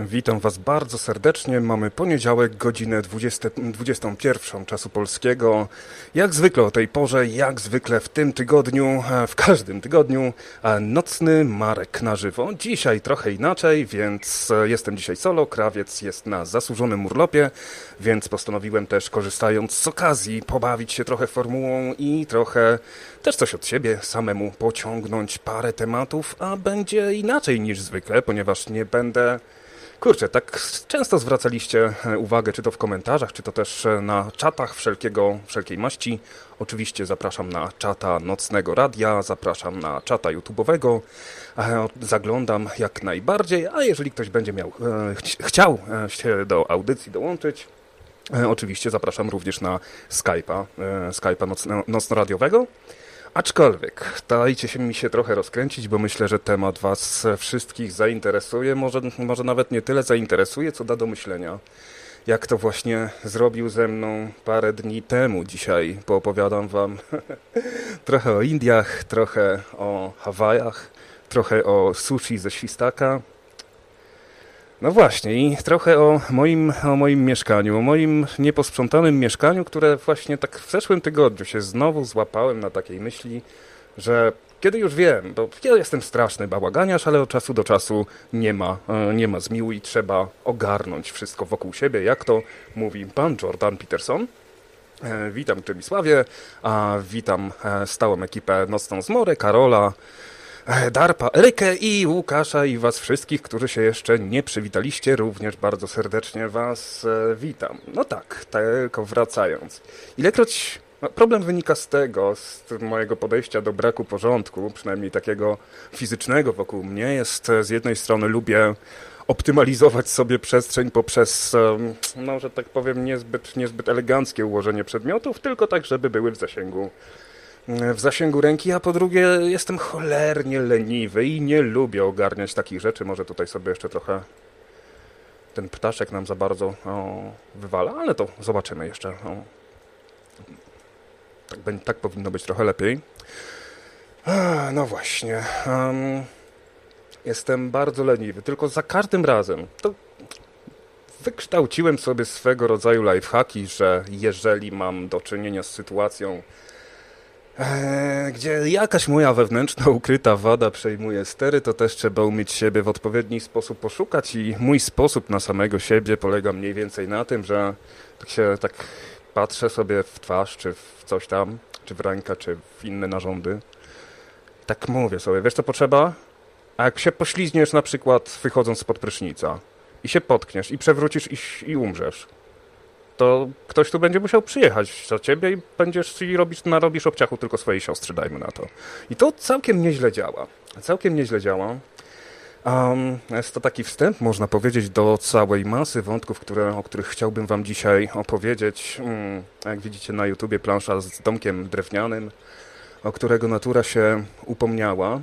Witam Was bardzo serdecznie. Mamy poniedziałek, godzinę 20, 21 czasu polskiego. Jak zwykle o tej porze, jak zwykle w tym tygodniu, e, w każdym tygodniu, e, nocny Marek na żywo. Dzisiaj trochę inaczej, więc e, jestem dzisiaj solo. Krawiec jest na zasłużonym urlopie, więc postanowiłem też, korzystając z okazji, pobawić się trochę formułą i trochę też coś od siebie samemu pociągnąć parę tematów, a będzie inaczej niż zwykle, ponieważ nie będę Kurczę, tak często zwracaliście e, uwagę, czy to w komentarzach, czy to też e, na czatach wszelkiego, wszelkiej maści. Oczywiście zapraszam na czata Nocnego Radia, zapraszam na czata YouTube'owego. E, zaglądam jak najbardziej, a jeżeli ktoś będzie miał, ch chciał się do audycji dołączyć, oczywiście zapraszam również na Skype'a, Skype'a nocno, nocno-radiowego. Aczkolwiek, dajcie się mi się trochę rozkręcić, bo myślę, że temat Was wszystkich zainteresuje. Może, może nawet nie tyle zainteresuje, co da do myślenia. Jak to właśnie zrobił ze mną parę dni temu. Dzisiaj poopowiadam Wam trochę o Indiach, trochę o Hawajach, trochę o sushi ze świstaka, no właśnie i trochę o moim, o moim mieszkaniu, o moim nieposprzątanym mieszkaniu, które właśnie tak w zeszłym tygodniu się znowu złapałem na takiej myśli, że kiedy już wiem, bo ja jestem straszny bałaganiarz, ale od czasu do czasu nie ma, e, nie ma zmiłu i trzeba ogarnąć wszystko wokół siebie, jak to mówi pan Jordan Peterson. E, witam Czebisławie, a witam e, stałą ekipę Nocną Zmorę, Karola, Darpa, Erykę i Łukasza i was wszystkich, którzy się jeszcze nie przywitaliście, również bardzo serdecznie was e, witam. No tak, tylko wracając. Ilekroć no, problem wynika z tego, z mojego podejścia do braku porządku, przynajmniej takiego fizycznego wokół mnie, jest e, z jednej strony lubię optymalizować sobie przestrzeń poprzez, no, że tak powiem, niezbyt, niezbyt eleganckie ułożenie przedmiotów, tylko tak, żeby były w zasięgu w zasięgu ręki, a po drugie jestem cholernie leniwy i nie lubię ogarniać takich rzeczy. Może tutaj sobie jeszcze trochę ten ptaszek nam za bardzo o, wywala, ale to zobaczymy jeszcze. O. Tak, tak powinno być trochę lepiej. A, no właśnie. Um, jestem bardzo leniwy, tylko za każdym razem to wykształciłem sobie swego rodzaju lifehacki, że jeżeli mam do czynienia z sytuacją, gdzie jakaś moja wewnętrzna, ukryta wada przejmuje stery, to też trzeba umieć siebie w odpowiedni sposób poszukać i mój sposób na samego siebie polega mniej więcej na tym, że tak się tak patrzę sobie w twarz, czy w coś tam, czy w rękę, czy w inne narządy. Tak mówię sobie, wiesz co potrzeba? A jak się poślizgniesz na przykład wychodząc spod prysznica i się potkniesz i przewrócisz i, i umrzesz, to ktoś tu będzie musiał przyjechać za ciebie i będziesz i robisz, narobisz obciachu tylko swojej siostry, dajmy na to. I to całkiem nieźle działa. Całkiem nieźle działa. Um, jest to taki wstęp, można powiedzieć, do całej masy wątków, które, o których chciałbym wam dzisiaj opowiedzieć. Um, jak widzicie na YouTubie plansza z domkiem drewnianym, o którego natura się upomniała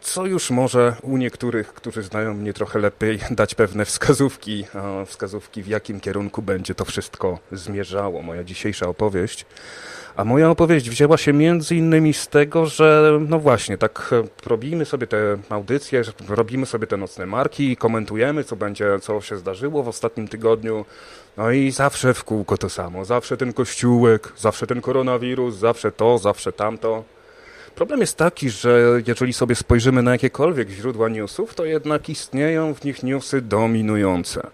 co już może u niektórych, którzy znają mnie trochę lepiej, dać pewne wskazówki, wskazówki w jakim kierunku będzie to wszystko zmierzało, moja dzisiejsza opowieść. A moja opowieść wzięła się między innymi z tego, że no właśnie, tak e, robimy sobie te audycje, robimy sobie te nocne marki, komentujemy, co będzie, co się zdarzyło w ostatnim tygodniu. No i zawsze w kółko to samo. Zawsze ten kościółek, zawsze ten koronawirus, zawsze to, zawsze tamto. Problem jest taki, że jeżeli sobie spojrzymy na jakiekolwiek źródła newsów, to jednak istnieją w nich newsy dominujące.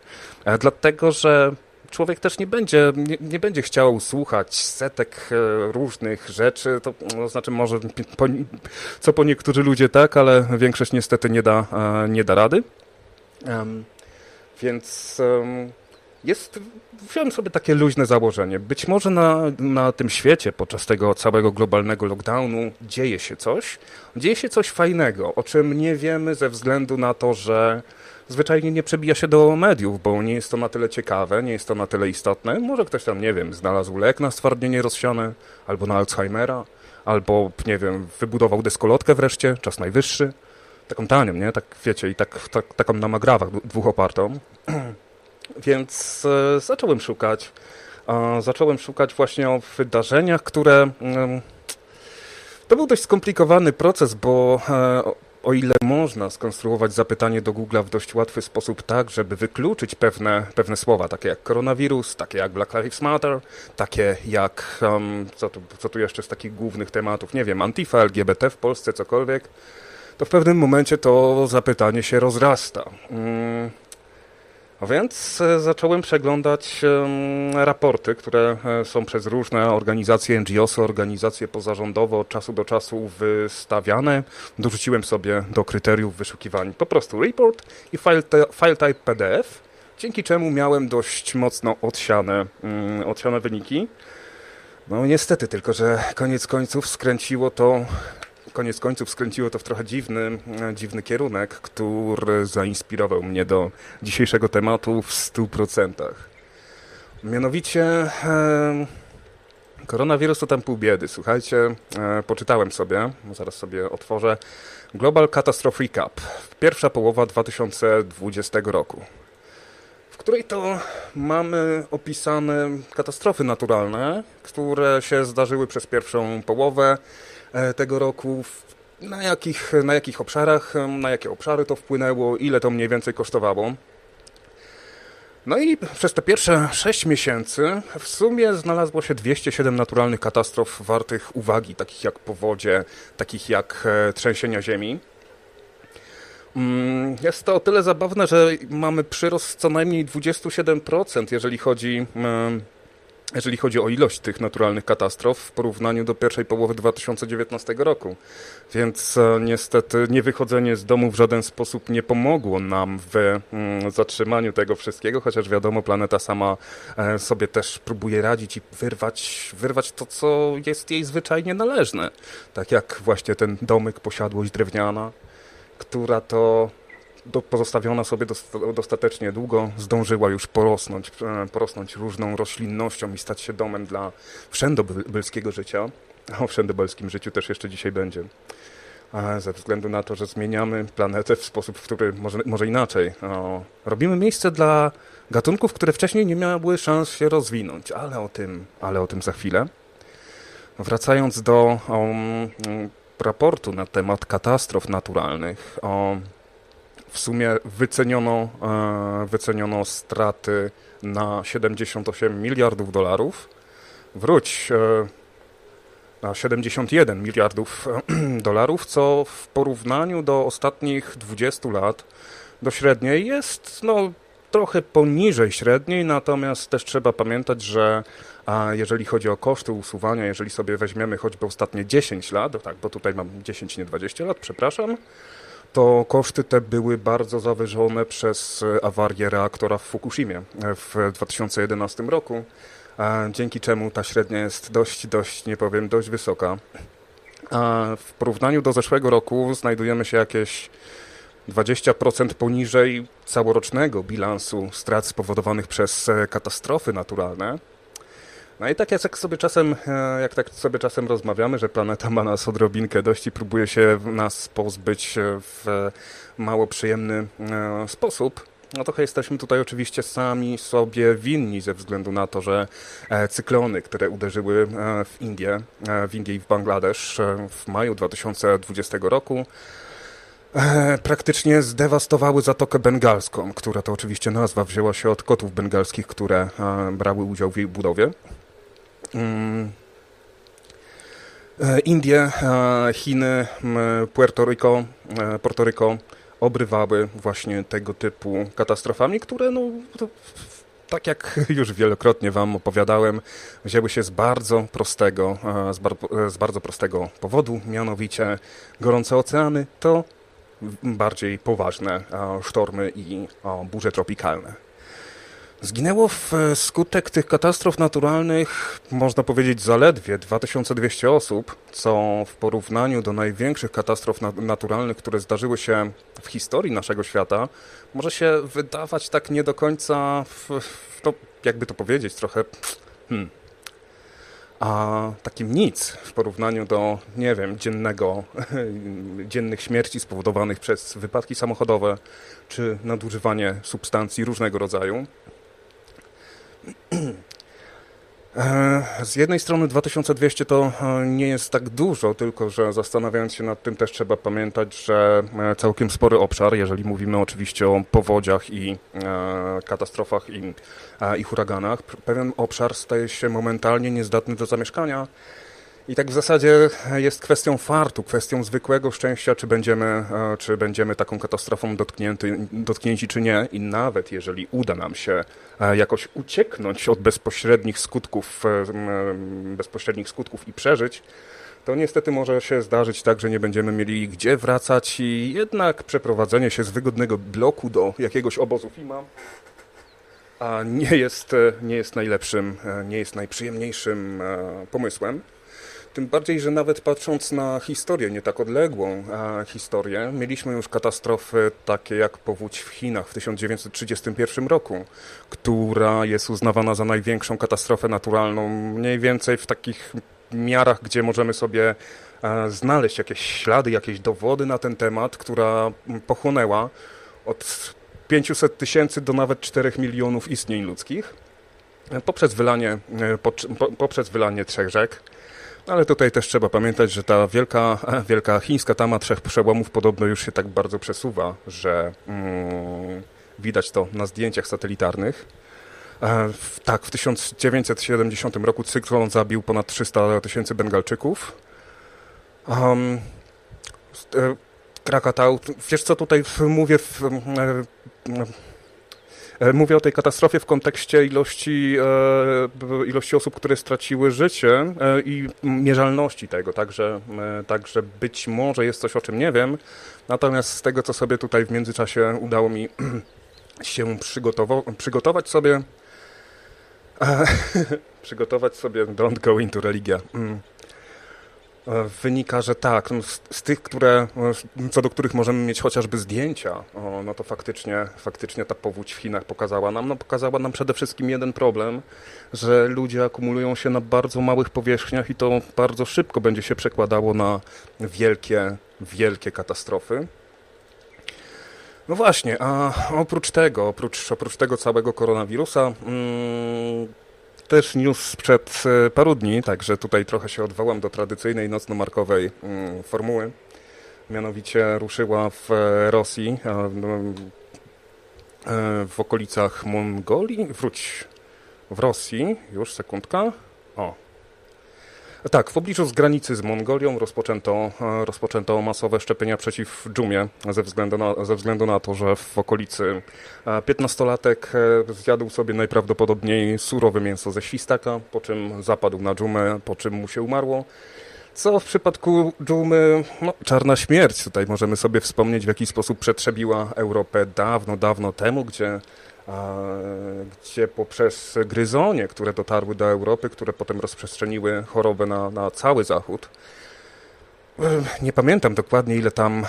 Dlatego, że człowiek też nie będzie, nie, nie, będzie chciał słuchać setek e, różnych rzeczy, to, to znaczy może po, co po niektórzy ludzie tak, ale większość niestety nie da, e, nie da rady. Um, więc um, jest, wziąłem sobie takie luźne założenie. Być może na, na tym świecie podczas tego całego globalnego lockdownu dzieje się coś. Dzieje się coś fajnego, o czym nie wiemy ze względu na to, że zwyczajnie nie przebija się do mediów, bo nie jest to na tyle ciekawe, nie jest to na tyle istotne. Może ktoś tam, nie wiem, znalazł lek na stwardnienie rozsiane, albo na Alzheimera, albo, nie wiem, wybudował deskolotkę wreszcie, czas najwyższy. Taką tanią, nie? Tak, wiecie, i tak, tak, taką na magrawach dwóch opartą. Więc e, zacząłem szukać. Zacząłem szukać właśnie o wydarzeniach, które... To był dość skomplikowany proces, bo e, o ile można skonstruować zapytanie do Google w dość łatwy sposób tak, żeby wykluczyć pewne, pewne słowa, takie jak koronawirus, takie jak Black Lives Matter, takie jak, um, co, tu, co tu jeszcze z takich głównych tematów, nie wiem, Antifa, LGBT w Polsce, cokolwiek, to w pewnym momencie to zapytanie się rozrasta. Więc e, zacząłem przeglądać raporty, które e, są przez różne organizacje NGOs, organizacje pozarządowe od czasu do czasu wystawiane. Dorzuciłem sobie do kryteriów wyszukiwań po prostu report i file, file type PDF, dzięki czemu miałem dość mocno odsiane, mm, odsiane wyniki. No niestety tylko, że koniec końców skręciło to koniec końców skręciło to w trochę dziwny, dziwny kierunek, który zainspirował mnie do dzisiejszego tematu w 100%. Mianowicie e, koronawirus to tam pół biedy. Słuchajcie, e, poczytałem sobie, zaraz sobie otworzę, Global Catastrophe Recap, pierwsza połowa 2020 roku w której to mamy opisane katastrofy naturalne, które się zdarzyły przez pierwszą połowę E, tego roku, na jakich, na jakich obszarach, na jakie obszary to wpłynęło, ile to mniej więcej kosztowało. No i przez te pierwsze 6 miesięcy w sumie znalazło się 207 naturalnych katastrof wartych uwagi, takich jak powodzie, takich jak e, trzęsienia ziemi. Mm, jest to o tyle zabawne, że mamy przyrost co najmniej 27%, jeżeli chodzi jeżeli chodzi o ilość tych naturalnych katastrof w porównaniu do pierwszej połowy 2019 roku. Więc e, niestety niewychodzenie z domu w żaden sposób nie pomogło nam w mm, zatrzymaniu tego wszystkiego, chociaż wiadomo, planeta sama e, sobie też próbuje radzić i wyrwać, wyrwać to, co jest jej zwyczajnie należne. Tak jak właśnie ten domek, posiadłość drewniana, która to do, pozostawiona sobie dostatecznie długo, zdążyła już porosnąć, e, porosnąć różną roślinnością i stać się domem dla wszędobylskiego życia. A o wszędobylskim życiu też jeszcze dzisiaj będzie. A ze względu na to, że zmieniamy planetę w sposób, w który może, może inaczej. O, robimy miejsce dla gatunków, które wcześniej nie miały szans się rozwinąć, ale o tym, ale o tym za chwilę. Wracając do um, raportu na temat katastrof naturalnych, o w sumie wyceniono, e, wyceniono straty na 78 miliardów dolarów. Wróć e, na 71 miliardów dolarów, co w porównaniu do ostatnich 20 lat do średniej jest no, trochę poniżej średniej, natomiast też trzeba pamiętać, że a jeżeli chodzi o koszty usuwania, jeżeli sobie weźmiemy choćby ostatnie 10 lat, tak, bo tutaj mam 10, nie 20 lat, przepraszam, to koszty te były bardzo zawyżone przez awarię reaktora w Fukushimie w 2011 roku, dzięki czemu ta średnia jest dość, dość, nie powiem, dość wysoka. A w porównaniu do zeszłego roku znajdujemy się jakieś 20% poniżej całorocznego bilansu strat spowodowanych przez katastrofy naturalne. No i tak jak sobie czasem, e, jak tak sobie czasem rozmawiamy, że planeta ma nas odrobinkę dość i próbuje się nas pozbyć e, w mało przyjemny e, sposób, no to jesteśmy tutaj oczywiście sami sobie winni ze względu na to, że cyklony, które uderzyły w Indię, w Indię i w Bangladesz w maju 2020 roku, praktycznie zdewastowały Zatokę Bengalską, która to oczywiście nazwa wzięła się od kotów bengalskich, które brały udział w jej budowie. Mm. E, Indie, e, Chiny, Puerto Rico, e, Puerto Rico obrywały właśnie tego typu katastrofami, które no, tak jak już wielokrotnie Wam opowiadałem, wzięły się z bardzo prostego, z, bar z bardzo prostego powodu, mianowicie gorące oceany to bardziej poważne sztormy i burze tropikalne. Zginęło w e, tych katastrof naturalnych, można powiedzieć, zaledwie 2200 osób, co w porównaniu do największych katastrof naturalnych, które zdarzyły się w historii naszego świata, może się wydawać tak nie do końca, w, to, jakby to powiedzieć, trochę hmm, a takim nic w porównaniu do, nie wiem, dziennego, dziennych śmierci spowodowanych przez wypadki samochodowe czy nadużywanie substancji różnego rodzaju. E, z jednej strony 2200 to e, nie jest tak dużo, tylko że zastanawiając się nad tym też trzeba pamiętać, że e, całkiem spory obszar, jeżeli mówimy oczywiście o powodziach i katastrofach i, i huraganach, pewien obszar staje się momentalnie niezdatny do zamieszkania i tak w zasadzie jest kwestią fartu, kwestią zwykłego szczęścia, czy będziemy, e, czy będziemy taką katastrofą dotknięty, dotknięci, czy nie. I nawet jeżeli uda nam się e, jakoś ucieknąć od bezpośrednich skutków, e, bezpośrednich skutków i przeżyć, to niestety może się zdarzyć tak, że nie będziemy mieli gdzie wracać i jednak przeprowadzenie się z wygodnego bloku do jakiegoś obozu FIMA nie jest, nie jest najlepszym, nie jest najprzyjemniejszym pomysłem. Tym bardziej, że nawet patrząc na historię, nie tak odległą historię, mieliśmy już katastrofy takie jak powódź w Chinach w 1931 roku, która jest uznawana za największą katastrofę naturalną, mniej więcej w takich miarach, gdzie możemy sobie e, znaleźć jakieś ślady, jakieś dowody na ten temat, która pochłonęła od 500 tysięcy do nawet 4 milionów istnień ludzkich poprzez wylanie, e, poprzez wylanie trzech rzek. Ale tutaj też trzeba pamiętać, że ta wielka, wielka chińska tama trzech przełomów podobno już się tak bardzo przesuwa, że mm, widać to na zdjęciach satelitarnych. E, tak, w 1970 roku cyklon zabił ponad 300 tysięcy Bengalczyków. Um, Krakatau, wiesz co tutaj mówię w, E, mówię o tej katastrofie w kontekście ilości, e, ilości osób, które straciły życie e, i mierzalności tego, także, także być może jest coś, o czym nie wiem, natomiast z tego, co sobie tutaj w międzyczasie udało mi się przygotować sobie, przygotować sobie Don't Go Into Religia. E, wynika, że tak, no, z, z, tych, które, e, co do których możemy mieć chociażby zdjęcia, o, no to faktycznie, faktycznie ta powódź w Chinach pokazała nam, no pokazała nam przede wszystkim jeden problem, że ludzie akumulują się na bardzo małych powierzchniach i to bardzo szybko będzie się przekładało na wielkie, wielkie katastrofy. No właśnie, a oprócz tego, oprócz, oprócz tego całego koronawirusa, mm, też news sprzed e, paru dni, także tutaj trochę się odwołam do tradycyjnej nocno-markowej mm, formuły. Mianowicie ruszyła w e, Rosji, e, w okolicach Mongolii, wróć, w Rosji, już sekundka, tak, w pobliżu z granicy z Mongolią rozpoczęto, e, rozpoczęto masowe szczepienia przeciw dżumie ze względu na, ze względu na to, że w okolicy 15-latek e, zjadł sobie najprawdopodobniej surowe mięso ze świstaka, po czym zapadł na dżumę, po czym mu się umarło. Co w przypadku dżumy, no, czarna śmierć. Tutaj możemy sobie wspomnieć, w jaki sposób przetrzebiła Europę dawno, dawno temu, gdzie gdzie poprzez gryzonie, które dotarły do Europy, które potem rozprzestrzeniły chorobę na, na cały Zachód, nie pamiętam dokładnie, ile tam,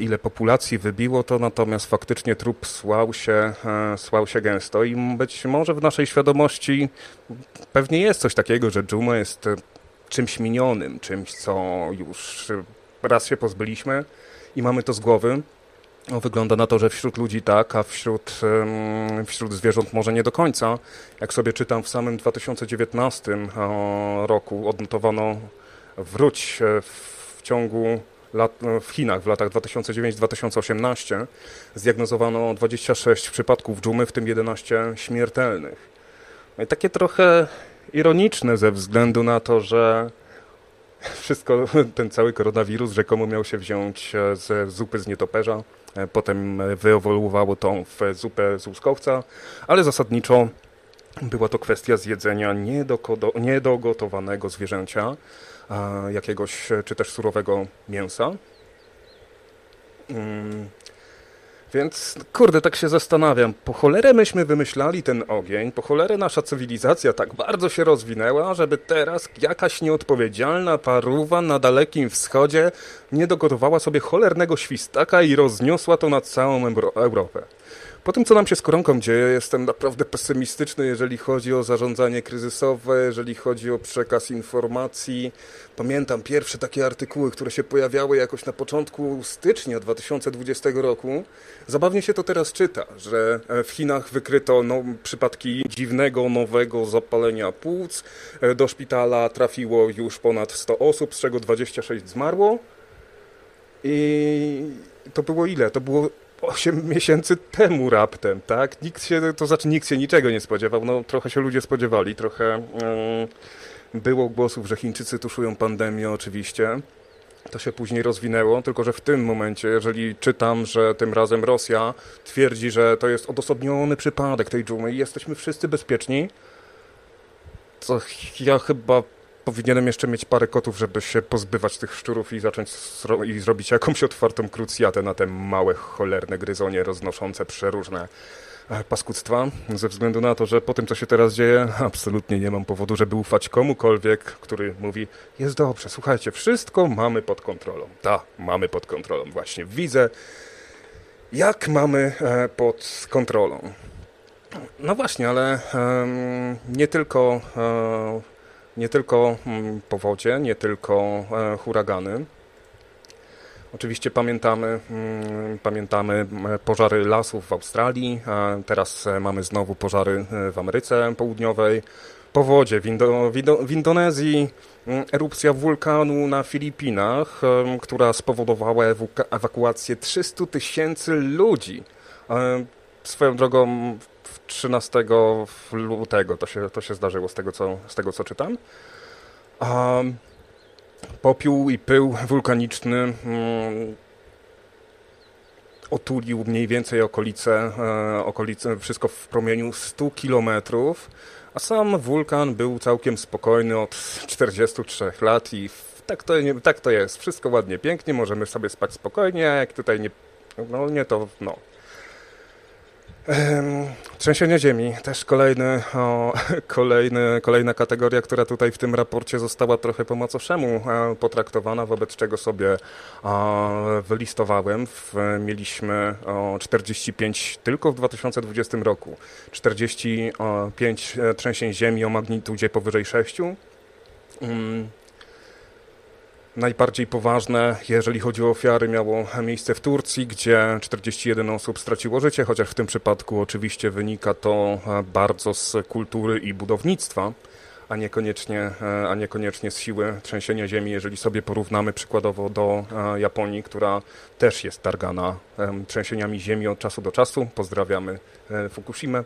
ile populacji wybiło to, natomiast faktycznie trup słał się, słał się gęsto i być może w naszej świadomości pewnie jest coś takiego, że dżuma jest czymś minionym, czymś, co już raz się pozbyliśmy i mamy to z głowy. No, wygląda na to, że wśród ludzi tak, a wśród, wśród zwierząt może nie do końca. Jak sobie czytam, w samym 2019 roku odnotowano wróć e, w ciągu lat, e, w Chinach w latach 2009-2018 zdiagnozowano 26 przypadków dżumy, w tym 11 śmiertelnych. No i takie trochę ironiczne ze względu na to, że wszystko, ten cały koronawirus rzekomo miał się wziąć e, ze zupy z nietoperza, e, potem wyewoluowało to w zupę z łuskowca, ale zasadniczo była to kwestia zjedzenia niedogotowanego zwierzęcia, jakiegoś czy też surowego mięsa. Więc, kurde, tak się zastanawiam, po cholerę myśmy wymyślali ten ogień, po cholerę nasza cywilizacja tak bardzo się rozwinęła, żeby teraz jakaś nieodpowiedzialna paruwa na Dalekim Wschodzie nie dogotowała sobie cholernego świstaka i rozniosła to nad całą Europę. Po tym, co nam się z koronką dzieje, jestem naprawdę pesymistyczny, jeżeli chodzi o zarządzanie kryzysowe, jeżeli chodzi o przekaz informacji. Pamiętam pierwsze takie artykuły, które się pojawiały jakoś na początku stycznia 2020 roku. Zabawnie się to teraz czyta, że w Chinach wykryto no, przypadki dziwnego, nowego zapalenia płuc. Do szpitala trafiło już ponad 100 osób, z czego 26 zmarło. I to było ile? To było 8 miesięcy temu raptem, tak? Nikt się, to znaczy nikt się niczego nie spodziewał, no trochę się ludzie spodziewali, trochę yy, było głosów, że Chińczycy tuszują pandemię oczywiście. To się później rozwinęło, tylko że w tym momencie, jeżeli czytam, że tym razem Rosja twierdzi, że to jest odosobniony przypadek tej dżumy i jesteśmy wszyscy bezpieczni, to ja chyba powinienem jeszcze mieć parę kotów, żeby się pozbywać tych szczurów i zacząć i zrobić jakąś otwartą krucjatę na te małe, cholerne gryzonie roznoszące przeróżne e, paskudztwa, ze względu na to, że po tym, co się teraz dzieje, absolutnie nie mam powodu, żeby ufać komukolwiek, który mówi, jest dobrze, słuchajcie, wszystko mamy pod kontrolą. Tak, mamy pod kontrolą, właśnie widzę, jak mamy e, pod kontrolą. No właśnie, ale nie tylko um, nie tylko mm, powodzie, nie tylko e, huragany. Oczywiście pamiętamy, mm, pamiętamy pożary lasów w Australii, teraz e, mamy znowu pożary e, w Ameryce Południowej, powodzie w, Indo, w, Indo, w Indonezji, mm, erupcja wulkanu na Filipinach, która spowodowała ewakuację 300 tysięcy ludzi. Swoją drogą 13 lutego to się, to się zdarzyło z tego, co, z tego, co czytam. Popiół i pył wulkaniczny um, otulił mniej więcej okolice, e, okolice, wszystko w promieniu 100 kilometrów, a sam wulkan był całkiem spokojny od 43 lat i tak to, tak to jest. Wszystko ładnie, pięknie, możemy sobie spać spokojnie, jak tutaj nie, no nie to, no, Trzęsienie ziemi, też kolejny, o, kolejny, kolejna kategoria, która tutaj w tym raporcie została trochę po macoszemu e, potraktowana, wobec czego sobie wylistowałem. Mieliśmy 45 tylko w 2020 roku, 45 e, trzęsień ziemi o magnitudzie powyżej 6. Najbardziej poważne, jeżeli chodzi o ofiary, miało miejsce w Turcji, gdzie 41 osób straciło życie, chociaż w tym przypadku oczywiście wynika to e, bardzo z kultury i budownictwa, a niekoniecznie, e, a niekoniecznie z siły trzęsienia ziemi, jeżeli sobie porównamy przykładowo do e, Japonii, która też jest targana trzęsieniami ziemi od czasu do czasu. Pozdrawiamy Fukushimę.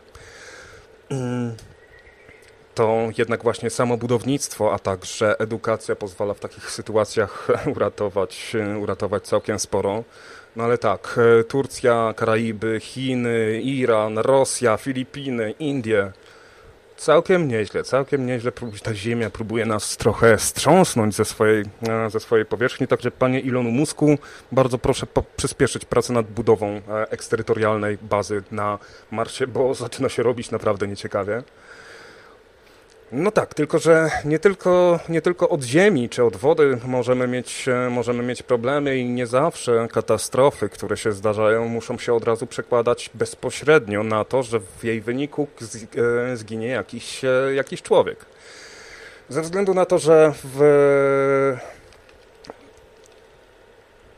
To jednak właśnie samo budownictwo, a także edukacja pozwala w takich sytuacjach uratować, uratować całkiem sporo. No ale tak, Turcja, Karaiby, Chiny, Iran, Rosja, Filipiny, Indie. Całkiem nieźle, całkiem nieźle ta ziemia próbuje nas trochę strząsnąć ze swojej, e, ze swojej powierzchni. Także panie Ilonu Musku, bardzo proszę przyspieszyć pracę nad budową e, eksterytorialnej bazy na Marsie, bo zaczyna się robić naprawdę nieciekawie. No tak, tylko że nie tylko, nie tylko od ziemi czy od wody możemy mieć, e, możemy mieć problemy i nie zawsze katastrofy, które się zdarzają, muszą się od razu przekładać bezpośrednio na to, że w jej wyniku e, zginie jakiś, e, jakiś człowiek. Ze względu na to, że w,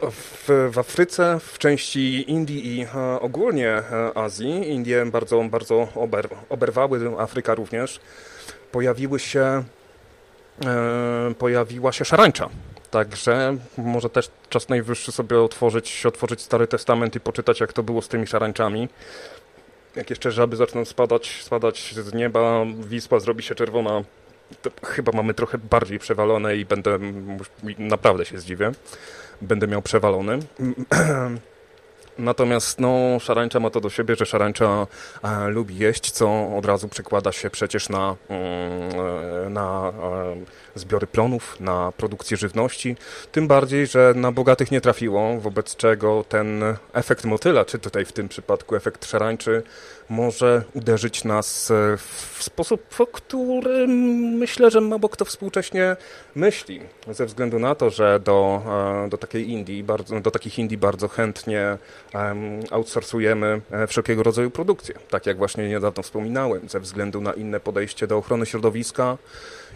w, w Afryce, w części Indii i ogólnie Azji, Indie bardzo, bardzo ober, oberwały, Afryka również, pojawiły się, e, pojawiła się szarańcza. Także może też czas najwyższy sobie otworzyć, otworzyć Stary Testament i poczytać, jak to było z tymi szarańczami. Jak jeszcze żaby zaczną spadać, spadać z nieba, Wisła zrobi się czerwona, chyba mamy trochę bardziej przewalone i będę, naprawdę się zdziwię, będę miał przewalony. Natomiast no, szarańcza ma to do siebie, że szarańcza e, lubi jeść, co od razu przekłada się przecież na, mm, e, na e, zbiory plonów, na produkcję żywności. Tym bardziej, że na bogatych nie trafiło, wobec czego ten efekt motyla, czy tutaj w tym przypadku efekt szarańczy, może uderzyć nas w sposób, o którym myślę, że mało kto współcześnie myśli. Ze względu na to, że do, do takiej Indii, bardzo, do takich Indii bardzo chętnie outsourcujemy e, wszelkiego rodzaju produkcję. Tak jak właśnie niedawno wspominałem, ze względu na inne podejście do ochrony środowiska,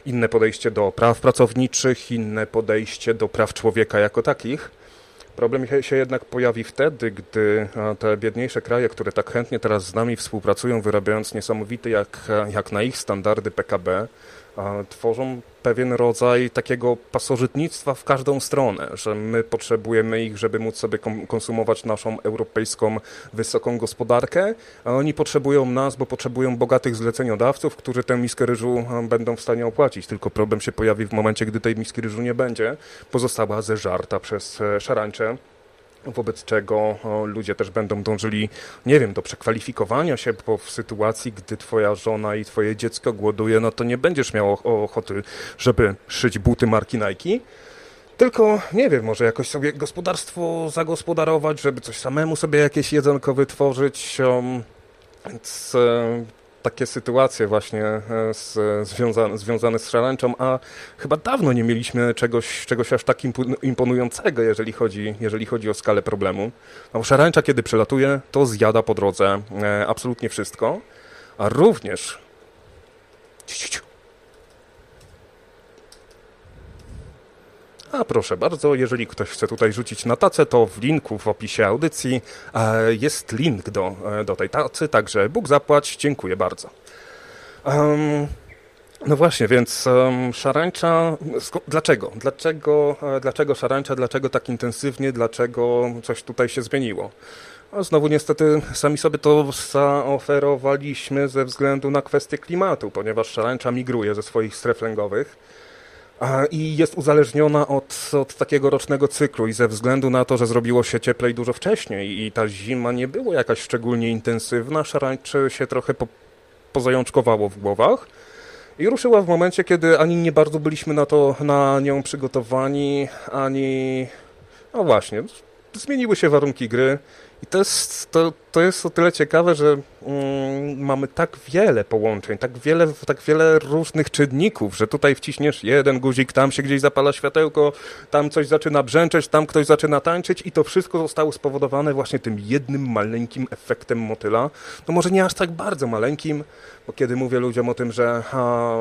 inne podejście do praw pracowniczych, inne podejście do praw człowieka jako takich. Problem się jednak pojawi wtedy, gdy te biedniejsze kraje, które tak chętnie teraz z nami współpracują, wyrabiając niesamowity jak, jak na ich standardy PKB, tworzą pewien rodzaj takiego pasożytnictwa w każdą stronę, że my potrzebujemy ich, żeby móc sobie konsumować naszą europejską wysoką gospodarkę, a oni potrzebują nas, bo potrzebują bogatych zleceniodawców, którzy tę miskę ryżu będą w stanie opłacić. Tylko problem się pojawi w momencie, gdy tej miski ryżu nie będzie, pozostała zeżarta przez e, szarańcze wobec czego ludzie też będą dążyli, nie wiem, do przekwalifikowania się, bo w sytuacji, gdy twoja żona i twoje dziecko głoduje, no to nie będziesz miał ochoty, żeby szyć buty marki Nike, tylko, nie wiem, może jakoś sobie gospodarstwo zagospodarować, żeby coś samemu sobie jakieś jedzonko wytworzyć, więc e, takie sytuacje właśnie e, z, związane, związane z szarańczą, a chyba dawno nie mieliśmy czegoś, czegoś aż tak imponującego, jeżeli chodzi, jeżeli chodzi o skalę problemu. No, szarańcza, kiedy przelatuje, to zjada po drodze e, absolutnie wszystko, a również A proszę bardzo, jeżeli ktoś chce tutaj rzucić na tacę, to w linku w opisie audycji e, jest link do, e, do tej tacy, także Bóg zapłać, dziękuję bardzo. Um, no właśnie, więc um, szarańcza, dlaczego? Dlaczego, e, dlaczego szarańcza, dlaczego tak intensywnie, dlaczego coś tutaj się zmieniło? A znowu niestety sami sobie to zaoferowaliśmy ze względu na kwestię klimatu, ponieważ szarańcza migruje ze swoich stref lęgowych i jest uzależniona od, od takiego rocznego cyklu i ze względu na to, że zrobiło się cieplej dużo wcześniej i ta zima nie była jakaś szczególnie intensywna, szarańczy się trochę po, pozajączkowało w głowach i ruszyła w momencie, kiedy ani nie bardzo byliśmy na to, na nią przygotowani, ani... no właśnie, zmieniły się warunki gry i to jest, to, to jest o tyle ciekawe, że mm, mamy tak wiele połączeń, tak wiele, tak wiele różnych czynników, że tutaj wciśniesz jeden guzik, tam się gdzieś zapala światełko, tam coś zaczyna brzęczeć, tam ktoś zaczyna tańczyć i to wszystko zostało spowodowane właśnie tym jednym maleńkim efektem motyla. No może nie aż tak bardzo maleńkim, bo kiedy mówię ludziom o tym, że a,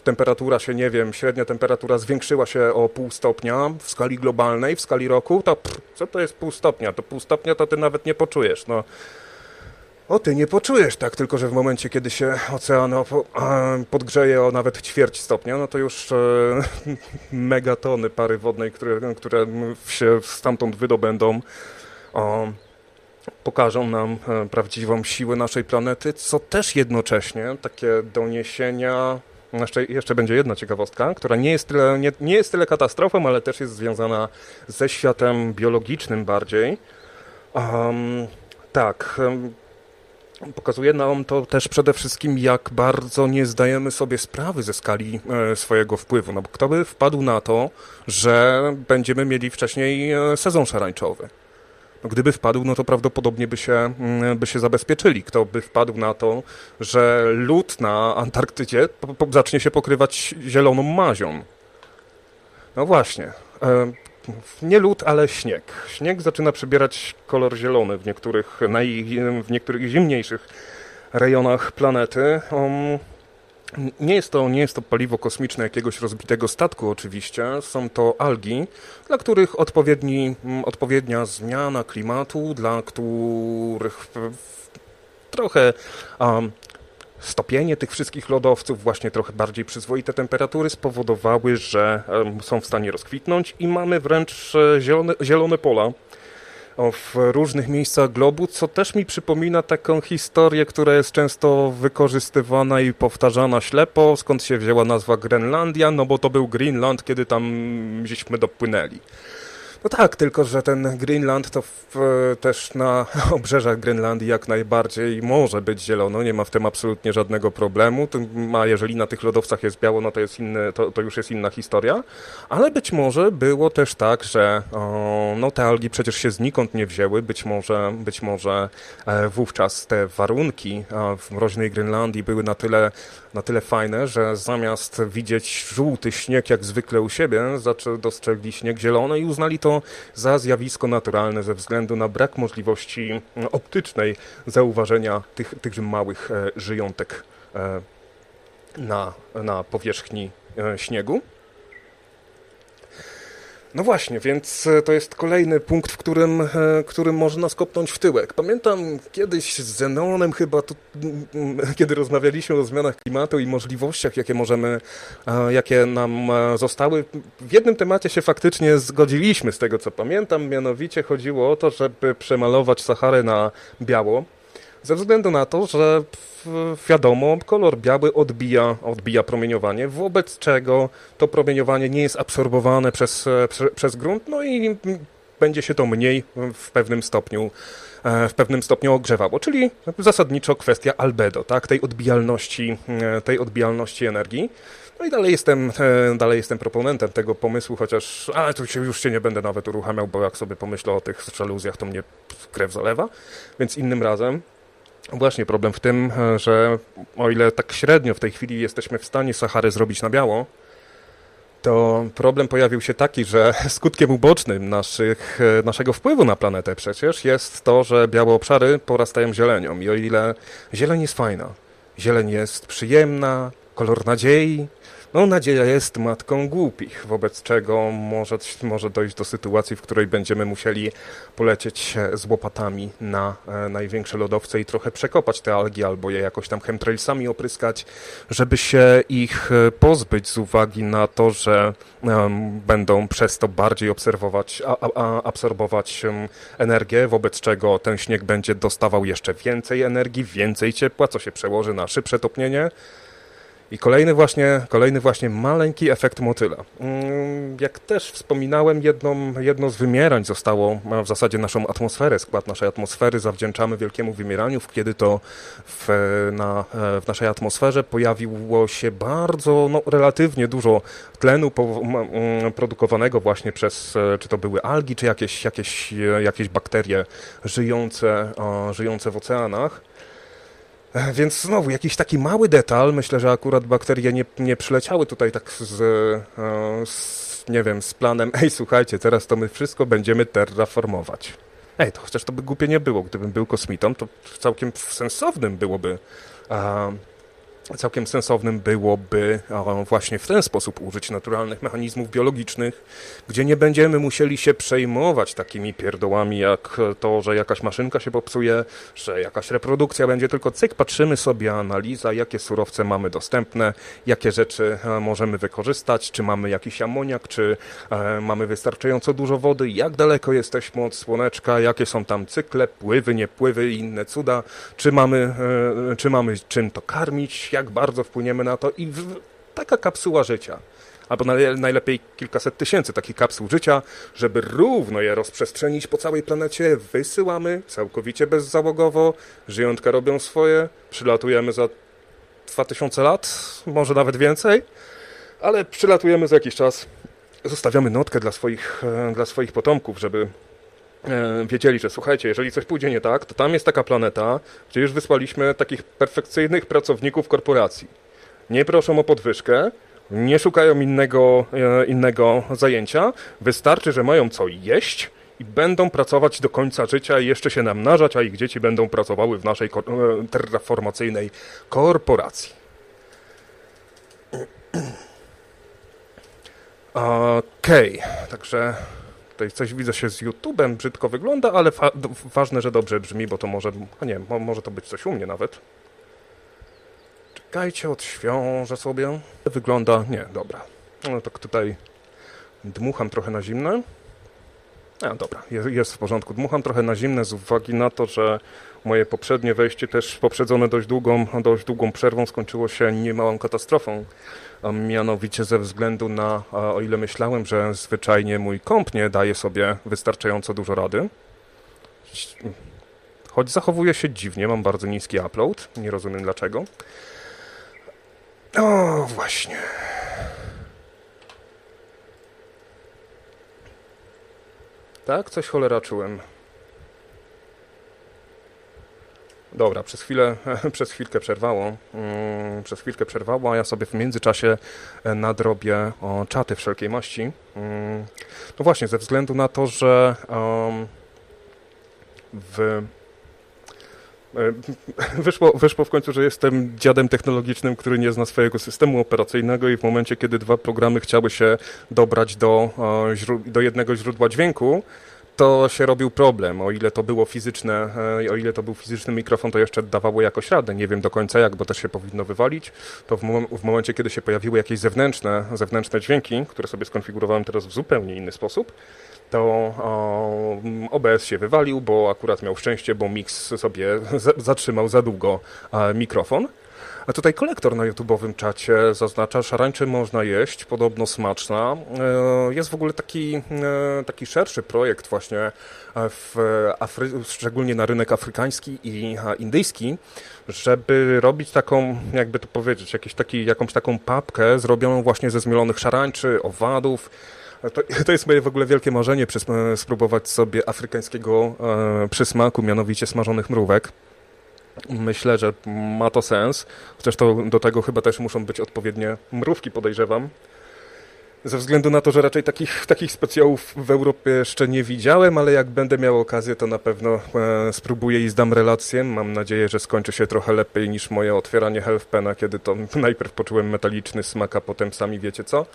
temperatura się, nie wiem, średnia temperatura zwiększyła się o pół stopnia w skali globalnej, w skali roku, to pff, co to jest pół stopnia? To pół stopnia to ty nawet nie poczujesz, no. O, ty nie poczujesz tak, tylko że w momencie, kiedy się ocean podgrzeje o nawet ćwierć stopnia, no to już e, megatony pary wodnej, które, które się stamtąd wydobędą, o, pokażą nam e, prawdziwą siłę naszej planety, co też jednocześnie takie doniesienia jeszcze, jeszcze będzie jedna ciekawostka, która nie jest, tyle, nie, nie jest tyle katastrofą, ale też jest związana ze światem biologicznym bardziej. Um, tak, Pokazuje nam to też przede wszystkim, jak bardzo nie zdajemy sobie sprawy ze skali e, swojego wpływu. No bo kto by wpadł na to, że będziemy mieli wcześniej e, sezon szarańczowy? Gdyby wpadł, no to prawdopodobnie by się, mm, by się zabezpieczyli. Kto by wpadł na to, że lód na Antarktydzie zacznie się pokrywać zieloną mazią? No właśnie. E, nie lód, ale śnieg. Śnieg zaczyna przybierać kolor zielony w niektórych, w niektórych zimniejszych rejonach planety. Um, nie jest, to, nie jest to paliwo kosmiczne jakiegoś rozbitego statku oczywiście, są to algi, dla których odpowiedni, mm, odpowiednia zmiana klimatu, dla których trochę um, stopienie tych wszystkich lodowców, właśnie trochę bardziej przyzwoite temperatury spowodowały, że um, są w stanie rozkwitnąć i mamy wręcz e, zielone, zielone pola w różnych miejscach globu, co też mi przypomina taką historię, która jest często wykorzystywana i powtarzana ślepo, skąd się wzięła nazwa Grenlandia, no bo to był Greenland, kiedy tam żeśmy dopłynęli. No tak, tylko że ten Greenland to w, też na obrzeżach Grenlandii jak najbardziej może być zielono, nie ma w tym absolutnie żadnego problemu, a jeżeli na tych lodowcach jest biało, no to, jest inny, to, to już jest inna historia, ale być może było też tak, że o, no te algi przecież się znikąd nie wzięły, być może, być może e, wówczas te warunki w mroźnej Grenlandii były na tyle na tyle fajne, że zamiast widzieć żółty śnieg jak zwykle u siebie, dostrzegli śnieg zielony i uznali to za zjawisko naturalne ze względu na brak możliwości optycznej zauważenia tych, tychże małych żyjątek na, na powierzchni śniegu. No właśnie, więc e, to jest kolejny punkt, w którym, e, którym można skopnąć w tyłek. Pamiętam kiedyś z Zenonem chyba, tu, kiedy rozmawialiśmy o zmianach klimatu i możliwościach, jakie możemy, e, jakie nam zostały. W jednym temacie się faktycznie zgodziliśmy, z tego co pamiętam, mianowicie chodziło o to, żeby przemalować Saharę na biało, ze względu na to, że wiadomo, kolor biały odbija, odbija promieniowanie, wobec czego to promieniowanie nie jest absorbowane przez, przez, przez grunt, no i będzie się to mniej w pewnym stopniu e, w pewnym stopniu ogrzewało, czyli zasadniczo kwestia albedo, tak, tej odbijalności, e, tej odbijalności energii. No i dalej jestem, e, dalej jestem proponentem tego pomysłu, chociaż, ale tu się, już się nie będę nawet uruchamiał, bo jak sobie pomyślę o tych żaluzjach, to mnie krew zalewa, więc innym razem. Właśnie problem w tym, że o ile tak średnio w tej chwili jesteśmy w stanie Sahary zrobić na biało, to problem pojawił się taki, że skutkiem ubocznym naszych, naszego wpływu na planetę przecież jest to, że białe obszary porastają zielenią. I o ile zieleń jest fajna, zieleń jest przyjemna, kolor nadziei, no, nadzieja jest matką głupich, wobec czego może, może dojść do sytuacji, w której będziemy musieli polecieć z łopatami na e, największe lodowce i trochę przekopać te algi albo je jakoś tam chemtrailsami opryskać, żeby się ich e, pozbyć z uwagi na to, że będą przez to bardziej obserwować, a, a, absorbować energię, wobec czego ten śnieg będzie dostawał jeszcze więcej energii, więcej ciepła, co się przełoży na szybsze topnienie. I kolejny właśnie, kolejny właśnie maleńki efekt motyla. Mm, jak też wspominałem, jedną, jedno z wymierań zostało, w zasadzie naszą atmosferę, skład naszej atmosfery zawdzięczamy wielkiemu wymieraniu, kiedy to w, na, w naszej atmosferze pojawiło się bardzo, no, relatywnie dużo tlenu mm, produkowanego właśnie przez, czy to były algi, czy jakieś, jakieś, jakieś bakterie żyjące, żyjące w oceanach. E, więc znowu jakiś taki mały detal, myślę, że akurat bakterie nie, nie przyleciały tutaj tak z, e, z, nie wiem, z planem, ej słuchajcie, teraz to my wszystko będziemy terraformować. Ej, to chociaż to by głupie nie było, gdybym był kosmitą, to całkiem sensownym byłoby całkiem sensownym byłoby właśnie w ten sposób użyć naturalnych mechanizmów biologicznych, gdzie nie będziemy musieli się przejmować takimi pierdołami jak to, że jakaś maszynka się popsuje, że jakaś reprodukcja będzie, tylko cyk, patrzymy sobie, analiza, jakie surowce mamy dostępne, jakie rzeczy e, możemy wykorzystać, czy mamy jakiś amoniak, czy e, mamy wystarczająco dużo wody, jak daleko jesteśmy od słoneczka, jakie są tam cykle, pływy, niepływy i inne cuda, czy mamy, e, czy mamy czym to karmić, jak bardzo wpłyniemy na to i w, taka kapsuła życia albo najlepiej kilkaset tysięcy takich kapsuł życia, żeby równo je rozprzestrzenić po całej planecie, wysyłamy całkowicie bezzałogowo, żyjątka robią swoje, przylatujemy za 2000 lat, może nawet więcej, ale przylatujemy za jakiś czas, zostawiamy notkę dla swoich, e, dla swoich potomków, żeby wiedzieli, że słuchajcie, jeżeli coś pójdzie nie tak, to tam jest taka planeta, gdzie już wysłaliśmy takich perfekcyjnych pracowników korporacji. Nie proszą o podwyżkę, nie szukają innego, e, innego zajęcia, wystarczy, że mają co jeść i będą pracować do końca życia i jeszcze się namnażać, a ich dzieci będą pracowały w naszej e, terraformacyjnej korporacji. Okej, okay, także tutaj coś widzę się z YouTube'em, brzydko wygląda, ale ważne, że dobrze brzmi, bo to może, nie, może to być coś u mnie nawet. Czekajcie, odświążę sobie. Wygląda, nie, dobra. No tak tutaj dmucham trochę na zimne. A, dobra, jest, jest w porządku. Dmucham trochę na zimne z uwagi na to, że moje poprzednie wejście też poprzedzone dość długą, dość długą przerwą skończyło się niemałą katastrofą mianowicie ze względu na, o ile myślałem, że zwyczajnie mój komp nie daje sobie wystarczająco dużo rady, choć zachowuje się dziwnie, mam bardzo niski upload, nie rozumiem dlaczego. O, właśnie. Tak, coś cholera czułem. Dobra, przez chwilę, przez chwilkę przerwało. Mm, przez chwilkę przerwało, a ja sobie w międzyczasie e, nadrobię czaty wszelkiej maści. Mm, no właśnie, ze względu na to, że w e, Wyszło, wyszło w końcu, że jestem dziadem technologicznym, który nie zna swojego systemu operacyjnego i w momencie, kiedy dwa programy chciały się dobrać do, do jednego źródła dźwięku, to się robił problem. O ile to było fizyczne, e, o ile to był fizyczny mikrofon, to jeszcze dawało jakoś radę. Nie wiem do końca jak, bo też się powinno wywalić. To w, mom w momencie, kiedy się pojawiły jakieś zewnętrzne, zewnętrzne dźwięki, które sobie skonfigurowałem teraz w zupełnie inny sposób, to OBS się wywalił, bo akurat miał szczęście, bo mix sobie zatrzymał za długo mikrofon. A tutaj kolektor na YouTube'owym czacie zaznacza, szarańczy można jeść, podobno smaczna. E, jest w ogóle taki, e, taki szerszy projekt właśnie e, w Afry szczególnie na rynek afrykański i indyjski, żeby robić taką, jakby to powiedzieć, jakieś taki, jakąś taką papkę zrobioną właśnie ze zmielonych szarańczy, owadów, to, to, jest moje w ogóle wielkie marzenie, spróbować sobie afrykańskiego przysmaku, mianowicie smażonych mrówek. Myślę, że ma to sens, to do tego chyba też muszą być odpowiednie mrówki, podejrzewam. Ze względu na to, że raczej takich, takich specjałów w Europie jeszcze nie widziałem, ale jak będę miał okazję, to na pewno e, spróbuję i zdam relację. Mam nadzieję, że skończy się trochę lepiej niż moje otwieranie Healthpena, kiedy to najpierw poczułem metaliczny smak, a potem sami wiecie co.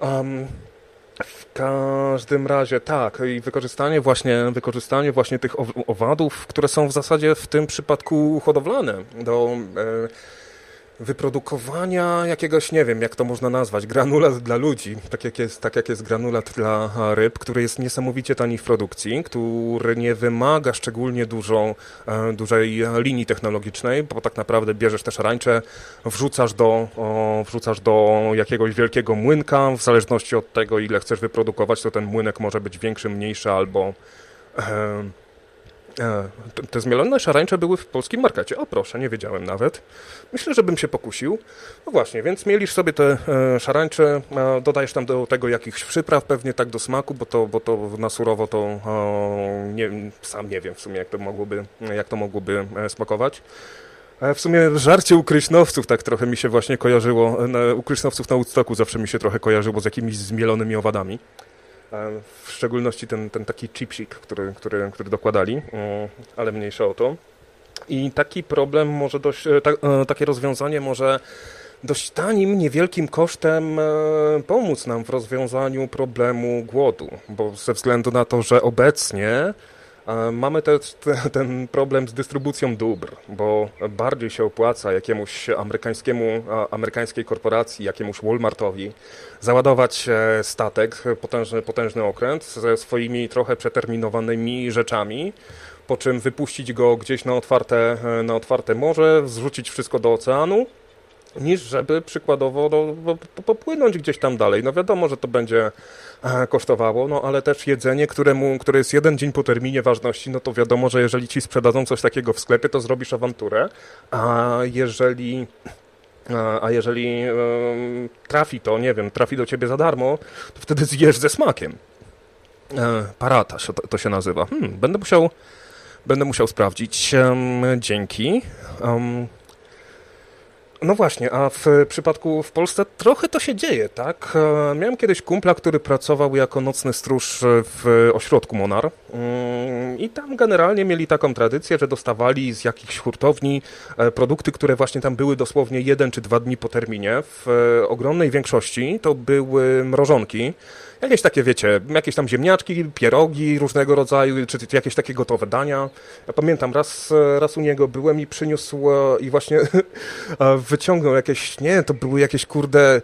Um, w każdym razie tak i wykorzystanie właśnie, wykorzystanie właśnie tych owadów, które są w zasadzie w tym przypadku hodowlane do e, wyprodukowania jakiegoś, nie wiem jak to można nazwać, granulat dla ludzi, tak jak jest, tak jak jest granulat dla ryb, który jest niesamowicie tani w produkcji, który nie wymaga szczególnie dużą, e, dużej linii technologicznej, bo tak naprawdę bierzesz też szarańcze, wrzucasz do, wrzucasz do jakiegoś wielkiego młynka, w zależności od tego ile chcesz wyprodukować, to ten młynek może być większy, mniejszy albo E, te zmielone szarańcze były w polskim markecie. O proszę, nie wiedziałem nawet. Myślę, że bym się pokusił. No właśnie, więc mielisz sobie te e, szarańcze, dodajesz tam do tego jakichś przypraw, pewnie tak do smaku, bo to, bo to na surowo to nie, sam nie wiem w sumie, jak to mogłoby, jak to mogłoby e, smakować. W sumie żarcie u kryśnowców tak trochę mi się właśnie kojarzyło, u kryśnowców na Woodstocku zawsze mi się trochę kojarzyło z jakimiś zmielonymi owadami w szczególności ten, ten taki chipsik, który, który, który dokładali, mm, ale mniejsza o to. I taki problem może dość, e, ta, e, takie rozwiązanie może dość tanim, niewielkim kosztem e, pomóc nam w rozwiązaniu problemu głodu, bo ze względu na to, że obecnie Mamy też ten problem z dystrybucją dóbr, bo bardziej się opłaca jakiemuś amerykańskiemu, amerykańskiej korporacji, jakiemuś Walmartowi załadować e, statek, potężny, potężny okręt ze swoimi trochę przeterminowanymi rzeczami, po czym wypuścić go gdzieś na otwarte, e, na otwarte morze, zrzucić wszystko do oceanu niż żeby przykładowo no, popłynąć gdzieś tam dalej. No wiadomo, że to będzie kosztowało, no ale też jedzenie, któremu, które jest jeden dzień po terminie ważności, no to wiadomo, że jeżeli ci sprzedadzą coś takiego w sklepie, to zrobisz awanturę, a jeżeli a jeżeli trafi to, nie wiem, trafi do ciebie za darmo, to wtedy zjesz ze smakiem. E, parata to, się nazywa. Hmm, będę musiał będę musiał sprawdzić. dzięki. No właśnie, a w przypadku w Polsce trochę to się dzieje, tak? E, miałem kiedyś kumpla, który pracował jako nocny stróż w ośrodku Monar mm, i tam generalnie mieli taką tradycję, że dostawali z jakichś hurtowni e, produkty, które właśnie tam były dosłownie jeden czy dwa dni po terminie. W e, ogromnej większości to były mrożonki, Jakieś takie, wiecie, jakieś tam ziemniaczki, pierogi różnego rodzaju, czy jakieś takie gotowe dania. Ja pamiętam, raz, raz u niego byłem i przyniósł i właśnie wyciągnął jakieś, nie, to były jakieś, kurde,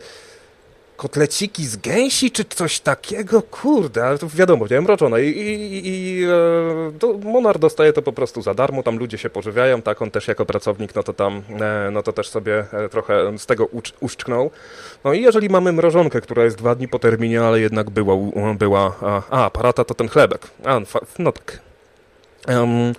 kotleciki z gęsi, czy coś takiego, kurde, ale to wiadomo, nie mroczone i, i, i e, Monar dostaje to po prostu za darmo, tam ludzie się pożywiają, tak, on też jako pracownik, no to tam, e, no to też sobie e, trochę z tego ucz, uszczknął. No i jeżeli mamy mrożonkę, która jest dwa dni po terminie, ale jednak była, była a, a parata to ten chlebek, a, no tak. Um,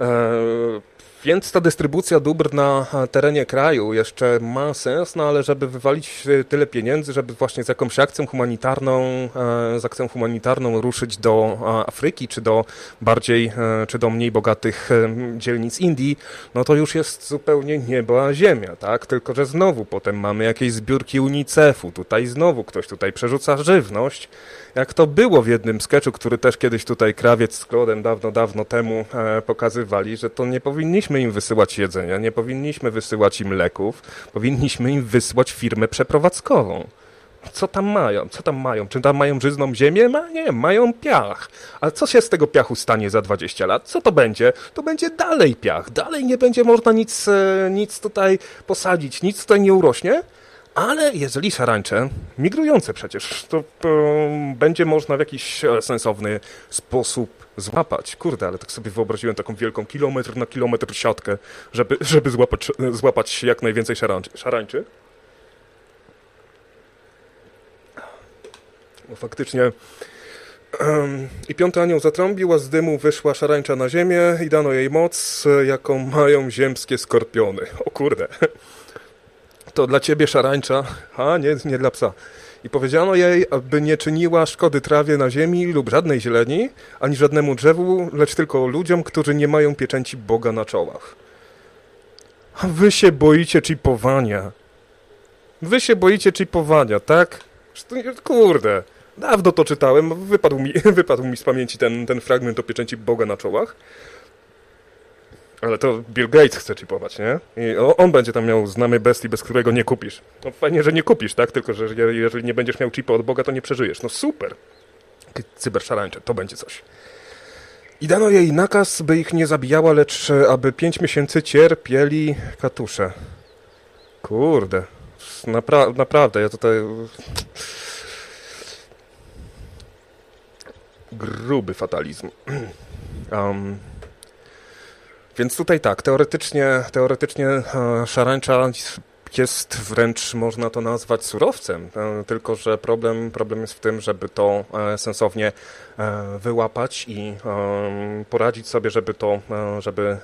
e, Więc ta dystrybucja dóbr na terenie kraju jeszcze ma sens, no ale żeby wywalić e, tyle pieniędzy, żeby właśnie z jakąś akcją humanitarną, e, z akcją humanitarną ruszyć do Afryki, czy do bardziej, e, czy do mniej bogatych dzielnic Indii, no to już jest zupełnie niebo a ziemia, tak? Tylko, że znowu potem mamy jakieś zbiórki UNICEF-u, tutaj znowu ktoś tutaj przerzuca żywność, jak to było w jednym sketchu, który też kiedyś tutaj Krawiec z Klodem dawno, dawno temu e, pokazywali, że to nie powinniśmy im wysyłać jedzenia, nie powinniśmy wysyłać im leków, powinniśmy im wysłać firmę przeprowadzkową. Co tam mają? Co tam mają? Czy tam mają żyzną ziemię? Ma, nie, mają piach. A co się z tego piachu stanie za 20 lat? Co to będzie? To będzie dalej piach. Dalej nie będzie można nic, e, nic tutaj posadzić, nic tutaj nie urośnie. Ale jeżeli szarańcze, migrujące przecież, to um, będzie można w jakiś e, sensowny sposób złapać. Kurde, ale tak sobie wyobraziłem taką wielką kilometr na kilometr siatkę, żeby, żeby złapać, złapać jak najwięcej szarańczy. szarańczy. No faktycznie. I piąty anioł zatrąbił, a z dymu wyszła szarańcza na ziemię i dano jej moc, jaką mają ziemskie skorpiony. O kurde to dla ciebie szarańcza, a nie, nie dla psa. I powiedziano jej, aby nie czyniła szkody trawie na ziemi lub żadnej zieleni, ani żadnemu drzewu, lecz tylko ludziom, którzy nie mają pieczęci Boga na czołach. A wy się boicie chipowania. Wy się boicie chipowania, tak? Kurde, dawno to czytałem, wypadł mi, wypadł mi z pamięci ten, ten fragment o pieczęci Boga na czołach. Ale to Bill Gates chce chipować, nie? I on będzie tam miał znamy bestii, bez którego nie kupisz. No fajnie, że nie kupisz, tak? Tylko, że jeżeli nie będziesz miał chipa od Boga, to nie przeżyjesz. No super! Cyberszarańcze, to będzie coś. I dano jej nakaz, by ich nie zabijała, lecz aby pięć miesięcy cierpieli katusze. Kurde. Napra naprawdę, ja tutaj... Gruby fatalizm. Um, Więc tutaj tak, teoretycznie, teoretycznie e, szarańcza jest wręcz, można to nazwać, surowcem, e, tylko że problem, problem jest w tym, żeby to e, sensownie wyłapać i poradzić sobie, żeby to, żeby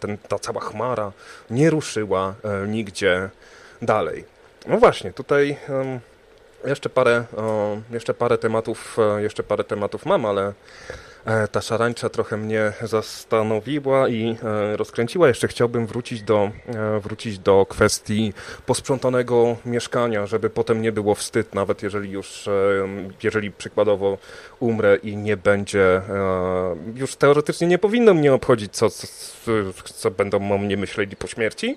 ten, ta cała chmara nie ruszyła nigdzie dalej. No właśnie, tutaj jeszcze parę, jeszcze parę tematów, jeszcze parę tematów mam, ale ta szarańcza trochę mnie zastanowiła i e, rozkręciła. Jeszcze chciałbym wrócić do, e, wrócić do kwestii posprzątanego mieszkania, żeby potem nie było wstyd, nawet jeżeli już, jeżeli przykładowo umrę i nie będzie, już teoretycznie nie powinno mnie obchodzić, co, co, co będą o mnie myśleli po śmierci,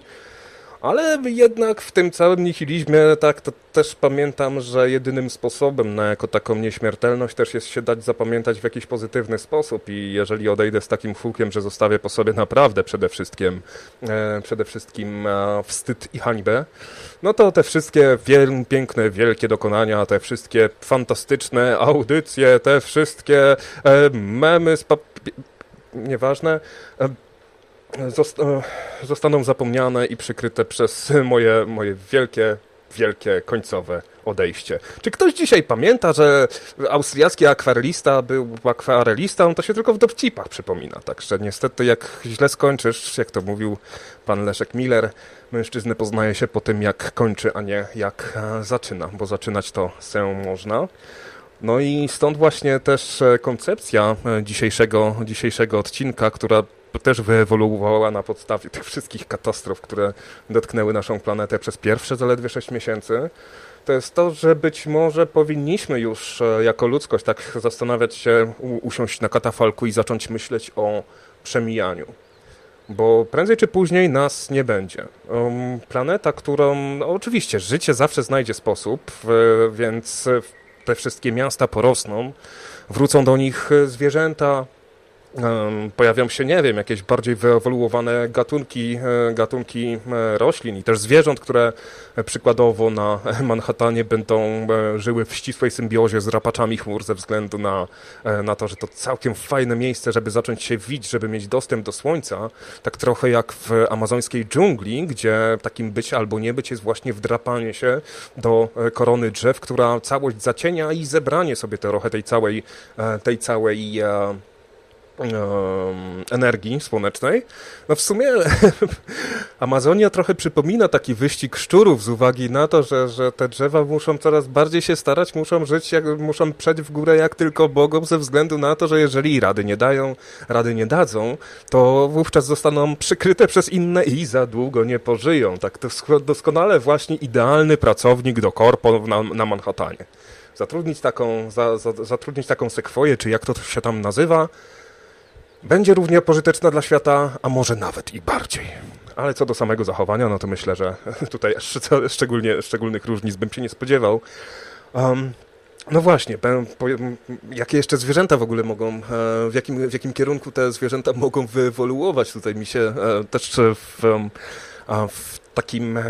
ale jednak w tym całym nihilizmie tak to też pamiętam, że jedynym sposobem na jako taką nieśmiertelność też jest się dać zapamiętać w jakiś pozytywny sposób. I jeżeli odejdę z takim hukiem, że zostawię po sobie naprawdę przede wszystkim e, przede wszystkim e, wstyd i hańbę, no to te wszystkie wiel, piękne, wielkie dokonania, te wszystkie fantastyczne audycje, te wszystkie e, memy z nieważne, e, zostaną zapomniane i przykryte przez moje, moje wielkie, wielkie końcowe odejście. Czy ktoś dzisiaj pamięta, że austriacki akwarelista był akwarelistą, to się tylko w dowcipach przypomina. Także niestety jak źle skończysz, jak to mówił pan Leszek Miller, mężczyznę poznaje się po tym, jak kończy, a nie jak e, zaczyna, bo zaczynać to się można. No i stąd właśnie też e, koncepcja e, dzisiejszego, dzisiejszego odcinka, która też wyewoluowała na podstawie tych wszystkich katastrof, które dotknęły naszą planetę przez pierwsze zaledwie 6 miesięcy, to jest to, że być może powinniśmy już e, jako ludzkość tak zastanawiać się, usiąść na katafalku i zacząć myśleć o przemijaniu. Bo prędzej czy później nas nie będzie. Um, planeta, którą, no oczywiście, życie zawsze znajdzie sposób, więc te wszystkie miasta porosną, wrócą do nich zwierzęta, pojawią się, nie wiem, jakieś bardziej wyewoluowane gatunki, e, gatunki e, roślin i też zwierząt, które e, przykładowo na Manhattanie będą żyły w ścisłej symbiozie z rapaczami chmur ze względu na, na to, że to całkiem fajne miejsce, żeby zacząć się widzieć, żeby mieć dostęp do słońca, tak trochę jak w amazońskiej dżungli, gdzie takim być albo nie być jest właśnie wdrapanie się do korony drzew, która całość zacienia i zebranie sobie trochę tej całej, tej całej energii słonecznej. No w sumie Amazonia trochę przypomina taki wyścig szczurów z uwagi na to, że, że te drzewa muszą coraz bardziej się starać, muszą żyć, jak, muszą przejść w górę jak tylko mogą, ze względu na to, że jeżeli rady nie dają, rady nie dadzą, to wówczas zostaną przykryte przez inne i za długo nie pożyją. Tak to doskonale właśnie idealny pracownik do korpo na, na Manhattanie. Zatrudnić taką, za, za, zatrudnić taką sekwoję, czy jak to się tam nazywa, będzie równie pożyteczna dla świata, a może nawet i bardziej. Ale co do samego zachowania, no to myślę, że tutaj szczególnie, szczególnych różnic bym się nie spodziewał. Um, no właśnie, jakie jeszcze zwierzęta w ogóle mogą, e, w jakim, w jakim kierunku te zwierzęta mogą wyewoluować? Tutaj mi się e, też w, w takim, e,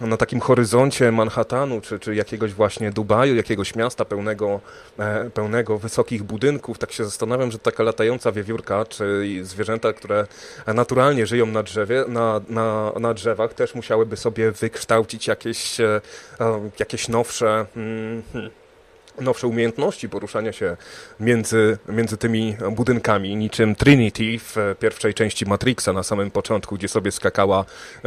na takim horyzoncie Manhattanu, czy, czy jakiegoś właśnie Dubaju, jakiegoś miasta pełnego, e, pełnego wysokich budynków, tak się zastanawiam, że taka latająca wiewiórka, czy zwierzęta, które naturalnie żyją na drzewie, na, na, na drzewach, też musiałyby sobie wykształcić jakieś, e, jakieś nowsze hmm, hmm nowsze umiejętności poruszania się między, między tymi budynkami, niczym Trinity w pierwszej części Matrixa na samym początku, gdzie sobie skakała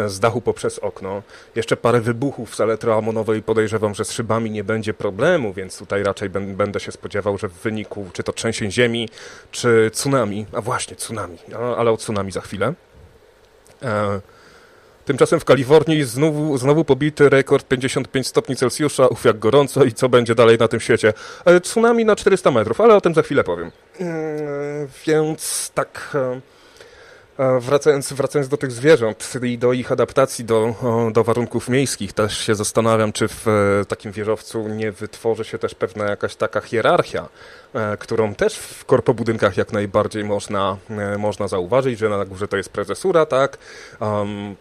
z dachu poprzez okno. Jeszcze parę wybuchów z elektroamonowej podejrzewam, że z szybami nie będzie problemu, więc tutaj raczej będę się spodziewał, że w wyniku czy to trzęsień ziemi, czy tsunami, a właśnie tsunami, ale o tsunami za chwilę, e Tymczasem w Kalifornii znowu, znowu pobity rekord 55 stopni Celsjusza, uf jak gorąco i co będzie dalej na tym świecie. E, tsunami na 400 metrów, ale o tym za chwilę powiem. Mm, więc tak... E, e, wracając, wracając do tych zwierząt i do ich adaptacji do, do warunków miejskich, też się zastanawiam, czy w takim wieżowcu nie wytworzy się też pewna jakaś taka hierarchia, którą też w korpobudynkach jak najbardziej można, można zauważyć, że na górze to jest prezesura, tak, um,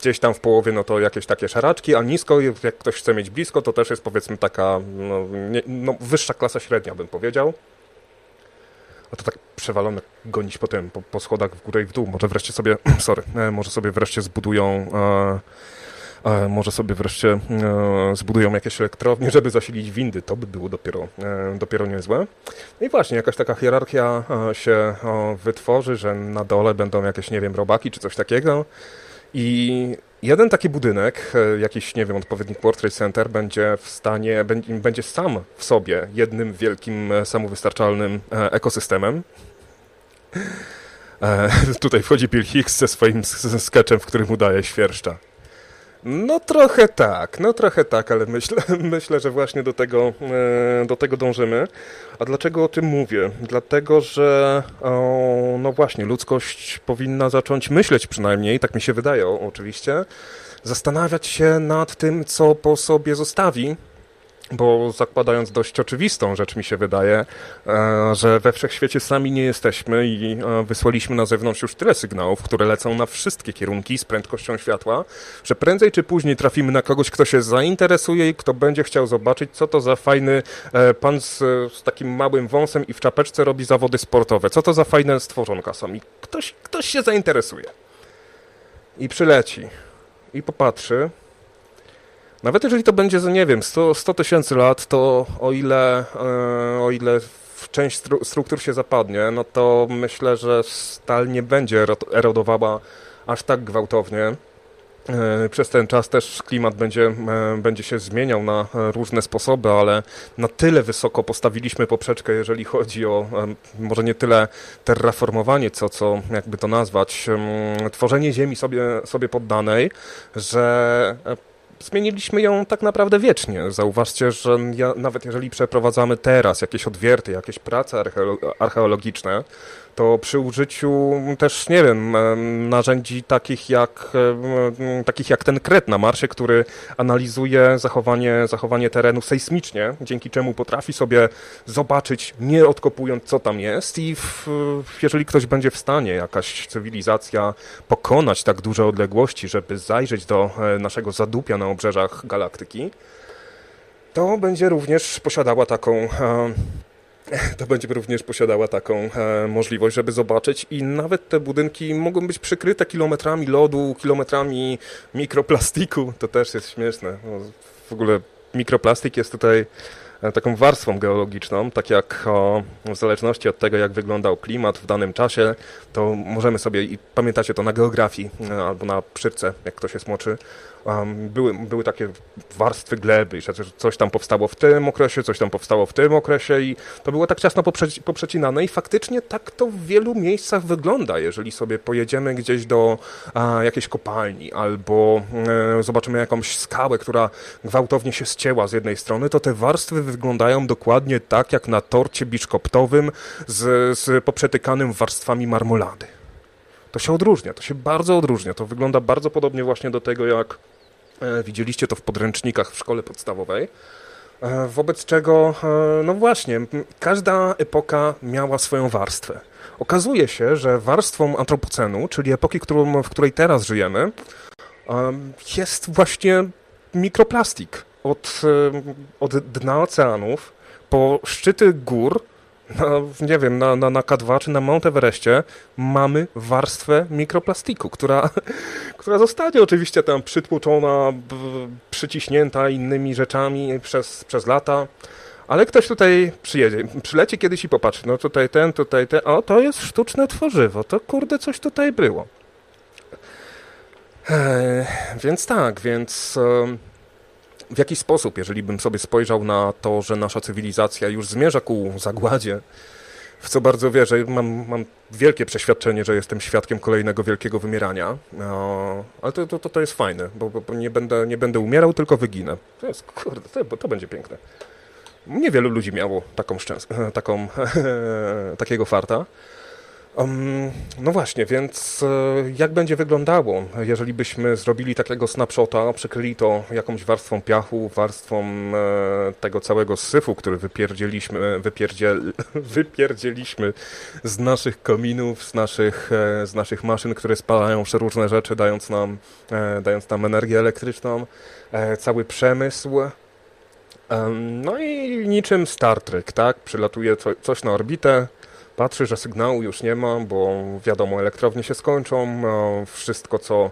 gdzieś tam w połowie no to jakieś takie szaraczki, a nisko, jak ktoś chce mieć blisko, to też jest powiedzmy taka no, nie, no, wyższa klasa średnia, bym powiedział. A to tak przewalone gonić potem po, po schodach w górę i w dół. Może wreszcie sobie, sorry, e, może sobie wreszcie zbudują e, e, może sobie wreszcie e, zbudują jakieś elektrownie, żeby zasilić windy. To by było dopiero, dopiero niezłe. No I właśnie, jakaś taka hierarchia się wytworzy, że na dole będą jakieś, nie wiem, robaki czy coś takiego. I jeden taki budynek, e, jakiś, nie wiem, odpowiednik World Trade Center będzie w stanie, będzie sam w sobie jednym wielkim, e, samowystarczalnym e, ekosystemem. Tutaj wchodzi Bill Hicks ze swoim sketchem, w którym udaje świerszcza. No trochę tak, no trochę tak, ale myślę, myślę, że właśnie do tego, e, do tego dążymy. A dlaczego o tym mówię? Dlatego, że o, no właśnie, ludzkość powinna zacząć myśleć przynajmniej, tak mi się wydaje oczywiście, zastanawiać się nad tym, co po sobie zostawi, bo zakładając dość oczywistą rzecz mi się wydaje, e, że we wszechświecie sami nie jesteśmy i e, wysłaliśmy na zewnątrz już tyle sygnałów, które lecą na wszystkie kierunki z prędkością światła, że prędzej czy później trafimy na kogoś, kto się zainteresuje i kto będzie chciał zobaczyć, co to za fajny e, pan z, z takim małym wąsem i w czapeczce robi zawody sportowe, co to za fajne stworzonka są i ktoś, ktoś się zainteresuje. I przyleci. I popatrzy nawet jeżeli to będzie, nie wiem, 100 tysięcy lat, to o ile, e, o ile część stru struktur się zapadnie, no to myślę, że stal nie będzie erodowała aż tak gwałtownie. E, przez ten czas też klimat będzie, e, będzie się zmieniał na różne sposoby, ale na tyle wysoko postawiliśmy poprzeczkę, jeżeli chodzi o może nie tyle terraformowanie, co, co jakby to nazwać, tworzenie ziemi sobie, sobie poddanej, że zmieniliśmy ją tak naprawdę wiecznie. Zauważcie, że ja, nawet jeżeli przeprowadzamy teraz jakieś odwierty, jakieś prace archeologiczne, to przy użyciu też, nie wiem, narzędzi takich jak, takich jak ten kret na Marsie, który analizuje zachowanie, zachowanie terenu sejsmicznie, dzięki czemu potrafi sobie zobaczyć, nie odkopując, co tam jest i w, jeżeli ktoś będzie w stanie, jakaś cywilizacja pokonać tak duże odległości, żeby zajrzeć do e, naszego zadupia na obrzeżach galaktyki, to będzie również posiadała taką e, to będzie również posiadała taką e, możliwość, żeby zobaczyć i nawet te budynki mogą być przykryte kilometrami lodu, kilometrami mikroplastiku. To też jest śmieszne. No, w ogóle mikroplastik jest tutaj taką warstwą geologiczną, tak jak o, w zależności od tego, jak wyglądał klimat w danym czasie, to możemy sobie, i pamiętacie to na geografii albo na przyrce, jak ktoś jest młodszy, um, były, były takie warstwy gleby, że coś tam powstało w tym okresie, coś tam powstało w tym okresie i to było tak ciasno poprzeci poprzecinane i faktycznie tak to w wielu miejscach wygląda, jeżeli sobie pojedziemy gdzieś do a, jakiejś kopalni albo e, zobaczymy jakąś skałę, która gwałtownie się ścięła z jednej strony, to te warstwy wyglądają dokładnie tak, jak na torcie biszkoptowym z, z poprzetykanym warstwami marmolady. To się odróżnia, to się bardzo odróżnia. To wygląda bardzo podobnie właśnie do tego, jak widzieliście to w podręcznikach w szkole podstawowej. E, wobec czego, e, no właśnie, każda epoka miała swoją warstwę. Okazuje się, że warstwą antropocenu, czyli epoki, którą, w której teraz żyjemy, jest właśnie mikroplastik. Od, od dna oceanów po szczyty gór na, nie wiem, na, na, na K2 czy na Mount Everestie mamy warstwę mikroplastiku, która, która zostanie oczywiście tam przytłoczona, przyciśnięta innymi rzeczami przez, przez lata. Ale ktoś tutaj przyjedzie, przyleci kiedyś i popatrzy, no tutaj ten, tutaj ten, o to jest sztuczne tworzywo, to kurde coś tutaj było. Eee, więc tak, więc... w jaki sposób, jeżeli bym sobie spojrzał na to, że nasza cywilizacja już zmierza ku zagładzie, w co bardzo wierzę, mam, mam wielkie przeświadczenie, że jestem świadkiem kolejnego wielkiego wymierania, no, ale to, to, to jest fajne, bo, bo, nie, będę, nie będę umierał, tylko wyginę. To jest, kurde, to, to będzie piękne. Niewielu ludzi miało taką szczęs- taką, takiego farta. Um, no właśnie, więc e, jak będzie wyglądało, jeżeli byśmy zrobili takiego snapshota, przykryli to jakąś warstwą piachu, warstwą e, tego całego syfu, który wypierdzieliśmy, wypierdziel, wypierdzieliśmy z naszych kominów, z naszych, e, z naszych maszyn, które spalają przeróżne rzeczy, dając nam, e, dając nam energię elektryczną, e, cały przemysł, no i niczym Star Trek, tak? Przylatuje co, coś na orbitę, patrzy, że sygnału już nie ma, bo wiadomo, elektrownie się skończą, wszystko co,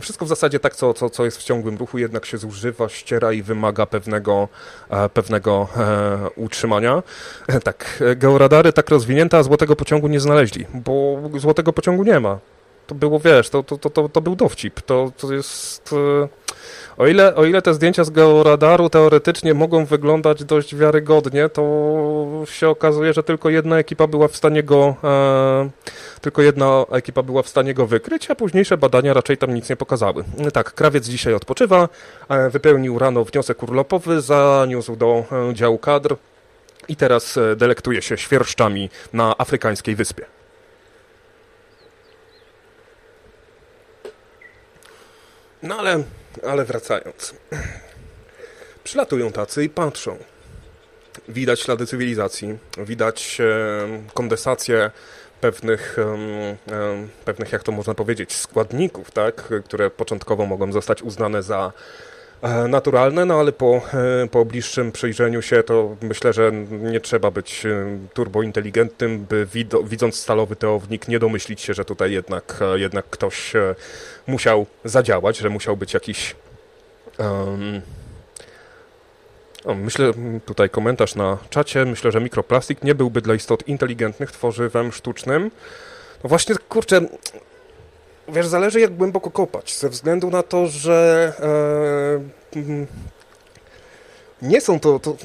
wszystko w zasadzie tak, co, co, co jest w ciągłym ruchu, jednak się zużywa, ściera i wymaga pewnego, e, pewnego e, utrzymania. E, tak, georadary tak rozwinięte, a złotego pociągu nie znaleźli, bo złotego pociągu nie ma. To było, wiesz, to, to, to, to był dowcip. To, to jest... O ile, o ile te zdjęcia z georadaru teoretycznie mogą wyglądać dość wiarygodnie, to się okazuje, że tylko jedna ekipa była w stanie go e, tylko jedna ekipa była w stanie go wykryć, a późniejsze badania raczej tam nic nie pokazały. Tak, krawiec dzisiaj odpoczywa, e, wypełnił rano wniosek urlopowy, zaniósł do e, działu kadr i teraz e, delektuje się świerszczami na afrykańskiej wyspie. No ale ale wracając. Przylatują tacy i patrzą. Widać ślady cywilizacji, widać e, kondensację pewnych, e, e, pewnych, jak to można powiedzieć, składników, tak, które początkowo mogą zostać uznane za E, naturalne, no ale po, e, po bliższym przyjrzeniu się to myślę, że nie trzeba być e, turbointeligentnym, by widząc stalowy teownik nie domyślić się, że tutaj jednak, jednak ktoś musiał zadziałać, że musiał być jakiś um, o, myślę, tutaj komentarz na czacie, myślę, że mikroplastik nie byłby dla istot inteligentnych tworzywem sztucznym. No właśnie, kurczę, Wiesz, zależy jak głęboko kopać, ze względu na to, że e, mm, nie są to, to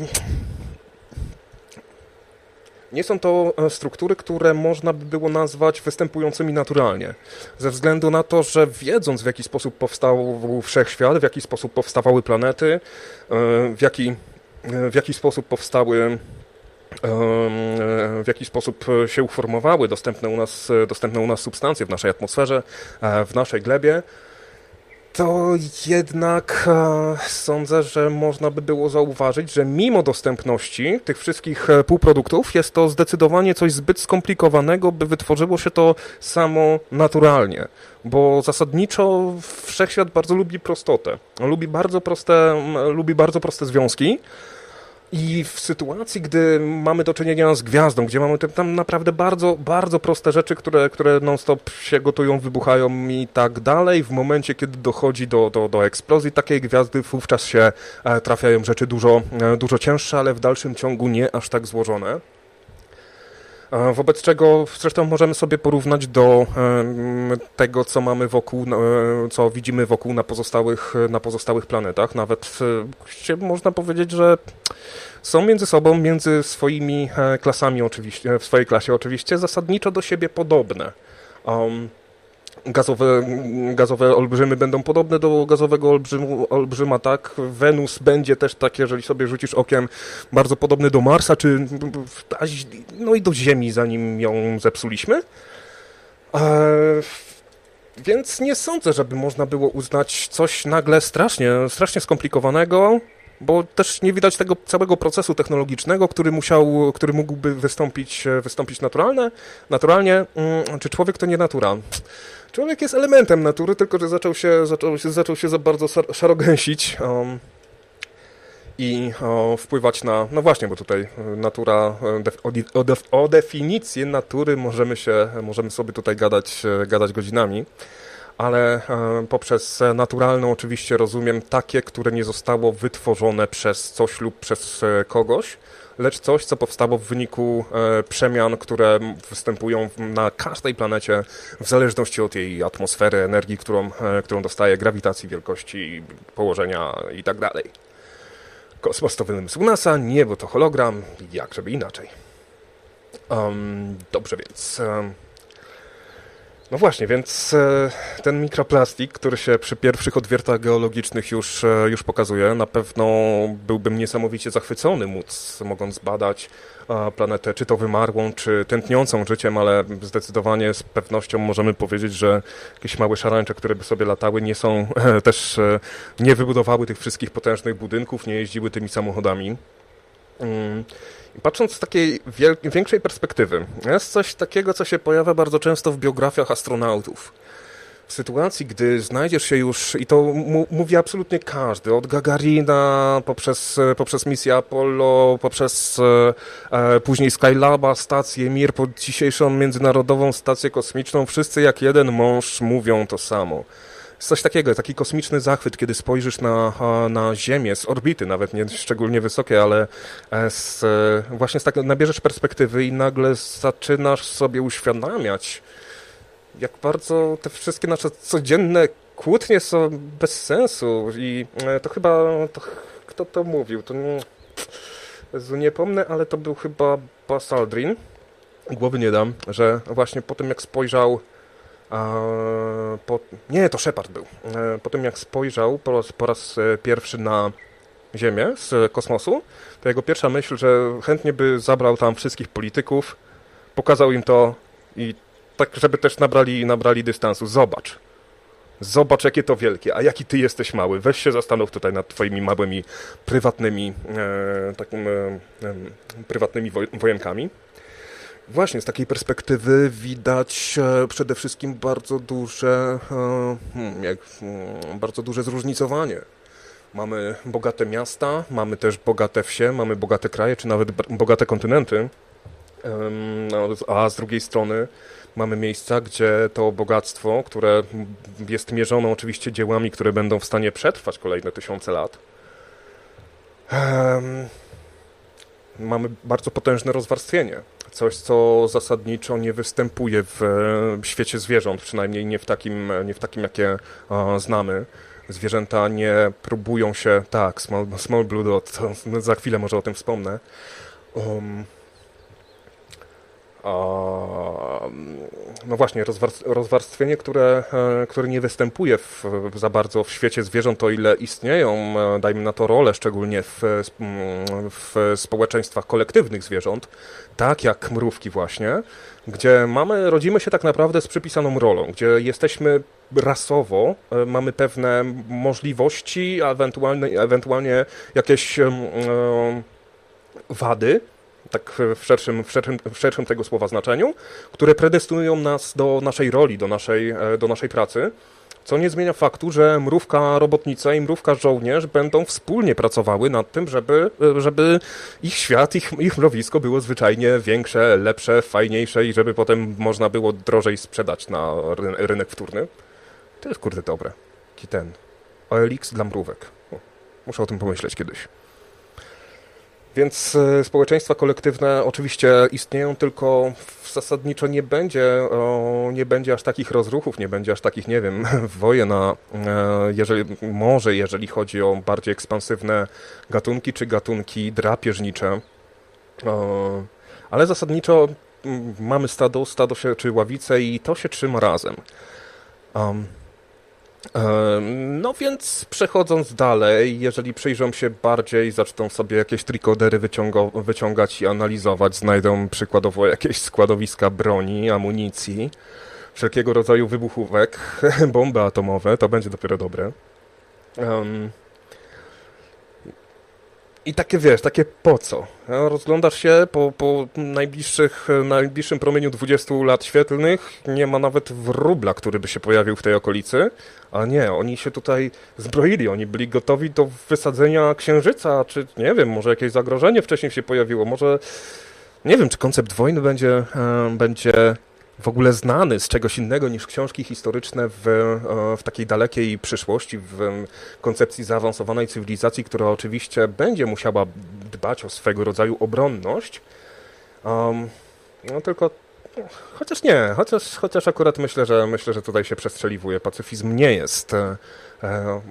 nie są to e, struktury, które można by było nazwać występującymi naturalnie. Ze względu na to, że wiedząc w jaki sposób powstał wszechświat, w jaki sposób powstawały planety, e, w jaki, w jaki sposób powstały w jaki sposób się uformowały dostępne u nas, dostępne u nas substancje w naszej atmosferze, e, w naszej glebie, to jednak e, sądzę, że można by było zauważyć, że mimo dostępności tych wszystkich e, półproduktów jest to zdecydowanie coś zbyt skomplikowanego, by wytworzyło się to samo naturalnie. Bo zasadniczo wszechświat bardzo lubi prostotę. Lubi bardzo proste, lubi bardzo proste związki, I w sytuacji, gdy mamy do czynienia z gwiazdą, gdzie mamy tam naprawdę bardzo, bardzo proste rzeczy, które, które non-stop się gotują, wybuchają i tak dalej, w momencie, kiedy dochodzi do, do, do eksplozji takiej gwiazdy, wówczas się e, trafiają rzeczy dużo, e, dużo cięższe, ale w dalszym ciągu nie aż tak złożone. Wobec czego zresztą możemy sobie porównać do tego, co mamy wokół, co widzimy wokół na pozostałych, na pozostałych planetach. Nawet można powiedzieć, że są między sobą, między swoimi e, klasami oczywiście, w swojej klasie oczywiście, zasadniczo do siebie podobne. Um, gazowe, gazowe olbrzymy będą podobne do gazowego olbrzymu, olbrzyma, tak? Wenus będzie też tak, jeżeli sobie rzucisz okiem, bardzo podobny do Marsa, czy no i do Ziemi, zanim ją zepsuliśmy. E, więc nie sądzę, żeby można było uznać coś nagle strasznie, strasznie skomplikowanego, bo też nie widać tego całego procesu technologicznego, który musiał, który mógłby wystąpić, wystąpić naturalne, naturalnie. Mm, czy człowiek to nie natura? Człowiek jest elementem natury, tylko że zaczął się, zaczął się, zaczął się za bardzo szarogęsić um, i wpływać na, no właśnie, bo tutaj natura, o, o, o definicję natury możemy się, możemy sobie tutaj gadać, gadać godzinami ale e, poprzez naturalne oczywiście rozumiem takie, które nie zostało wytworzone przez coś lub przez e, kogoś, lecz coś, co powstało w wyniku e, przemian, które występują na każdej planecie w zależności od jej atmosfery, energii, którą, którą dostaje, grawitacji, wielkości, położenia i tak. Kosmos to wymysł NASA, niebo to hologram, jak żeby inaczej. Um, dobrze więc... no właśnie, więc e, ten mikroplastik, który się przy pierwszych odwiertach geologicznych już, e, już pokazuje, na pewno byłbym niesamowicie zachwycony móc, mogąc badać planetę, czy to wymarłą, czy tętniącą życiem, ale zdecydowanie z pewnością możemy powiedzieć, że jakieś małe szarańcze, które by sobie latały, nie są też, e, nie wybudowały tych wszystkich potężnych budynków, nie jeździły tymi samochodami. Patrząc z takiej większej perspektywy, jest coś takiego, co się pojawia bardzo często w biografiach astronautów. W sytuacji, gdy znajdziesz się już, i to mówi absolutnie każdy, od Gagarina, poprzez, poprzez misję Apollo, poprzez e, e, później Skylaba, stację Mir, po dzisiejszą międzynarodową stację kosmiczną, wszyscy jak jeden mąż mówią to samo coś takiego, taki kosmiczny zachwyt, kiedy spojrzysz na, na Ziemię z orbity, nawet nie szczególnie wysokie, ale e, z, e, właśnie z tak, nabierzesz perspektywy i nagle zaczynasz sobie uświadamiać, jak bardzo te wszystkie nasze codzienne kłótnie są bez sensu i e, to chyba, to, kto to mówił, to nie, nie pomnę, ale to był chyba Buzz Aldrin, głowy nie dam, że właśnie po tym jak spojrzał po, nie, to Shepard był. E, po tym jak spojrzał po raz, po raz e, pierwszy na Ziemię z kosmosu, to jego pierwsza myśl, że chętnie by zabrał tam wszystkich polityków, pokazał im to i tak, żeby też nabrali, nabrali dystansu. Zobacz. Zobacz, jakie to wielkie, a jaki ty jesteś mały. Weź się zastanów tutaj nad twoimi małymi, prywatnymi, e, takim, e, prywatnymi wojenkami. Właśnie, z takiej perspektywy widać e, przede wszystkim bardzo duże, e, hmm, jak, hmm, bardzo duże zróżnicowanie. Mamy bogate miasta, mamy też bogate wsie, mamy bogate kraje, czy nawet bogate kontynenty. No, a z drugiej strony mamy miejsca, gdzie to bogactwo, które jest mierzone oczywiście dziełami, które będą w stanie przetrwać kolejne tysiące lat, mamy bardzo potężne rozwarstwienie coś, co zasadniczo nie występuje w świecie zwierząt, przynajmniej nie w takim, nie w takim jakie znamy. Zwierzęta nie próbują się, tak, Small, small Blue Dot, za chwilę może o tym wspomnę. Um, no właśnie, rozwarstwienie, które, e, które nie występuje w, za bardzo w świecie zwierząt, o ile istnieją, e, dajmy na to rolę, szczególnie w, w społeczeństwach kolektywnych zwierząt, tak jak mrówki właśnie, gdzie mamy, rodzimy się tak naprawdę z przypisaną rolą, gdzie jesteśmy rasowo, e, mamy pewne możliwości, ewentualnie, ewentualnie jakieś wady, tak w szerszym, w, szerszym, w szerszym tego słowa znaczeniu, które predestynują nas do naszej roli, do naszej, e, do naszej pracy, Co nie zmienia faktu, że mrówka robotnica i mrówka żołnierz będą wspólnie pracowały nad tym, żeby, żeby ich świat, ich, ich mrowisko było zwyczajnie większe, lepsze, fajniejsze i żeby potem można było drożej sprzedać na rynek wtórny. To jest kurde dobre. Ki ten. OLX dla mrówek. Muszę o tym pomyśleć kiedyś. Więc e, społeczeństwa kolektywne oczywiście istnieją, tylko zasadniczo nie będzie, nie będzie aż takich rozruchów, nie będzie aż takich, nie wiem, wojen, a e, jeżeli, może jeżeli chodzi o bardziej ekspansywne gatunki czy gatunki drapieżnicze, ale zasadniczo mamy stado, stado się, czy ławice i to się trzyma razem. Um, no więc przechodząc dalej, jeżeli przyjrzą się bardziej, zaczną sobie jakieś trikodery wyciągać i analizować, znajdą przykładowo jakieś składowiska broni, amunicji, wszelkiego rodzaju wybuchówek, bomby atomowe, to będzie dopiero dobre. Um, i takie wiesz, takie po co? Rozglądasz się po, po najbliższych, najbliższym promieniu 20 lat świetlnych, nie ma nawet wróbla, który by się pojawił w tej okolicy, a nie, oni się tutaj zbroili, oni byli gotowi do wysadzenia księżyca, czy nie wiem, może jakieś zagrożenie wcześniej się pojawiło, może nie wiem, czy koncept wojny będzie, e, będzie w ogóle znany z czegoś innego niż książki historyczne w, e, w takiej dalekiej przyszłości, w koncepcji zaawansowanej cywilizacji, która oczywiście będzie musiała dbać o swego rodzaju obronność. Um, no tylko Chociaż nie, chociaż, chociaż akurat myślę, że myślę, że tutaj się przestrzeliwuje. Pacyfizm nie jest. E, e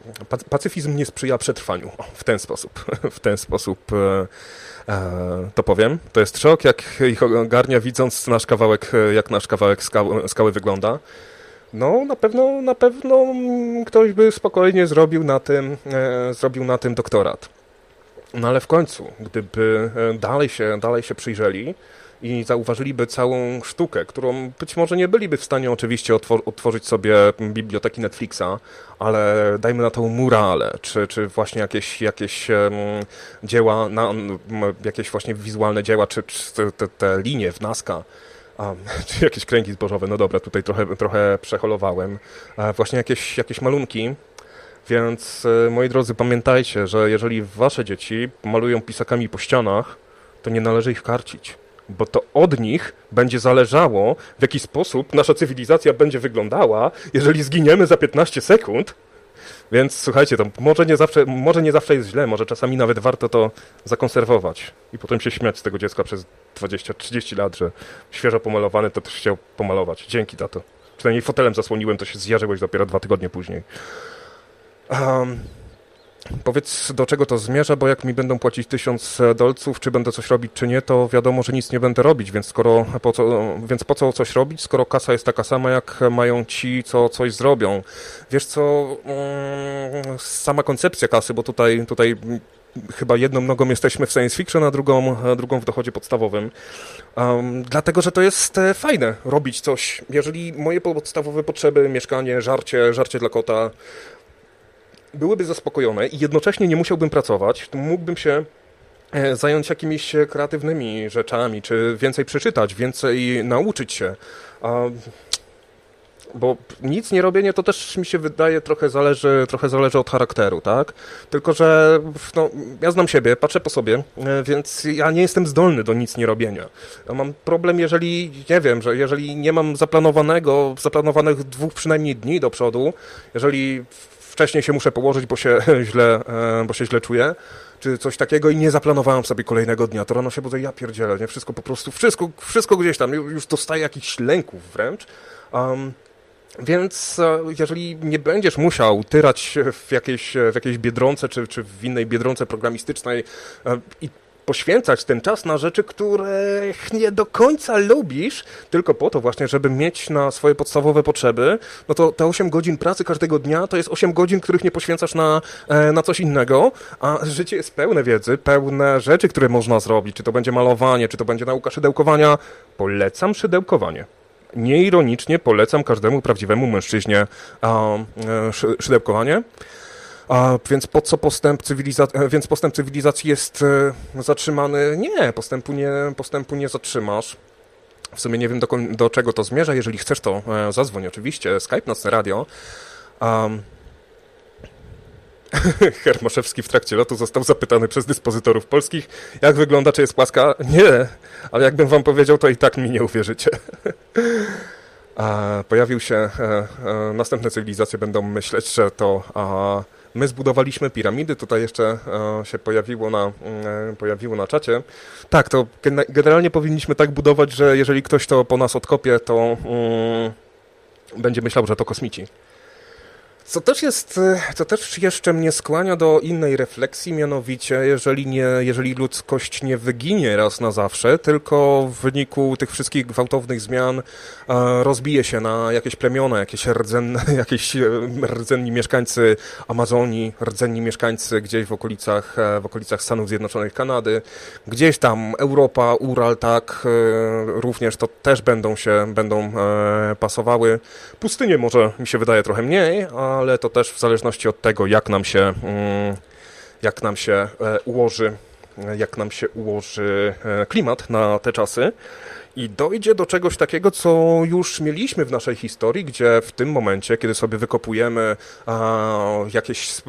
pacyfizm nie sprzyja przetrwaniu. O, w ten sposób. W ten sposób e, to powiem. To jest szok, jak ich ogarnia, widząc nasz kawałek, jak nasz kawałek skały, skały wygląda. No, na pewno, na pewno ktoś by spokojnie zrobił na tym, e, zrobił na tym doktorat. No ale w końcu, gdyby e, dalej się, dalej się przyjrzeli, i zauważyliby całą sztukę, którą być może nie byliby w stanie oczywiście otworzyć sobie biblioteki Netflixa, ale dajmy na to murale, czy, czy właśnie jakieś, jakieś um, dzieła, na, jakieś właśnie wizualne dzieła, czy, czy te, te, linie w Nazca, um, czy jakieś kręgi zbożowe, no dobra, tutaj trochę, trochę przeholowałem, e, właśnie jakieś, jakieś malunki, więc e, moi drodzy, pamiętajcie, że jeżeli wasze dzieci malują pisakami po ścianach, to nie należy ich karcić bo to od nich będzie zależało, w jaki sposób nasza cywilizacja będzie wyglądała, jeżeli zginiemy za 15 sekund. Więc słuchajcie, to może nie, zawsze, może nie zawsze jest źle, może czasami nawet warto to zakonserwować i potem się śmiać z tego dziecka przez 20-30 lat, że świeżo pomalowany to też chciał pomalować. Dzięki, tato. Przynajmniej fotelem zasłoniłem, to się zjarzyłeś dopiero dwa tygodnie później. Um, Powiedz, do czego to zmierza, bo jak mi będą płacić tysiąc dolców, czy będę coś robić, czy nie, to wiadomo, że nic nie będę robić, więc, skoro, po co, więc po co coś robić, skoro kasa jest taka sama, jak mają ci, co coś zrobią. Wiesz co, mm, sama koncepcja kasy, bo tutaj, tutaj chyba jedną nogą jesteśmy w science fiction, a drugą, drugą w dochodzie podstawowym. Um, dlatego, że to jest e, fajne robić coś. Jeżeli moje podstawowe potrzeby, mieszkanie, żarcie, żarcie dla kota, byłyby zaspokojone i jednocześnie nie musiałbym pracować, mógłbym się e, zająć jakimiś kreatywnymi rzeczami, czy więcej przeczytać, więcej nauczyć się. Bo nic nie robienie to też mi się wydaje trochę zależy, trochę zależy od charakteru, tak? Tylko, że no, ja znam siebie, patrzę po sobie, e, więc ja nie jestem zdolny do nic nie robienia. Ja mam problem, jeżeli, nie wiem, że jeżeli nie mam zaplanowanego, zaplanowanych dwóch przynajmniej dni do przodu, jeżeli wcześniej się muszę położyć, bo się źle, e, bo się źle czuję, czy coś takiego i nie zaplanowałem sobie kolejnego dnia, to rano się budzę, ja pierdzielę, nie? Wszystko po prostu, wszystko, wszystko gdzieś tam, już dostaję jakichś lęków wręcz. Um, więc e, jeżeli nie będziesz musiał tyrać w jakiejś, w jakiejś biedronce, czy, czy w innej biedronce programistycznej e, i poświęcać ten czas na rzeczy, których nie do końca lubisz, tylko po to właśnie, żeby mieć na swoje podstawowe potrzeby, no to te 8 godzin pracy każdego dnia to jest 8 godzin, których nie poświęcasz na, e, na coś innego, a życie jest pełne wiedzy, pełne rzeczy, które można zrobić, czy to będzie malowanie, czy to będzie nauka szydełkowania. Polecam szydełkowanie nieironicznie polecam każdemu prawdziwemu mężczyźnie e, szydełkowanie. A więc po co postęp, cywilizacji, e, więc postęp cywilizacji jest e, zatrzymany? Nie, postępu nie, postępu nie zatrzymasz. W sumie nie wiem do, do czego to zmierza. Jeżeli chcesz, to e, zadzwoń oczywiście. Skype, Nocne Radio. Um, Hermoszewski w trakcie lotu został zapytany przez dyspozytorów polskich, jak wygląda, czy jest płaska. Nie, ale jakbym wam powiedział, to i tak mi nie uwierzycie. Pojawił się, następne cywilizacje będą myśleć, że to my zbudowaliśmy piramidy, tutaj jeszcze e, się pojawiło na, e, pojawiło na czacie. Tak, to generalnie powinniśmy tak budować, że jeżeli ktoś to po nas odkopie, to mm, będzie myślał, że to kosmici. Co też jest, co też jeszcze mnie skłania do innej refleksji, mianowicie jeżeli, nie, jeżeli ludzkość nie wyginie raz na zawsze, tylko w wyniku tych wszystkich gwałtownych zmian rozbije się na jakieś plemiona, jakieś, rdzenne, jakieś e, rdzenni mieszkańcy Amazonii, rdzenni mieszkańcy gdzieś w okolicach, e, w okolicach Stanów Zjednoczonych, Kanady, gdzieś tam Europa, Ural, tak, e, również to też będą się, będą pasowały. Pustynie może mi się wydaje trochę mniej, a ale to też w zależności od tego, jak nam się, mm, jak nam się e, ułoży, jak nam się ułoży e, klimat na te czasy. I dojdzie do czegoś takiego, co już mieliśmy w naszej historii, gdzie w tym momencie, kiedy sobie wykopujemy jakieś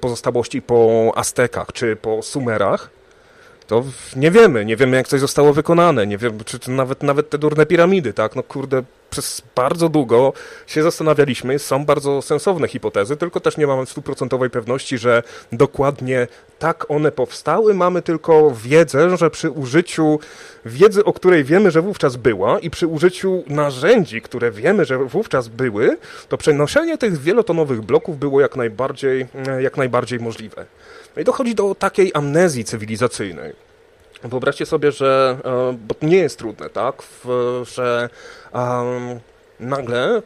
pozostałości po Aztekach czy po Sumerach, to nie wiemy, nie wiemy jak coś zostało wykonane, nie wiemy, czy, nawet, nawet te durne piramidy, tak, no kurde, przez bardzo długo się zastanawialiśmy, są bardzo sensowne hipotezy, tylko też nie mamy stuprocentowej pewności, że dokładnie tak one powstały. Mamy tylko wiedzę, że przy użyciu wiedzy, o której wiemy, że wówczas była i przy użyciu narzędzi, które wiemy, że wówczas były, to przenoszenie tych wielotonowych bloków było jak najbardziej, jak najbardziej możliwe. No i dochodzi do takiej amnezji cywilizacyjnej. Wyobraźcie sobie, że, e, bo to nie jest trudne, tak, że um, nagle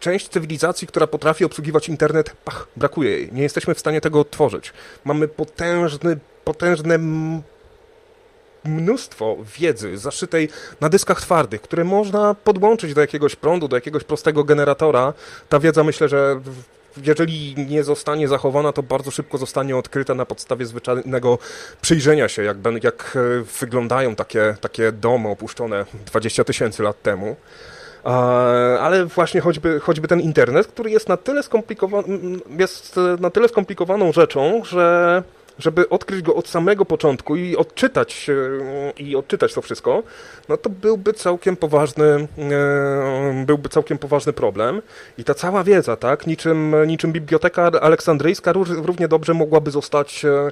część cywilizacji, która potrafi obsługiwać internet, pach, brakuje jej. Nie jesteśmy w stanie tego odtworzyć. Mamy potężny, potężne mnóstwo wiedzy zaszytej na dyskach twardych, które można podłączyć do jakiegoś prądu, do jakiegoś prostego generatora. Ta wiedza myślę, że jeżeli nie zostanie zachowana, to bardzo szybko zostanie odkryta na podstawie zwyczajnego przyjrzenia się, jak, jak e, wyglądają takie, takie domy opuszczone 20 tysięcy lat temu. Ale właśnie choćby, choćby ten internet, który jest na tyle skomplikowany, jest e, na tyle skomplikowaną rzeczą, że żeby odkryć go od samego początku i odczytać, i odczytać to wszystko, no to byłby całkiem poważny, e, byłby całkiem poważny problem. I ta cała wiedza, tak, niczym, niczym biblioteka aleksandryjska równie dobrze mogłaby zostać e,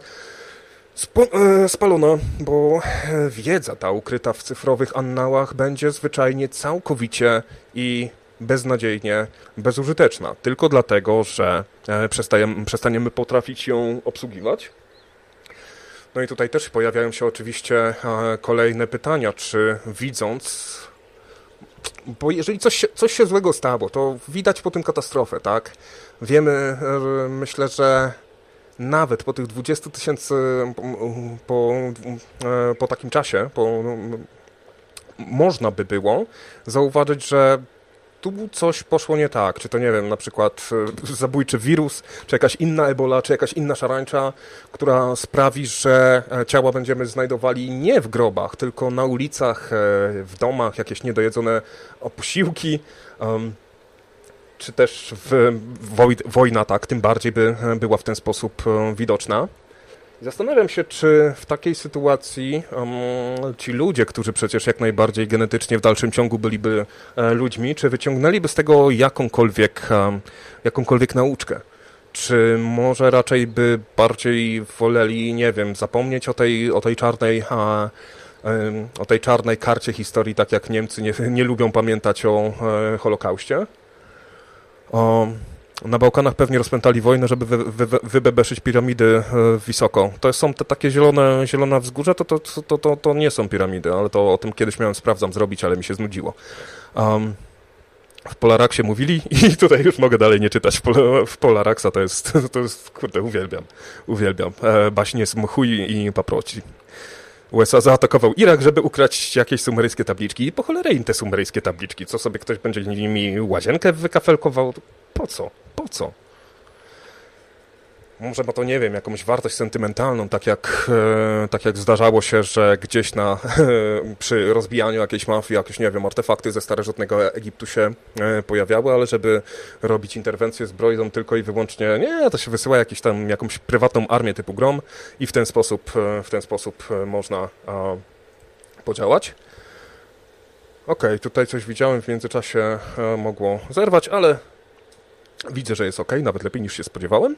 e, spalona, bo wiedza ta ukryta w cyfrowych annałach będzie zwyczajnie całkowicie i beznadziejnie bezużyteczna, tylko dlatego, że przestaniemy potrafić ją obsługiwać, no i tutaj też pojawiają się oczywiście e, kolejne pytania, czy widząc bo jeżeli coś się, coś się złego stało, to widać po tym katastrofę, tak? Wiemy, myślę, że nawet po tych 20 tysięcy, po, e, po takim czasie, po, można by było zauważyć, że tu coś poszło nie tak, czy to nie wiem, na przykład e, zabójczy wirus, czy jakaś inna ebola, czy jakaś inna szarańcza, która sprawi, że e, ciała będziemy znajdowali nie w grobach, tylko na ulicach, e, w domach, jakieś niedojedzone posiłki, czy też w, wojna tak, tym bardziej by była w ten sposób widoczna. Zastanawiam się, czy w takiej sytuacji um, ci ludzie, którzy przecież jak najbardziej genetycznie w dalszym ciągu byliby e, ludźmi, czy wyciągnęliby z tego jakąkolwiek, jakąkolwiek nauczkę? Czy może raczej by bardziej woleli, nie wiem, zapomnieć o tej, o tej czarnej, a, o tej czarnej karcie historii, tak jak Niemcy nie, nie lubią pamiętać o e, Holokauście? Um, na Bałkanach pewnie rozpętali wojnę, żeby wy, wy, wybebeszyć piramidy e, wysoko. To są te takie zielone, zielone wzgórza, to, to, to, to, to nie są piramidy, ale to o tym kiedyś miałem, sprawdzam, zrobić, ale mi się znudziło. Um, w Polaraksie mówili i tutaj już mogę dalej nie czytać. W Polaraksa to jest, to jest, kurde, uwielbiam, uwielbiam. E, baśnie z mchu i paproci. USA zaatakował Irak, żeby ukraść jakieś sumeryjskie tabliczki i po cholerę im te sumeryjskie tabliczki. Co sobie ktoś będzie nimi łazienkę wykafelkował? Po co? Po co? Może ma to, nie wiem, jakąś wartość sentymentalną, tak jak, e, tak jak zdarzało się, że gdzieś na, przy rozbijaniu jakiejś mafii jakieś, nie wiem, artefakty ze starożytnego Egiptu się e, pojawiały, ale żeby robić interwencję zbrojną tylko i wyłącznie, nie, to się wysyła jakiś tam, jakąś prywatną armię typu Grom i w ten sposób, e, w ten sposób można podziałać. Ok, tutaj coś widziałem, w międzyczasie mogło zerwać, ale widzę, że jest ok, nawet lepiej niż się spodziewałem.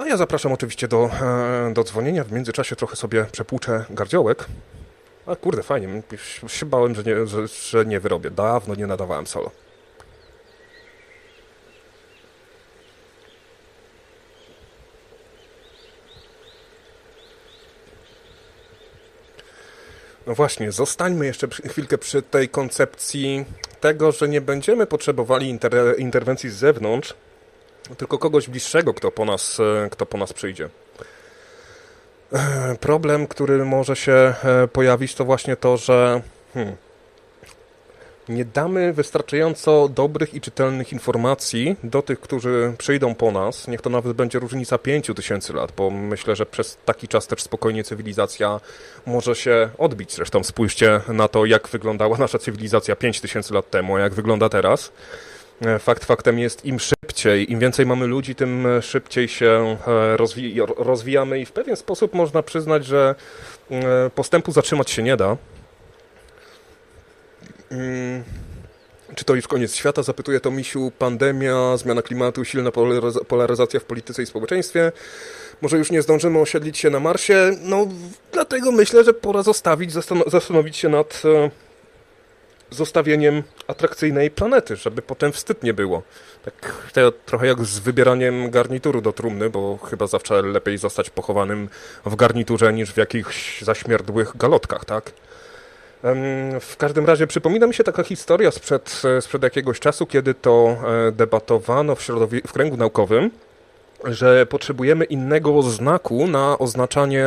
A ja zapraszam oczywiście do, e, do dzwonienia. W międzyczasie trochę sobie przepłuczę gardziołek. A kurde, fajnie. Się bałem, że nie, że, że nie wyrobię. Dawno nie nadawałem solo. No właśnie, zostańmy jeszcze chwilkę przy tej koncepcji tego, że nie będziemy potrzebowali inter interwencji z zewnątrz, tylko kogoś bliższego, kto po nas, e, kto po nas przyjdzie. E, problem, który może się e, pojawić, to właśnie to, że hmm, nie damy wystarczająco dobrych i czytelnych informacji do tych, którzy przyjdą po nas. Niech to nawet będzie różnica 5000 lat, bo myślę, że przez taki czas też spokojnie cywilizacja może się odbić. Zresztą spójrzcie na to, jak wyglądała nasza cywilizacja 5000 lat temu, a jak wygląda teraz. Fakt faktem jest, im szybciej, im więcej mamy ludzi, tym e, szybciej się e, rozwi rozwijamy i w pewien sposób można przyznać, że postępu zatrzymać się nie da. Mm, czy to już koniec świata? Zapytuje to Misiu. Pandemia, zmiana klimatu, silna polaryzacja w polityce i społeczeństwie. Może już nie zdążymy osiedlić się na Marsie? No, dlatego myślę, że pora zostawić, zastanowić się nad zostawieniem atrakcyjnej planety, żeby potem wstyd nie było. Tak trochę jak z wybieraniem garnituru do trumny, bo chyba zawsze lepiej zostać pochowanym w garniturze niż w jakichś zaśmierdłych galotkach, tak? W każdym razie przypomina mi się taka historia sprzed, sprzed jakiegoś czasu, kiedy to e, debatowano w, w kręgu naukowym, że potrzebujemy innego znaku na oznaczanie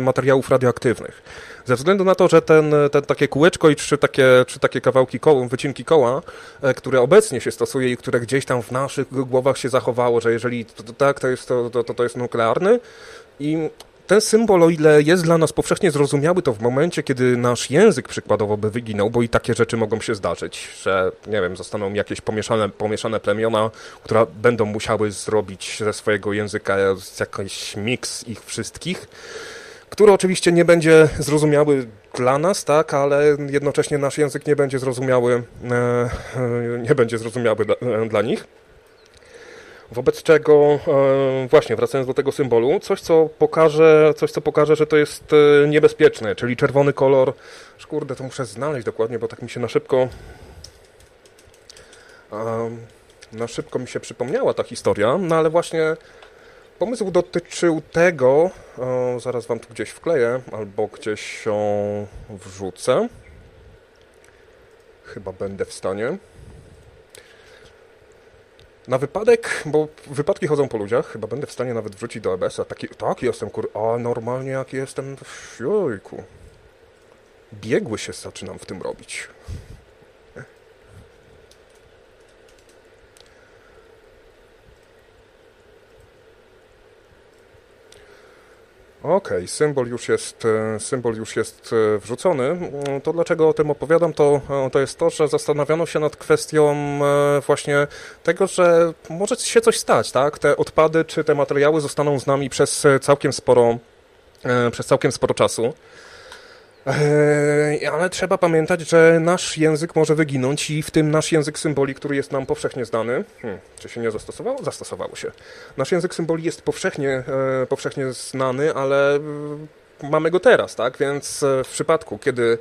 materiałów radioaktywnych. Ze względu na to, że ten, ten takie kółeczko i trzy takie, trzy takie kawałki koła, wycinki koła, e, które obecnie się stosuje i które gdzieś tam w naszych głowach się zachowało, że jeżeli tak, to jest, to, to, to jest nuklearny i ten symbol, o ile jest dla nas powszechnie zrozumiały, to w momencie, kiedy nasz język przykładowo by wyginął, bo i takie rzeczy mogą się zdarzyć, że, nie wiem, zostaną jakieś pomieszane, pomieszane plemiona, które będą musiały zrobić ze swojego języka jakiś miks ich wszystkich, który oczywiście nie będzie zrozumiały dla nas, tak, ale jednocześnie nasz język nie będzie zrozumiały, e, e, nie będzie zrozumiały dla, dla nich. Wobec czego, właśnie wracając do tego symbolu, coś co pokaże, coś co pokaże, że to jest niebezpieczne, czyli czerwony kolor. Kurde, to muszę znaleźć dokładnie, bo tak mi się na szybko na szybko mi się przypomniała ta historia, no ale właśnie Pomysł dotyczył tego, o, zaraz wam tu gdzieś wkleję, albo gdzieś ją wrzucę. Chyba będę w stanie. Na wypadek, bo wypadki chodzą po ludziach, chyba będę w stanie nawet wrzucić do EBS-a. Taki, tak, jestem kur... A normalnie jak jestem... Jojku. Biegły się zaczynam w tym robić. Okej, okay, symbol już jest, e, symbol już jest e, wrzucony. Mm, to dlaczego o tym opowiadam, to, e, to jest to, że zastanawiano się nad kwestią właśnie tego, że może się coś stać, tak? Te odpady czy te materiały zostaną z nami przez całkiem sporo, przez całkiem sporo czasu. Eee, ale trzeba pamiętać, że nasz język może wyginąć i w tym nasz język symboli, który jest nam powszechnie znany, hmm, czy się nie zastosowało? Zastosowało się. Nasz język symboli jest powszechnie, e, powszechnie znany, ale e, mamy go teraz, tak? Więc e, w przypadku, kiedy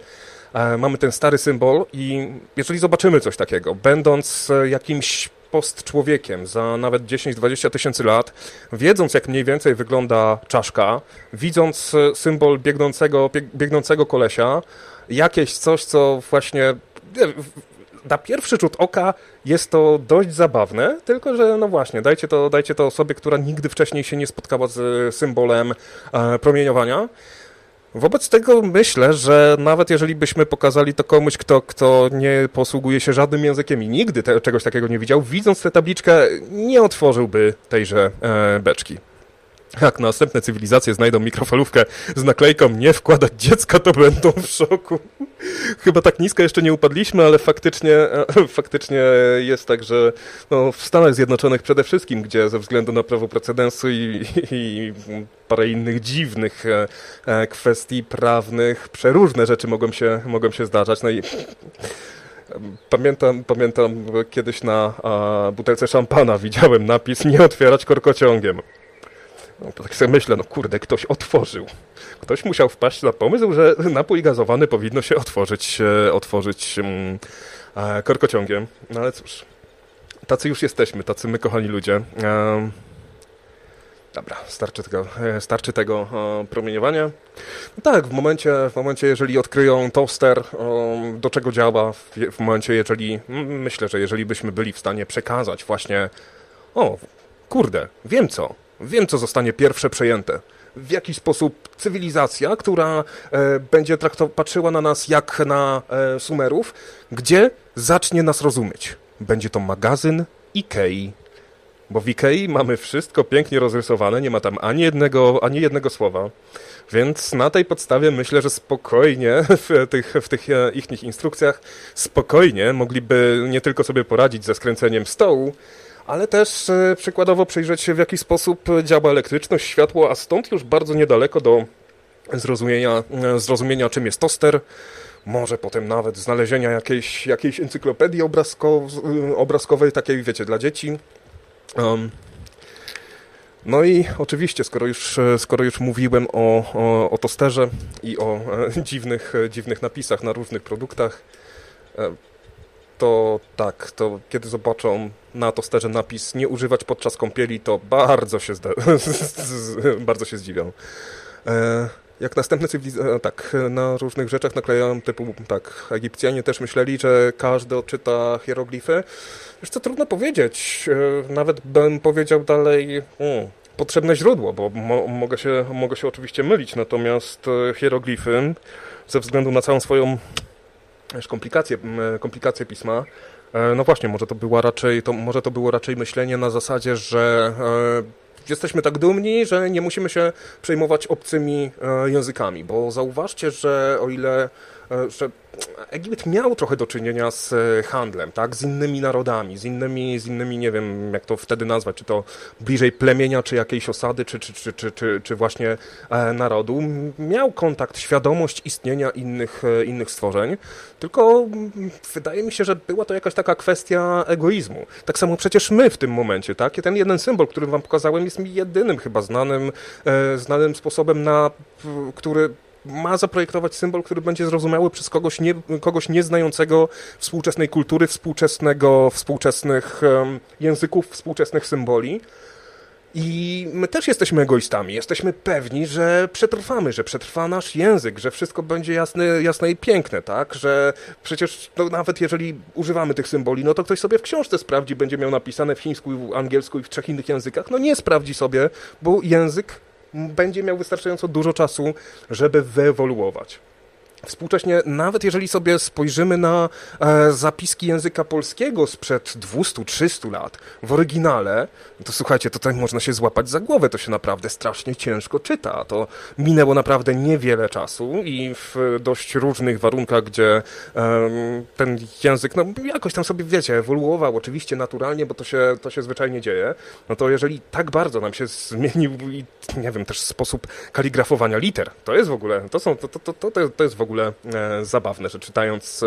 e, mamy ten stary symbol i jeżeli zobaczymy coś takiego, będąc e, jakimś post człowiekiem za nawet 10-20 tysięcy lat, wiedząc jak mniej więcej wygląda czaszka, widząc e, symbol biegnącego, biegnącego kolesia, jakieś coś, co właśnie na pierwszy rzut oka jest to dość zabawne, tylko że no właśnie, dajcie to, dajcie to osobie, która nigdy wcześniej się nie spotkała z symbolem e, promieniowania Wobec tego myślę, że nawet jeżeli byśmy pokazali to komuś, kto, kto nie posługuje się żadnym językiem i nigdy te, czegoś takiego nie widział, widząc tę tabliczkę, nie otworzyłby tejże e, beczki. Jak następne cywilizacje znajdą mikrofalówkę z naklejką nie wkładać dziecka, to będą w szoku. Chyba tak nisko jeszcze nie upadliśmy, ale faktycznie, e, faktycznie jest tak, że no, w Stanach Zjednoczonych przede wszystkim, gdzie ze względu na prawo precedensu i, i parę innych dziwnych e, e, kwestii prawnych, przeróżne rzeczy mogą się, mogą się zdarzać. No i Pamiętam, pamiętam kiedyś na a, butelce szampana widziałem napis nie otwierać korkociągiem. No to tak sobie myślę, no kurde, ktoś otworzył. Ktoś musiał wpaść na pomysł, że napój gazowany powinno się otworzyć, e, otworzyć um, korkociągiem. No ale cóż, tacy już jesteśmy, tacy my, kochani ludzie. Um, Dobra, starczy tego, e, starczy tego promieniowania. No tak, w momencie, w momencie, jeżeli odkryją toster, do czego działa, w, w momencie, jeżeli, myślę, że jeżeli byśmy byli w stanie przekazać właśnie, o, kurde, wiem co, Wiem, co zostanie pierwsze przejęte. W jaki sposób cywilizacja, która e, będzie patrzyła na nas jak na e, Sumerów, gdzie zacznie nas rozumieć. Będzie to magazyn Ikei. Bo w Ikei mamy wszystko pięknie rozrysowane, nie ma tam ani jednego, ani jednego słowa. Więc na tej podstawie myślę, że spokojnie w tych, w tych e, ich instrukcjach spokojnie mogliby nie tylko sobie poradzić ze skręceniem stołu, ale też e, przykładowo przyjrzeć się w jaki sposób działa elektryczność, światło, a stąd już bardzo niedaleko do zrozumienia, e, zrozumienia czym jest toster, może potem nawet znalezienia jakiejś, jakiejś encyklopedii obrazko, e, obrazkowej, takiej wiecie, dla dzieci. Um, no i oczywiście, skoro już, skoro już mówiłem o, o, o tosterze i o dziwnych, dziwnych napisach na różnych produktach, to tak, to kiedy zobaczą na tosterze napis nie używać podczas kąpieli, to bardzo się, bardzo się zdziwią. E, jak następne cywilizacje, e, tak, na różnych rzeczach naklejają typu, tak, Egipcjanie też myśleli, że każdy odczyta hieroglify. Już co trudno powiedzieć, e, nawet bym powiedział dalej, hmm, potrzebne źródło, bo mo mogę, się, mogę się oczywiście mylić, natomiast hieroglify ze względu na całą swoją komplikacje, komplikacje pisma. E, no właśnie, może to była raczej, to, może to było raczej myślenie na zasadzie, że e, jesteśmy tak dumni, że nie musimy się przejmować obcymi e, językami, bo zauważcie, że o ile że Egipt miał trochę do czynienia z e, handlem, tak, z innymi narodami, z innymi, z innymi, nie wiem, jak to wtedy nazwać, czy to bliżej plemienia, czy jakiejś osady, czy, czy, czy, czy, czy, czy właśnie e, narodu. Miał kontakt, świadomość istnienia innych, e, innych stworzeń, tylko wydaje mi się, że była to jakaś taka kwestia egoizmu. Tak samo przecież my w tym momencie, tak, I ten jeden symbol, który wam pokazałem, jest mi jedynym chyba znanym, znanym sposobem na, który ma zaprojektować symbol, który będzie zrozumiały przez kogoś, nie, kogoś nieznającego współczesnej kultury, współczesnego, współczesnych um, języków, współczesnych symboli. I my też jesteśmy egoistami. Jesteśmy pewni, że przetrwamy, że przetrwa nasz język, że wszystko będzie jasne, jasne i piękne, tak? Że przecież no, nawet jeżeli używamy tych symboli, no to ktoś sobie w książce sprawdzi, będzie miał napisane w chińsku, angielsku i w trzech innych językach. No nie sprawdzi sobie, bo język będzie miał wystarczająco dużo czasu, żeby wyewoluować. Współcześnie, nawet jeżeli sobie spojrzymy na e, zapiski języka polskiego sprzed 200-300 lat w oryginale, to słuchajcie, to tak można się złapać za głowę, to się naprawdę strasznie ciężko czyta. To minęło naprawdę niewiele czasu i w dość różnych warunkach, gdzie e, ten język, no jakoś tam sobie, wiecie, ewoluował, oczywiście naturalnie, bo to się, to się zwyczajnie dzieje, no to jeżeli tak bardzo nam się zmienił i, nie wiem, też sposób kaligrafowania liter, to jest w ogóle, to są, to, to, to, to jest w ogóle ogóle e, zabawne, że czytając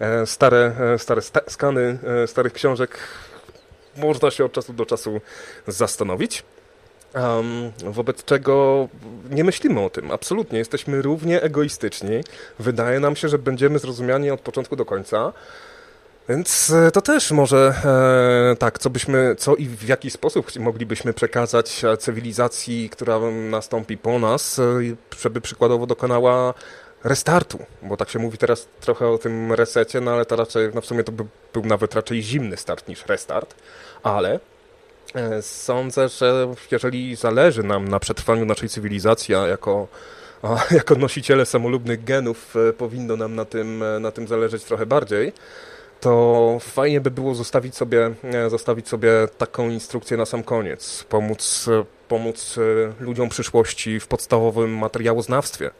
e, stare, e, stare skany starych książek można się od czasu do czasu zastanowić. Um, wobec czego nie myślimy o tym. Absolutnie. Jesteśmy równie egoistyczni. Wydaje nam się, że będziemy zrozumiani od początku do końca. Więc to też może e, tak, co byśmy, co i w jaki sposób moglibyśmy przekazać cywilizacji, która nastąpi po nas, żeby przykładowo dokonała restartu, bo tak się mówi teraz trochę o tym resecie, no ale to raczej, no w sumie to by, był nawet raczej zimny start niż restart, ale e, sądzę, że jeżeli zależy nam na przetrwaniu naszej cywilizacji, a jako a jako nosiciele samolubnych genów e, powinno nam na tym, e, na tym zależeć trochę bardziej, to fajnie by było zostawić sobie, zostawić sobie taką instrukcję na sam koniec. Pomóc, pomóc ludziom przyszłości w podstawowym materiałoznawstwie,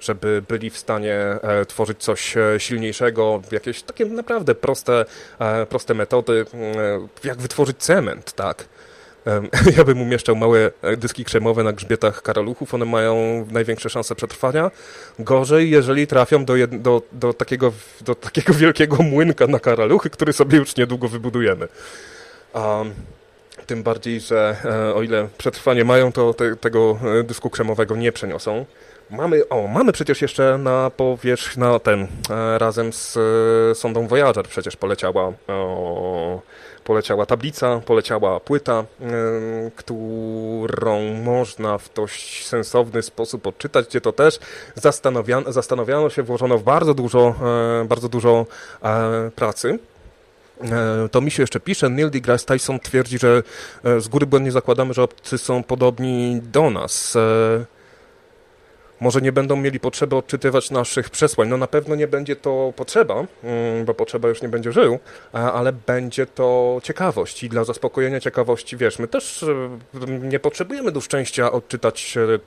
żeby byli w stanie tworzyć coś silniejszego, jakieś takie naprawdę proste, proste metody, jak wytworzyć cement, tak? Ja bym umieszczał małe e, dyski krzemowe na grzbietach karaluchów, one mają największe szanse przetrwania. Gorzej, jeżeli trafią do, jed, do, do, takiego, do takiego wielkiego młynka na karaluchy, który sobie już niedługo wybudujemy. Um, tym bardziej, że e, o ile przetrwanie mają, to te, tego e, dysku krzemowego nie przeniosą. Mamy, o, mamy przecież jeszcze na powierzch, na ten, razem z sondą Voyager przecież poleciała o, poleciała tablica, poleciała płyta, którą można w dość sensowny sposób odczytać, gdzie to też zastanawiano, zastanawiano się, włożono w bardzo dużo, e, bardzo dużo e, pracy. E, to mi się jeszcze pisze, Neil deGrasse Tyson twierdzi, że z góry błędnie zakładamy, że obcy są podobni do nas może nie będą mieli potrzeby odczytywać naszych przesłań. No na pewno nie będzie to potrzeba, mm, bo potrzeba już nie będzie żył, ale będzie to ciekawość. I dla zaspokojenia ciekawości, wiesz, my też e, nie potrzebujemy do szczęścia odczytać e,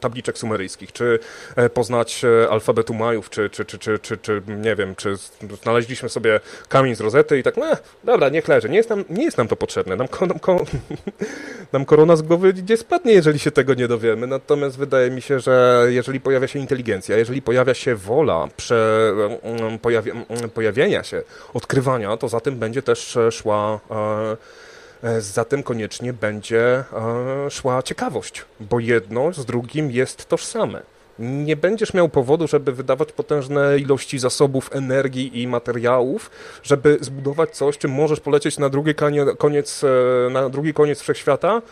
tabliczek sumeryjskich, czy e, poznać alfabetu Majów, czy, czy, czy, czy, czy, czy nie wiem, czy znaleźliśmy sobie kamień z rozety i tak, no dobra, niech leży, nie jest nam, nie jest nam to potrzebne, nam, nam, nam korona z głowy nie spadnie, jeżeli się tego nie dowiemy, natomiast wydaje mi się, że jeżeli pojawia się inteligencja, jeżeli pojawia się wola prze, mm, pojawi, mm, pojawienia się, odkrywania, to za tym będzie też szła e, e, za tym koniecznie będzie e, szła ciekawość, bo jedno z drugim jest tożsame. Nie będziesz miał powodu, żeby wydawać potężne ilości zasobów energii i materiałów, żeby zbudować coś, czym możesz polecieć na drugi koniec, na drugi koniec wszechświata,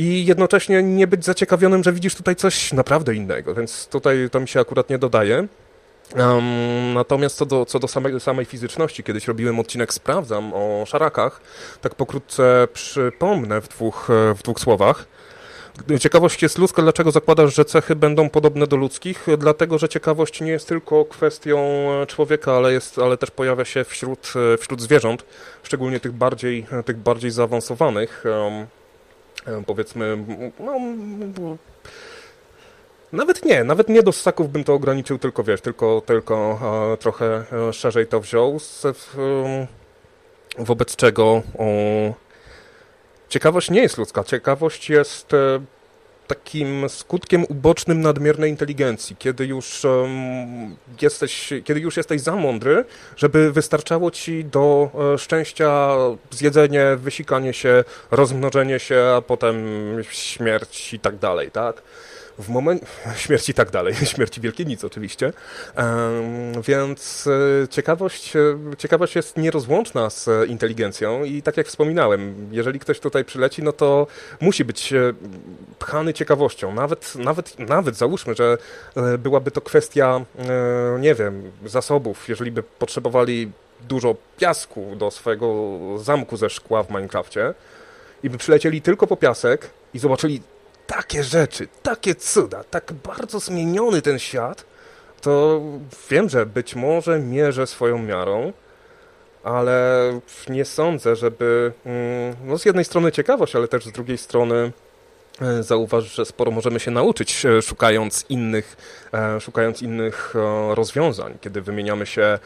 i jednocześnie nie być zaciekawionym, że widzisz tutaj coś naprawdę innego, więc tutaj to mi się akurat nie dodaje. Um, natomiast co do, co do samej, samej fizyczności, kiedyś robiłem odcinek Sprawdzam o szarakach, tak pokrótce przypomnę w dwóch, w dwóch słowach. Ciekawość jest ludzka. Dlaczego zakładasz, że cechy będą podobne do ludzkich? Dlatego, że ciekawość nie jest tylko kwestią człowieka, ale, jest, ale też pojawia się wśród, wśród zwierząt, szczególnie tych bardziej, tych bardziej zaawansowanych. Um, E, powiedzmy, no, nawet nie, nawet nie do ssaków bym to ograniczył, tylko wiesz, tylko, tylko e, trochę e, szerzej to wziął, z, wobec czego o, ciekawość nie jest ludzka, ciekawość jest takim skutkiem ubocznym nadmiernej inteligencji, kiedy już jesteś, kiedy już jesteś za mądry, żeby wystarczało ci do e, szczęścia zjedzenie, wysikanie się, rozmnożenie się, a potem śmierć i tak dalej, tak? W momencie śmierci i tak dalej, śmierci Wielkiej oczywiście, więc e, ciekawość, e, ciekawość jest nierozłączna z inteligencją i tak jak wspominałem, jeżeli ktoś tutaj przyleci, no to musi być e, pchany ciekawością, nawet, nawet, nawet załóżmy, że byłaby to kwestia, nie wiem, zasobów, jeżeli by potrzebowali dużo piasku do swojego zamku ze szkła w Minecrafcie i by przylecieli tylko po piasek i zobaczyli takie rzeczy, takie cuda, tak bardzo zmieniony ten świat, to wiem, że być może mierzę swoją miarą, ale nie sądzę, żeby, mm, no z jednej strony ciekawość, ale też z drugiej strony zauważ, że sporo możemy się nauczyć, e, szukając innych, e, szukając innych rozwiązań, kiedy wymieniamy się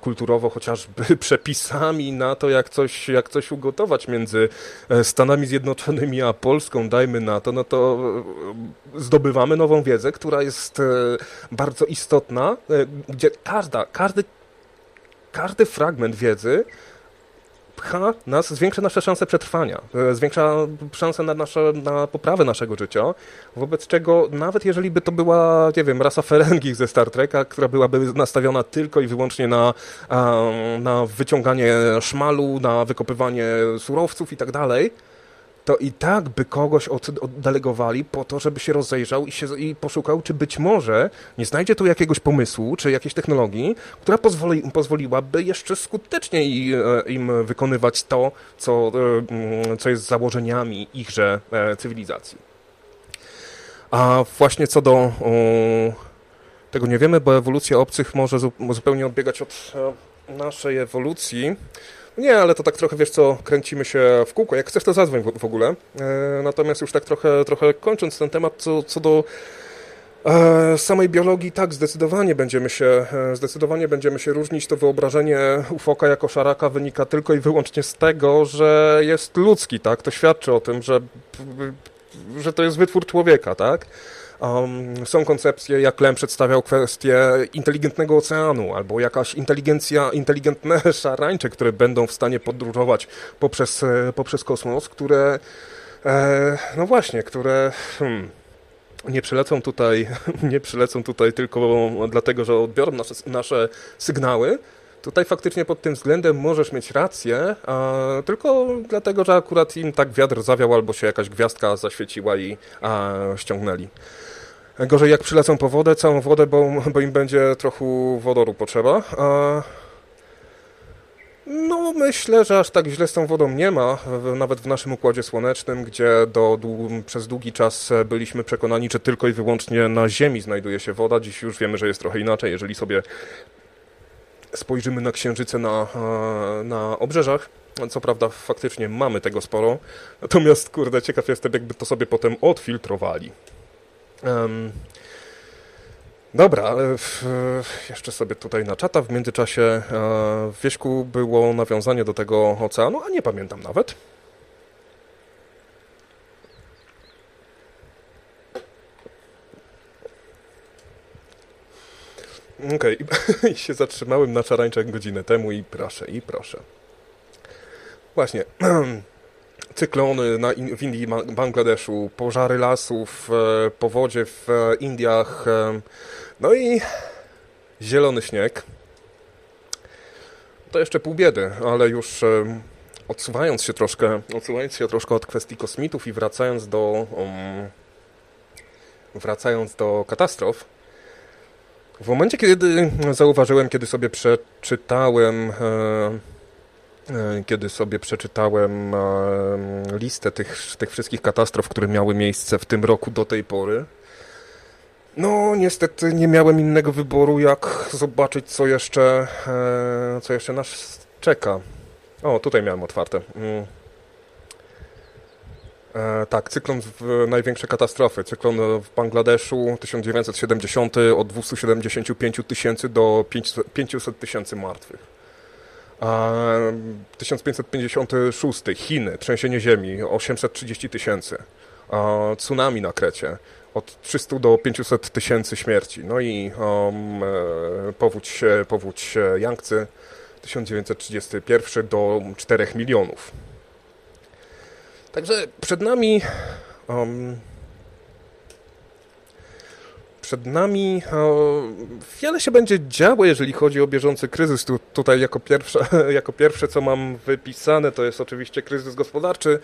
kulturowo chociażby przepisami na to, jak coś, jak coś ugotować między Stanami Zjednoczonymi a Polską, dajmy na to, no to zdobywamy nową wiedzę, która jest bardzo istotna, gdzie każda, każdy, każdy fragment wiedzy pcha nas, zwiększa nasze szanse przetrwania, e, zwiększa szanse na, nasze, na poprawę naszego życia, wobec czego nawet jeżeli by to była, nie wiem, rasa Ferengi ze Star Treka, która byłaby nastawiona tylko i wyłącznie na, na wyciąganie szmalu, na wykopywanie surowców i tak dalej, to i tak by kogoś oddelegowali po to, żeby się rozejrzał i, się, i poszukał, czy być może nie znajdzie tu jakiegoś pomysłu, czy jakiejś technologii, która pozwoli, pozwoliłaby jeszcze skuteczniej e, im wykonywać to, co, e, mm, co jest założeniami ichże e, cywilizacji. A właśnie co do tego nie wiemy, bo ewolucja obcych może zupełnie odbiegać od naszej ewolucji. Nie, ale to tak trochę, wiesz co, kręcimy się w kółko. Jak chcesz, to zadzwoń w, w ogóle. E, natomiast już tak trochę, trochę kończąc ten temat, co, co do e, samej biologii tak, zdecydowanie będziemy się, e, zdecydowanie będziemy się różnić. To wyobrażenie ufoka jako szaraka wynika tylko i wyłącznie z tego, że jest ludzki, tak? To świadczy o tym, że, że to jest wytwór człowieka, tak? Um, są koncepcje, jak Lem przedstawiał kwestię inteligentnego oceanu, albo jakaś inteligencja, inteligentne szarańcze, które będą w stanie podróżować poprzez, e, poprzez kosmos, które, e, no właśnie, które... Hmm, nie przylecą tutaj, nie przylecą tutaj tylko dlatego, że odbiorą nasze, nasze sygnały. Tutaj faktycznie pod tym względem możesz mieć rację, a, tylko dlatego, że akurat im tak wiatr zawiał albo się jakaś gwiazdka zaświeciła i a, ściągnęli. Gorzej jak przylecą po wodę, całą wodę, bo, bo im będzie trochę wodoru potrzeba. A, no, myślę, że aż tak źle z tą wodą nie ma, nawet w naszym Układzie Słonecznym, gdzie do, przez długi czas byliśmy przekonani, że tylko i wyłącznie na Ziemi znajduje się woda. Dziś już wiemy, że jest trochę inaczej. Jeżeli sobie spojrzymy na księżyce na, na obrzeżach, co prawda faktycznie mamy tego sporo, natomiast kurde, ciekaw jestem, jakby to sobie potem odfiltrowali. Um, Dobra, w, jeszcze sobie tutaj na czata. W międzyczasie e, w Wieśku było nawiązanie do tego oceanu, a nie pamiętam nawet. Okej, okay. i się zatrzymałem na szarańczach godzinę temu i proszę, i proszę. Właśnie, cyklony na, w Indii, Bangladeszu, pożary lasów, e, powodzie w Indiach, e, no i zielony śnieg. To jeszcze pół biedy, ale już e, odsuwając się troszkę, odsuwając się troszkę od kwestii kosmitów i wracając do um, wracając do katastrof, w momencie, kiedy zauważyłem, kiedy sobie przeczytałem e, e kiedy sobie przeczytałem e, listę tych, tych wszystkich katastrof, które miały miejsce w tym roku do tej pory, no, niestety nie miałem innego wyboru, jak zobaczyć, co jeszcze, e, co jeszcze nas czeka. O, tutaj miałem otwarte. Mm. E, tak, cyklon w największe katastrofy. Cyklon w Bangladeszu 1970 od 275 tysięcy do 500 tysięcy martwych. A 1556 Chiny, trzęsienie ziemi 830 tysięcy. Tsunami na Krecie od 300 do 500 tysięcy śmierci. No i um, e, powódź, powódź Yangtze 1931 do 4 milionów. Także przed nami um, przed nami wiele się będzie działo, jeżeli chodzi o bieżący kryzys. Tu, tutaj jako pierwsze, jako pierwsze, co mam wypisane, to jest oczywiście kryzys gospodarczy,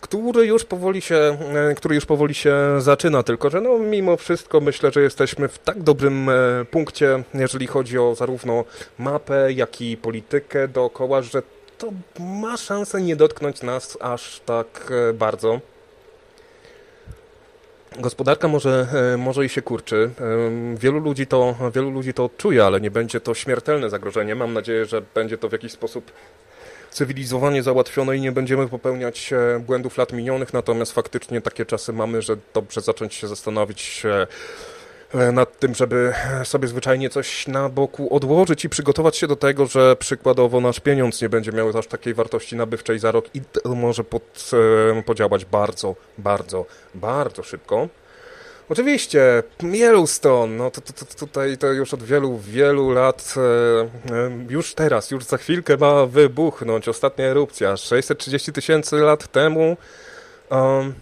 który już powoli się, e, który już powoli się zaczyna, tylko że no, mimo wszystko myślę, że jesteśmy w tak dobrym e, punkcie, jeżeli chodzi o zarówno mapę, jak i politykę dookoła, że to ma szansę nie dotknąć nas aż tak e, bardzo. Gospodarka może, może i się kurczy. Wielu ludzi, to, wielu ludzi to odczuje, ale nie będzie to śmiertelne zagrożenie. Mam nadzieję, że będzie to w jakiś sposób cywilizowanie załatwione i nie będziemy popełniać e, błędów lat minionych, natomiast faktycznie takie czasy mamy, że dobrze zacząć się zastanowić e, nad tym, żeby sobie zwyczajnie coś na boku odłożyć i przygotować się do tego, że przykładowo nasz pieniądz nie będzie miał aż takiej wartości nabywczej za rok i może pod, e, podziałać bardzo, bardzo, bardzo szybko. Oczywiście, Yellowstone, no to, to, to, tutaj to już od wielu, wielu lat, e, e, już teraz, już za chwilkę ma wybuchnąć ostatnia erupcja, 630 tysięcy lat temu. Um,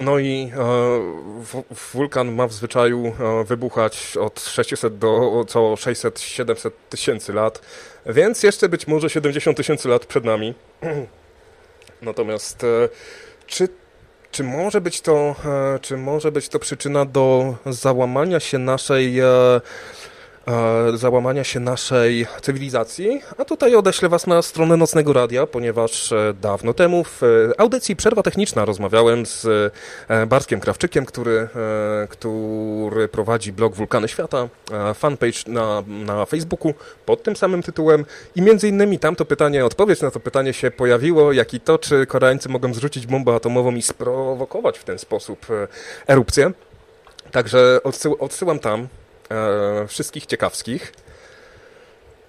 no i e, wulkan ma w zwyczaju e, wybuchać od 600 do co 600-700 tysięcy lat, więc jeszcze być może 70 tysięcy lat przed nami. Natomiast e, czy czy może być to, e, czy może być to przyczyna do załamania się naszej e, załamania się naszej cywilizacji, a tutaj odeślę Was na stronę Nocnego Radia, ponieważ e, dawno temu w e, audycji Przerwa Techniczna rozmawiałem z Bartkiem Krawczykiem, który, który prowadzi blog Wulkany Świata, fanpage na, na Facebooku pod tym samym tytułem. I między innymi tam to pytanie, odpowiedź na to pytanie się pojawiło, jak i to, czy Koreańcy mogą zrzucić bombę atomową i sprowokować w ten sposób erupcję. Także odsyłam tam e, wszystkich ciekawskich.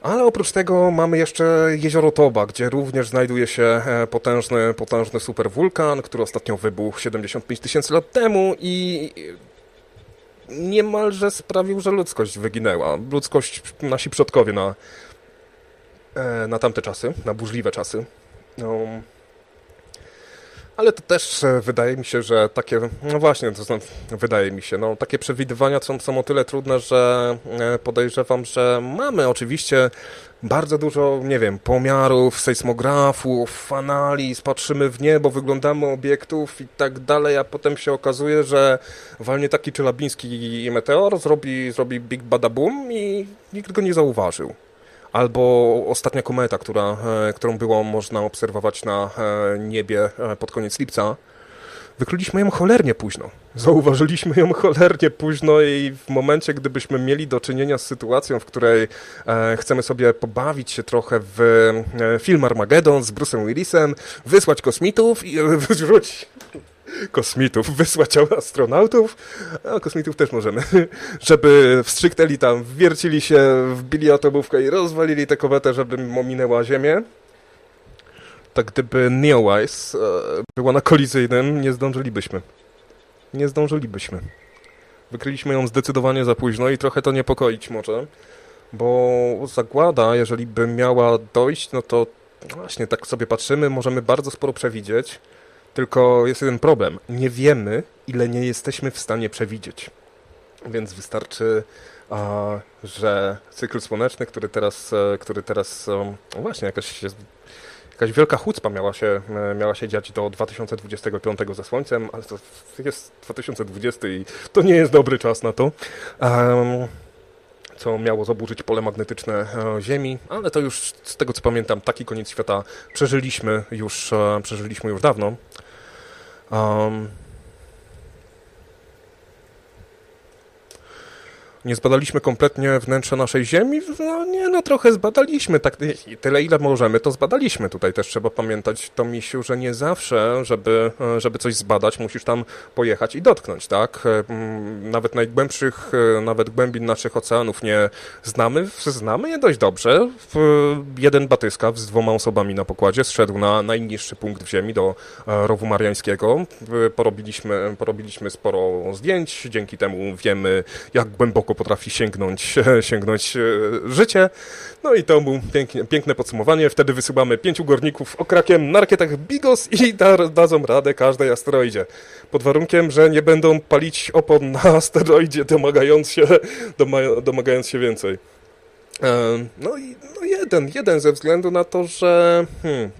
Ale oprócz tego mamy jeszcze jezioro Toba, gdzie również znajduje się e, potężny, potężny superwulkan, który ostatnio wybuchł 75 tysięcy lat temu i niemalże sprawił, że ludzkość wyginęła. Ludzkość, nasi przodkowie na, e, na tamte czasy, na burzliwe czasy. No, ale to też e, wydaje mi się, że takie, no właśnie, to znaczy, wydaje mi się, no takie przewidywania są, są o tyle trudne, że e, podejrzewam, że mamy oczywiście bardzo dużo, nie wiem, pomiarów, sejsmografów, analiz, patrzymy w niebo, wyglądamy obiektów i tak dalej, a potem się okazuje, że walnie taki czelabiński meteor, zrobi, zrobi big bada boom i nikt go nie zauważył albo ostatnia kometa, która, e, którą było można obserwować na e, niebie e, pod koniec lipca, wykryliśmy ją cholernie późno. Zauważyliśmy ją cholernie późno i w momencie, gdybyśmy mieli do czynienia z sytuacją, w której chcemy sobie pobawić się trochę w film Armageddon z Bruce'em Willisem, wysłać kosmitów i wrzucić kosmitów, wysłać astronautów, a kosmitów też możemy, żeby wstrzyknęli tam, wiercili się, wbili atomówkę i rozwalili tę kometę, żeby ominęła Ziemię. Tak gdyby Neowise e, była na kolizyjnym, nie zdążylibyśmy. Nie zdążylibyśmy. Wykryliśmy ją zdecydowanie za późno i trochę to niepokoić może, bo zagłada, jeżeli by miała dojść, no to właśnie tak sobie patrzymy, możemy bardzo sporo przewidzieć, tylko jest jeden problem. Nie wiemy, ile nie jesteśmy w stanie przewidzieć. Więc wystarczy, że cykl słoneczny, który teraz, e, który teraz no właśnie, jakaś, jakaś wielka chucpa miała się, e, miała się dziać do 2025 ze Słońcem, ale to jest 2020 i to nie jest dobry czas na to. Um, co miało zaburzyć pole magnetyczne e, Ziemi, ale to już z tego co pamiętam, taki koniec świata przeżyliśmy już, przeżyliśmy już dawno. Um, nie zbadaliśmy kompletnie wnętrza naszej Ziemi? No nie, no trochę zbadaliśmy, tak tyle ile możemy, to zbadaliśmy. Tutaj też trzeba pamiętać, to misiu, że nie zawsze, żeby, żeby coś zbadać, musisz tam pojechać i dotknąć, tak? Mm, nawet najgłębszych, nawet głębin naszych oceanów nie znamy, znamy je dość dobrze. Jeden batyskaw z dwoma osobami na pokładzie zszedł na najniższy punkt w Ziemi do e, rowu mariańskiego. Porobiliśmy, porobiliśmy sporo zdjęć, dzięki temu wiemy, jak głęboko potrafi sięgnąć, sięgnąć e, życie. No i to było pięknie, piękne podsumowanie. Wtedy wysyłamy pięciu górników okrakiem na rakietach Bigos i da, dadzą radę każdej asteroidzie. Pod warunkiem, że nie będą palić opon na asteroidzie, domagając się, domagając się więcej. E, no i no jeden, jeden ze względu na to, że... Hmm,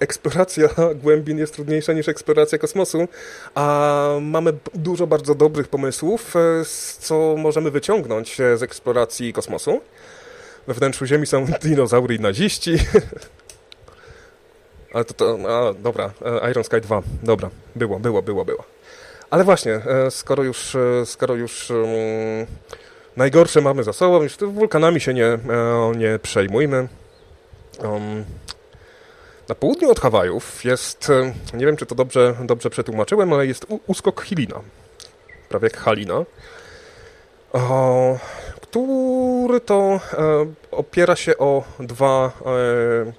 eksploracja głębin jest trudniejsza niż eksploracja kosmosu, a mamy dużo bardzo dobrych pomysłów, e, co możemy wyciągnąć e, z eksploracji kosmosu. We wnętrzu Ziemi są dinozaury i naziści. Ale to, to a, dobra, e, Iron Sky 2, dobra, było, było, było, było. Ale właśnie, skoro już, skoro już um, najgorsze mamy za sobą, już wulkanami się nie, nie przejmujmy. Um, na południu od Hawajów jest, e, nie wiem czy to dobrze, dobrze przetłumaczyłem, ale jest uskok Hilina, prawie jak Halina, który to e, opiera się o dwa, e,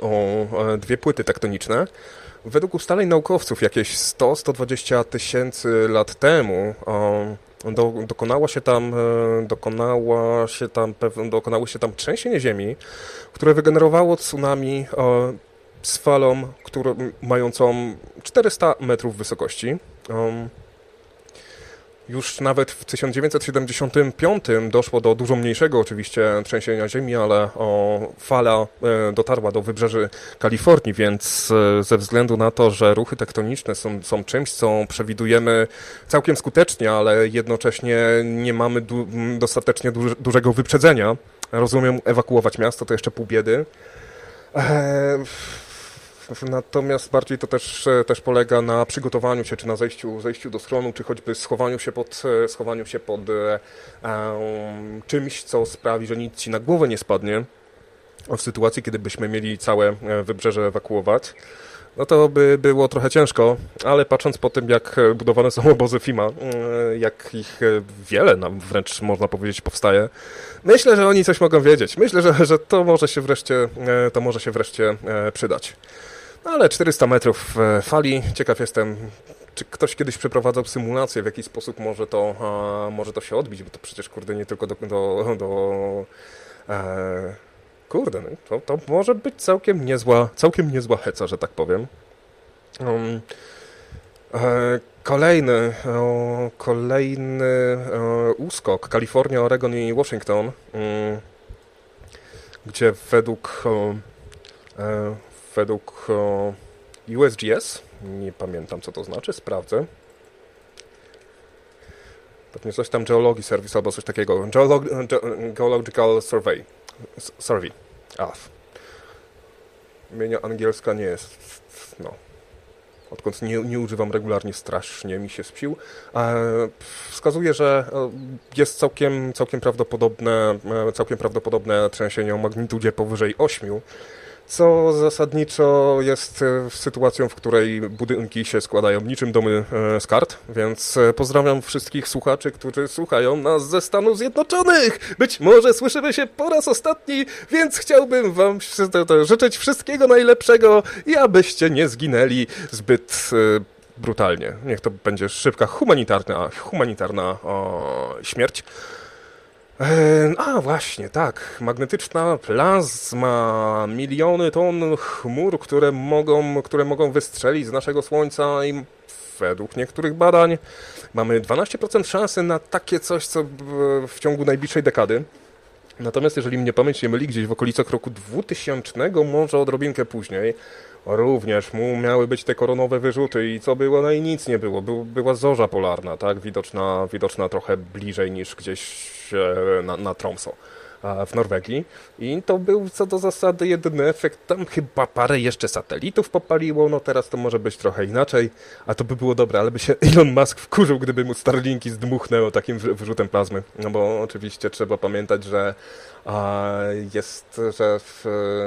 o dwie płyty tektoniczne. Według ustaleń naukowców jakieś 100-120 tysięcy lat temu do, dokonała się tam, e, dokonała się tam, dokonało się tam trzęsienie ziemi, które wygenerowało tsunami e, z falą, którą, mającą 400 metrów wysokości. Już nawet w 1975 doszło do dużo mniejszego oczywiście trzęsienia ziemi, ale o, fala e, dotarła do wybrzeży Kalifornii, więc e, ze względu na to, że ruchy tektoniczne są, są czymś, co przewidujemy całkiem skutecznie, ale jednocześnie nie mamy du dostatecznie du dużego wyprzedzenia, rozumiem, ewakuować miasto to jeszcze pół biedy. Eee, Natomiast bardziej to też, e, też polega na przygotowaniu się, czy na zejściu, zejściu do schronu, czy choćby schowaniu się pod, e, schowaniu się pod um, czymś, co sprawi, że nic ci na głowę nie spadnie. W sytuacji, kiedy byśmy mieli całe wybrzeże ewakuować, no to by było trochę ciężko, ale patrząc po tym, jak budowane są obozy FIMA, jak ich wiele nam wręcz można powiedzieć powstaje, myślę, że oni coś mogą wiedzieć. Myślę, że, że to może się wreszcie, to może się wreszcie przydać. No ale 400 metrów e, fali. Ciekaw jestem, czy ktoś kiedyś przeprowadzał symulację, w jaki sposób może to, może to się odbić, bo to przecież, kurde, nie tylko do... do, do e, kurde, no, to, to może być całkiem niezła, całkiem niezła heca, że tak powiem. Um, e, kolejny, o, kolejny uskok, Kalifornia, Oregon i Washington, um, gdzie według e, według USGS, nie pamiętam co to znaczy, sprawdzę. Pewnie coś tam Geology Service albo coś takiego. Geolog Geological Survey. Survey. A. Imienia angielska nie jest. No. Odkąd nie, nie używam regularnie, strasznie mi się spsił. E, wskazuje, że e, jest całkiem, całkiem, prawdopodobne, e, całkiem prawdopodobne trzęsienie o magnitudzie powyżej 8 co zasadniczo jest e, sytuacją, w której budynki się składają niczym domy e, z kart, więc e, pozdrawiam wszystkich słuchaczy, którzy słuchają nas ze Stanów Zjednoczonych. Być może słyszymy się po raz ostatni, więc chciałbym wam życzyć wszystkiego najlepszego i abyście nie zginęli zbyt brutalnie. Niech to będzie szybka humanitarna, humanitarna o, śmierć. A właśnie, tak. Magnetyczna plazma, miliony ton chmur, które mogą, które mogą wystrzelić z naszego Słońca i według niektórych badań mamy 12% szansy na takie coś, co w ciągu najbliższej dekady. Natomiast jeżeli mnie pamięć nie myli, gdzieś w okolicach roku 2000, może odrobinkę później, również mu miały być te koronowe wyrzuty i co było, no i nic nie było. Był, była zorza polarna, tak, widoczna, widoczna trochę bliżej niż gdzieś na, na Tromso w Norwegii i to był co do zasady jedyny efekt. Tam chyba parę jeszcze satelitów popaliło, no teraz to może być trochę inaczej, a to by było dobre, ale by się Elon Musk wkurzył, gdyby mu Starlinki zdmuchnęło takim wyrzutem plazmy. No bo oczywiście trzeba pamiętać, że jest, że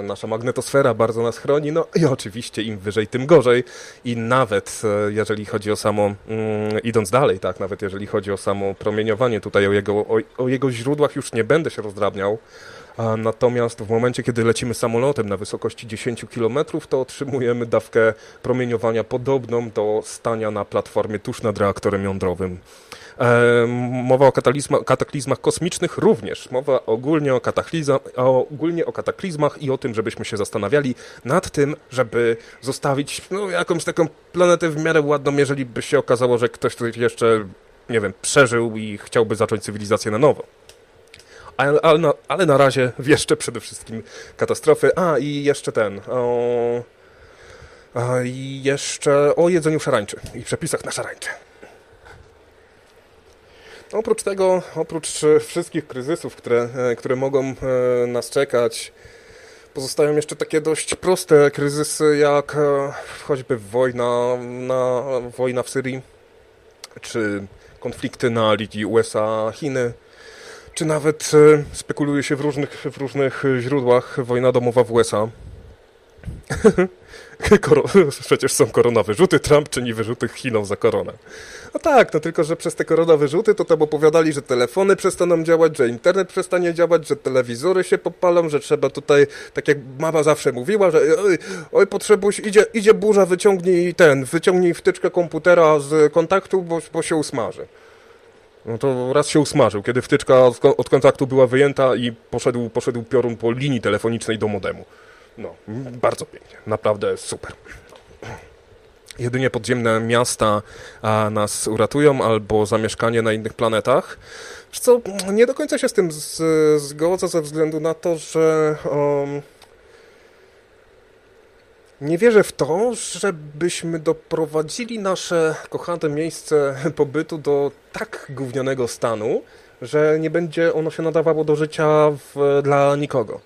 nasza magnetosfera bardzo nas chroni, no i oczywiście im wyżej, tym gorzej i nawet e, jeżeli chodzi o samo, mm, idąc dalej, tak, nawet jeżeli chodzi o samo promieniowanie, tutaj o jego, o, o jego źródłach już nie będę się rozdrabniał, Natomiast w momencie, kiedy lecimy samolotem na wysokości 10 km, to otrzymujemy dawkę promieniowania podobną do stania na platformie tuż nad reaktorem jądrowym. E, mowa o kataklizmach kosmicznych również. Mowa ogólnie o, ogólnie o kataklizmach i o tym, żebyśmy się zastanawiali nad tym, żeby zostawić no, jakąś taką planetę w miarę ładną, jeżeli by się okazało, że ktoś tutaj jeszcze, nie wiem, przeżył i chciałby zacząć cywilizację na nowo. Ale, ale, na, ale na razie jeszcze przede wszystkim katastrofy. A i jeszcze ten. O, I jeszcze o jedzeniu szarańczy i przepisach na szarańcze. Oprócz tego, oprócz wszystkich kryzysów, które, e, które mogą e, nas czekać, pozostają jeszcze takie dość proste kryzysy, jak e, choćby wojna, na, wojna w Syrii, czy konflikty na linii USA-Chiny, czy nawet spekuluje się w różnych, w różnych źródłach wojna domowa w USA. Przecież są korona wyrzuty, Trump czyni wyrzuty Chinom za koronę. No tak, no tylko, że przez te korona wyrzuty to tam opowiadali, że telefony przestaną działać, że internet przestanie działać, że telewizory się popalą, że trzeba tutaj, tak jak mama zawsze mówiła, że oj, oj potrzebuś, idzie, idzie burza, wyciągnij ten, wyciągnij wtyczkę komputera z kontaktu, bo, bo się usmaży. No to raz się usmażył, kiedy wtyczka od kontaktu była wyjęta i poszedł, poszedł piorun po linii telefonicznej do modemu. No, bardzo pięknie. Naprawdę super. jedynie podziemne miasta a, nas uratują albo zamieszkanie na innych planetach. Co nie do końca się z tym z, zgodzę ze względu na to, że um, nie wierzę w to, żebyśmy doprowadzili nasze kochane miejsce pobytu do tak gównianego stanu, że nie będzie ono się nadawało do życia w, dla nikogo.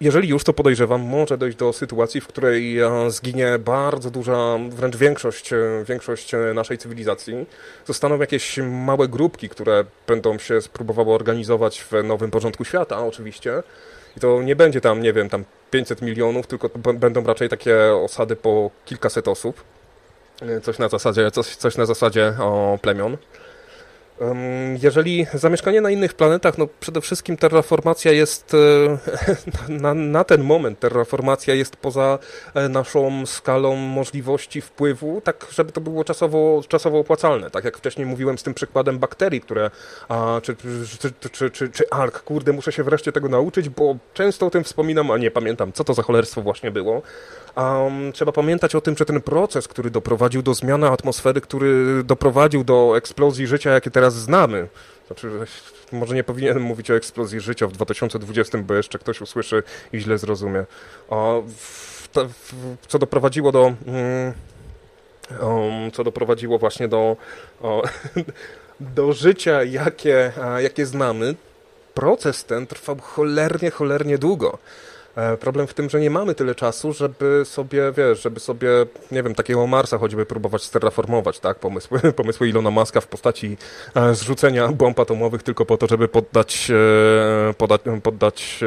Jeżeli już, to podejrzewam, może dojść do sytuacji, w której e, zginie bardzo duża, wręcz większość, e, większość e, naszej cywilizacji. Zostaną jakieś małe grupki, które będą się spróbowały organizować w nowym porządku świata, oczywiście. I to nie będzie tam, nie wiem, tam 500 milionów, tylko będą raczej takie osady po kilkaset osób. Coś na zasadzie, coś, coś na zasadzie o, plemion. Jeżeli zamieszkanie na innych planetach, no przede wszystkim terraformacja jest e, na, na, ten moment terraformacja jest poza e, naszą skalą możliwości wpływu, tak żeby to było czasowo, czasowo opłacalne. Tak jak wcześniej mówiłem z tym przykładem bakterii, które a, czy, czy, czy, czy, czy ARK, kurde, muszę się wreszcie tego nauczyć, bo często o tym wspominam, a nie pamiętam, co to za cholerstwo właśnie było. Um, trzeba pamiętać o tym, że ten proces, który doprowadził do zmiany atmosfery, który doprowadził do eksplozji życia, jakie teraz znamy, znaczy, może nie powinienem mówić o eksplozji życia w 2020, bo jeszcze ktoś usłyszy i źle zrozumie. O, w, w, co doprowadziło do... Um, co doprowadziło właśnie do, o, do życia, jakie, jakie znamy, proces ten trwał cholernie, cholernie długo. E, problem w tym, że nie mamy tyle czasu, żeby sobie, wiesz, żeby sobie, nie wiem, takiego Marsa choćby próbować sterraformować, tak? Pomysły, pomysły Ilona Maska w postaci e, zrzucenia bomb atomowych tylko po to, żeby poddać, e, poddać, poddać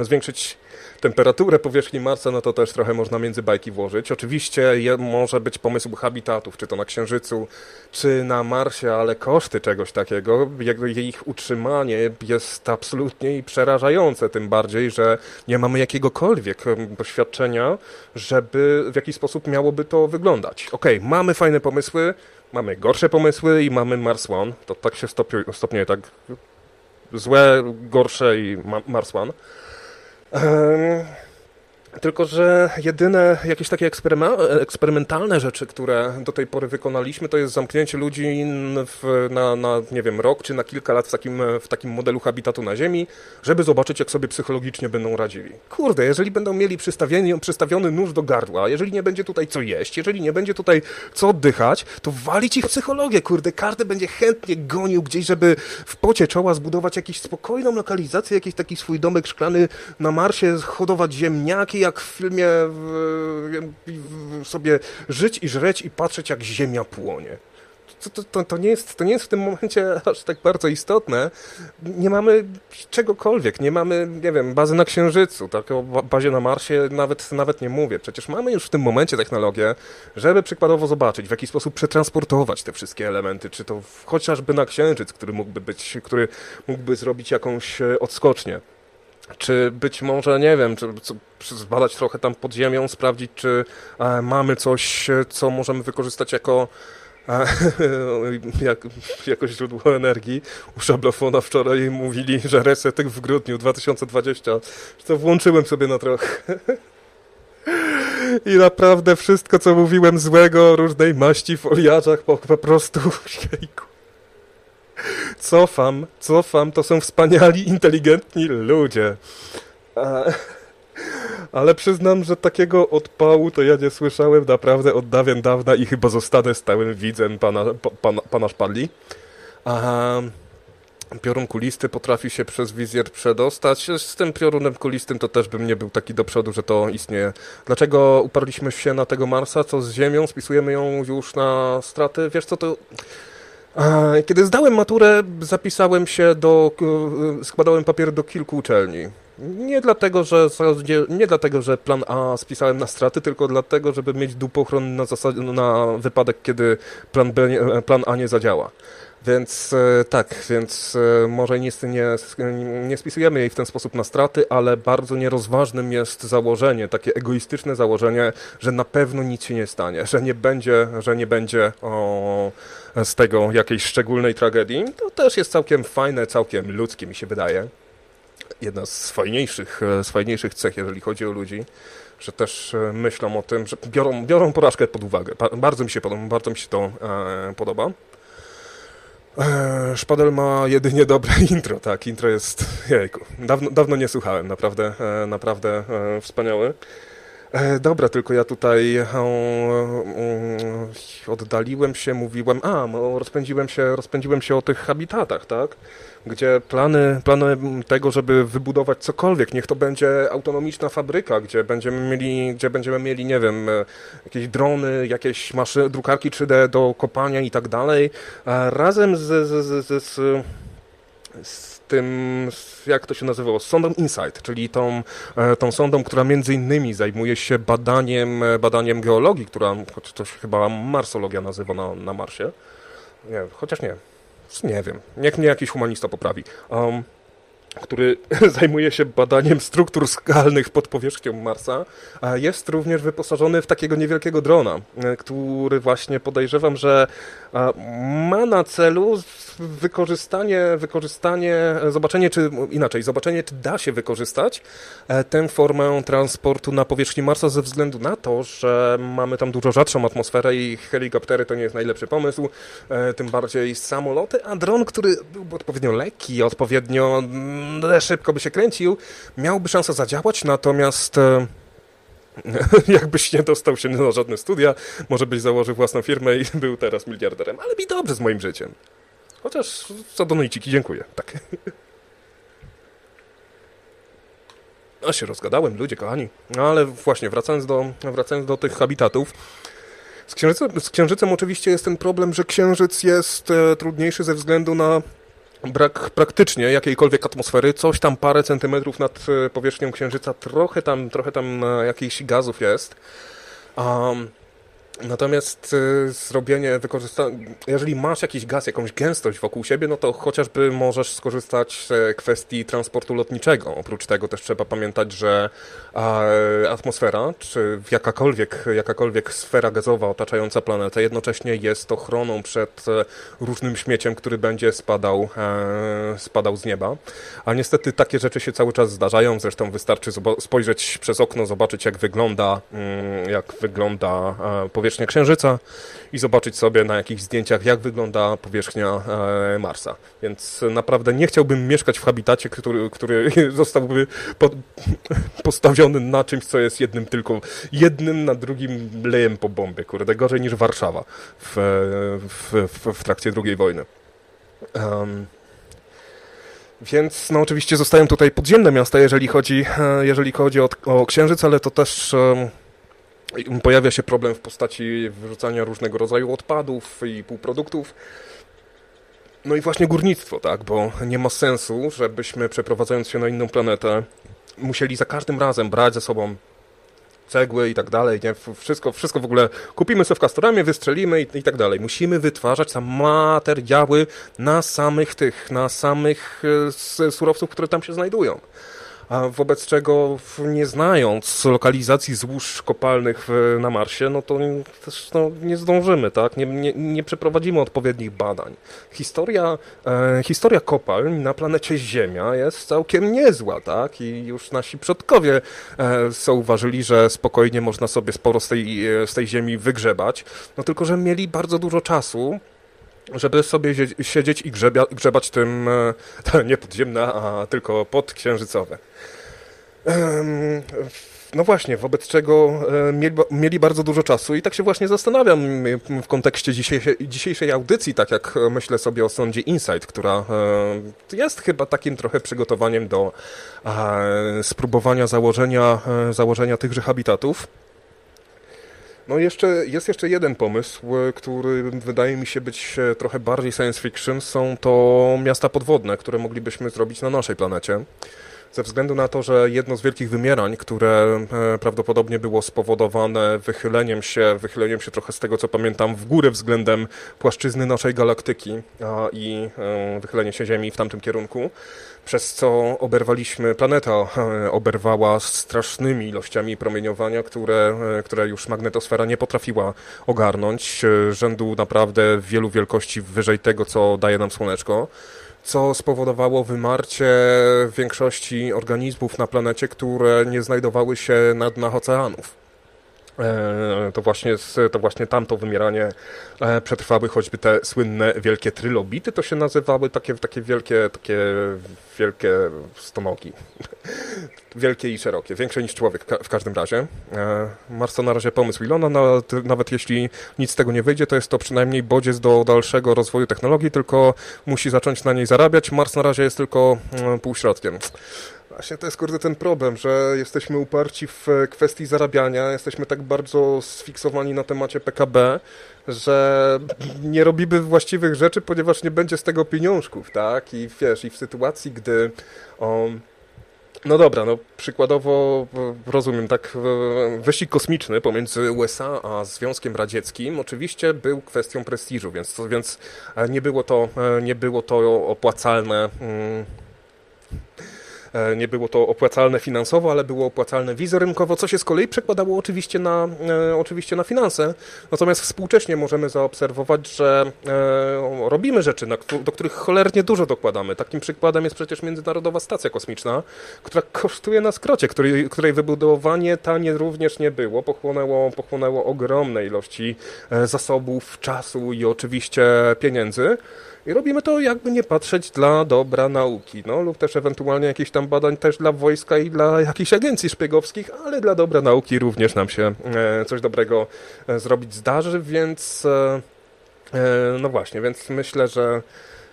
zwiększyć temperaturę powierzchni Marsa, no to też trochę można między bajki włożyć. Oczywiście je, może być pomysł habitatów, czy to na Księżycu, czy na Marsie, ale koszty czegoś takiego, ich utrzymanie jest absolutnie przerażające, tym bardziej, że nie mamy jakiegokolwiek doświadczenia, żeby w jakiś sposób miałoby to wyglądać. Okej, okay, mamy fajne pomysły, mamy gorsze pomysły i mamy Mars One, to tak się stopniuje, tak złe, gorsze i Mars One. Um, tylko, że jedyne jakieś takie eksperymentalne rzeczy, które do tej pory wykonaliśmy, to jest zamknięcie ludzi w, na, na, nie wiem, rok czy na kilka lat w takim, w takim modelu habitatu na Ziemi, żeby zobaczyć, jak sobie psychologicznie będą radzili. Kurde, jeżeli będą mieli przystawiony nóż do gardła, jeżeli nie będzie tutaj co jeść, jeżeli nie będzie tutaj co oddychać, to walić ich psychologię, kurde. Każdy będzie chętnie gonił gdzieś, żeby w pocie czoła zbudować jakąś spokojną lokalizację, jakiś taki swój domek szklany na Marsie, hodować ziemniaki, jak w filmie sobie żyć i żreć i patrzeć, jak ziemia płonie. To, to, to, nie jest, to nie jest w tym momencie aż tak bardzo istotne. Nie mamy czegokolwiek, nie mamy, nie wiem, bazy na Księżycu, tak o bazie na Marsie nawet, nawet nie mówię. Przecież mamy już w tym momencie technologię, żeby przykładowo zobaczyć, w jaki sposób przetransportować te wszystkie elementy, czy to chociażby na Księżyc, który mógłby być, który mógłby zrobić jakąś e, odskocznię. Czy być może, nie wiem, czy, czy zbadać trochę tam pod ziemią, sprawdzić, czy e, mamy coś, co możemy wykorzystać jako e, jak, jako źródło energii. U szablofona wczoraj mówili, że resetek w grudniu 2020. To włączyłem sobie na trochę. I naprawdę wszystko, co mówiłem złego, różnej maści, foliarzach, po, po prostu jejku. Cofam, cofam, to są wspaniali, inteligentni ludzie. Ale przyznam, że takiego odpału to ja nie słyszałem naprawdę od dawien dawna i chyba zostanę stałym widzem pana, pana, pana Szpadli. A piorun kulisty potrafi się przez wizjer przedostać. Z tym piorunem kulistym to też bym nie był taki do przodu, że to istnieje. Dlaczego uparliśmy się na tego Marsa? Co z Ziemią? Spisujemy ją już na straty? Wiesz co, to kiedy zdałem maturę, zapisałem się do, e, składałem papier do kilku uczelni. Nie dlatego, że, nie dlatego, że plan A spisałem na straty, tylko dlatego, żeby mieć dupochron na, zasad, na wypadek, kiedy plan, B, plan A nie zadziała. Więc e, tak, więc e, może nie, nie spisujemy jej w ten sposób na straty, ale bardzo nierozważnym jest założenie, takie egoistyczne założenie, że na pewno nic się nie stanie, że nie będzie, że nie będzie o, z tego jakiejś szczególnej tragedii. To też jest całkiem fajne, całkiem ludzkie mi się wydaje. jedna z fajniejszych, z fajniejszych cech, jeżeli chodzi o ludzi, że też myślą o tym, że biorą, biorą porażkę pod uwagę. Bardzo mi się, bardzo mi się to podoba. Eee, Szpadel ma jedynie dobre intro, tak, intro jest, jejku, dawno, dawno nie słuchałem, naprawdę, e, naprawdę e, wspaniały. E, dobra, tylko ja tutaj oddaliłem się, mówiłem, a, rozpędziłem się, rozpędziłem się o tych habitatach, tak? Gdzie plany, plany tego, żeby wybudować cokolwiek, niech to będzie autonomiczna fabryka, gdzie będziemy mieli, gdzie będziemy mieli, nie wiem, e, jakieś drony, jakieś maszyny, drukarki 3D do kopania i tak dalej, razem z, z, z, z, z tym, jak to się nazywało, sondą Insight, czyli tą, e, tą sondą, która między innymi zajmuje się badaniem, e, badaniem geologii, która, to się chyba marsologia nazywa na, na Marsie. Nie, chociaż nie. Nie wiem. Niech mnie jakiś humanista poprawi. Um, który zajmuje się badaniem struktur skalnych pod powierzchnią Marsa, jest również wyposażony w takiego niewielkiego drona, e, który właśnie podejrzewam, że ma na celu wykorzystanie, wykorzystanie, zobaczenie, czy inaczej, zobaczenie, czy da się wykorzystać e, tę formę transportu na powierzchni Marsa ze względu na to, że mamy tam dużo rzadszą atmosferę i helikoptery to nie jest najlepszy pomysł, e, tym bardziej samoloty, a dron, który byłby odpowiednio lekki, odpowiednio mm, szybko by się kręcił, miałby szansę zadziałać, natomiast e, jakbyś nie dostał się na żadne studia, może byś założył własną firmę i był teraz miliarderem, ale mi dobrze z moim życiem. Chociaż za donojciki dziękuję. Tak. A się rozgadałem, ludzie kochani. No ale właśnie, wracając do, wracając do tych habitatów. Z księżycem, z księżycem oczywiście jest ten problem, że księżyc jest e, trudniejszy ze względu na brak praktycznie jakiejkolwiek atmosfery, coś tam parę centymetrów nad e, powierzchnią księżyca, trochę tam, trochę tam e, jakichś gazów jest. Um, Natomiast y, zrobienie, jeżeli masz jakiś gaz, jakąś gęstość wokół siebie, no to chociażby możesz skorzystać z kwestii transportu lotniczego. Oprócz tego też trzeba pamiętać, że atmosfera, czy jakakolwiek, jakakolwiek sfera gazowa otaczająca planetę jednocześnie jest ochroną przed e, różnym śmieciem, który będzie spadał, e, spadał z nieba. A niestety takie rzeczy się cały czas zdarzają, zresztą wystarczy spojrzeć przez okno, zobaczyć jak wygląda, mm, jak wygląda e, powierzchnia Księżyca i zobaczyć sobie na jakichś zdjęciach, jak wygląda powierzchnia e, Marsa. Więc naprawdę nie chciałbym mieszkać w habitacie, który, który zostałby postawiony na czymś, co jest jednym tylko, jednym na drugim lejem po bombie. Kurde, gorzej niż Warszawa w, w, w, w trakcie II wojny. Um, więc no oczywiście zostają tutaj podziemne miasta, jeżeli chodzi, e, jeżeli chodzi o, o Księżyc, ale to też pojawia się problem w postaci wyrzucania różnego rodzaju odpadów i półproduktów. No i właśnie górnictwo, tak, bo nie ma sensu, żebyśmy przeprowadzając się na inną planetę musieli za każdym razem brać ze sobą cegły i tak dalej, nie? Wszystko, wszystko w ogóle kupimy sobie w Castoramie, wystrzelimy i, i tak dalej. Musimy wytwarzać tam materiały na samych tych, na samych e, surowców, które tam się znajdują a wobec czego nie znając lokalizacji złóż kopalnych na Marsie, no to też no, nie zdążymy, tak? Nie, nie, nie przeprowadzimy odpowiednich badań. Historia, e, historia kopalń na planecie Ziemia jest całkiem niezła, tak? I już nasi przodkowie e, zauważyli, że spokojnie można sobie sporo z tej, e, z tej ziemi wygrzebać, no tylko, że mieli bardzo dużo czasu żeby sobie siedzieć i grzebia, grzebać tym, e, nie podziemne, a tylko podksiężycowe. No właśnie, wobec czego e, mieli, mieli, bardzo dużo czasu i tak się właśnie zastanawiam w kontekście dzisiejszej, dzisiejszej audycji, tak jak myślę sobie o sądzie Insight, która e, jest chyba takim trochę przygotowaniem do spróbowania założenia, założenia tychże habitatów. No jeszcze, jest jeszcze jeden pomysł, e, który wydaje mi się być e, trochę bardziej science fiction. Są to miasta podwodne, które moglibyśmy zrobić na naszej planecie. Ze względu na to, że jedno z wielkich wymierań, które e, prawdopodobnie było spowodowane wychyleniem się, wychyleniem się trochę z tego, co pamiętam, w górę względem płaszczyzny naszej galaktyki i wychylenie się Ziemi w tamtym kierunku, przez co oberwaliśmy, planeta e, oberwała strasznymi ilościami promieniowania, które, e, które już magnetosfera nie potrafiła ogarnąć, e, rzędu naprawdę wielu wielkości wyżej tego, co daje nam Słoneczko. co spowodowało wymarcie większości organizmów na planecie, które nie znajdowały się na dnach oceanów. E, to właśnie, to właśnie tamto wymieranie e, przetrwały choćby te słynne wielkie trylobity, to się nazywały takie, takie wielkie, takie wielkie stonogi. Wielkie i szerokie, większe niż człowiek w każdym razie. E, Mars to na razie pomysł Ilona, nawet, nawet jeśli nic z tego nie wyjdzie, to jest to przynajmniej bodziec do dalszego rozwoju technologii, tylko musi zacząć na niej zarabiać. Mars na razie jest tylko mm, półśrodkiem. Właśnie to jest kurde ten problem, że jesteśmy uparci w kwestii zarabiania, jesteśmy tak bardzo sfiksowani na temacie PKB, że nie robimy właściwych rzeczy, ponieważ nie będzie z tego pieniążków, tak? I wiesz, i w sytuacji, gdy... Um, no dobra, no przykładowo rozumiem, tak wyścig kosmiczny pomiędzy USA a Związkiem Radzieckim oczywiście był kwestią prestiżu, więc, więc nie było to, nie było to opłacalne. E, nie było to opłacalne finansowo, ale było opłacalne wizerunkowo, co się z kolei przekładało oczywiście na, e, oczywiście na finanse. Natomiast współcześnie możemy zaobserwować, że e, robimy rzeczy, do których cholernie dużo dokładamy. Takim przykładem jest przecież Międzynarodowa Stacja Kosmiczna, która kosztuje na skrocie, której, której wybudowanie tanie również nie było. Pochłonęło, pochłonęło ogromne ilości zasobów, czasu i oczywiście pieniędzy. I robimy to jakby nie patrzeć dla dobra nauki, no lub też ewentualnie jakichś tam badań też dla wojska i dla jakichś agencji szpiegowskich, ale dla dobra nauki również nam się e, coś dobrego e, zrobić zdarzy, więc e, no właśnie, więc myślę, że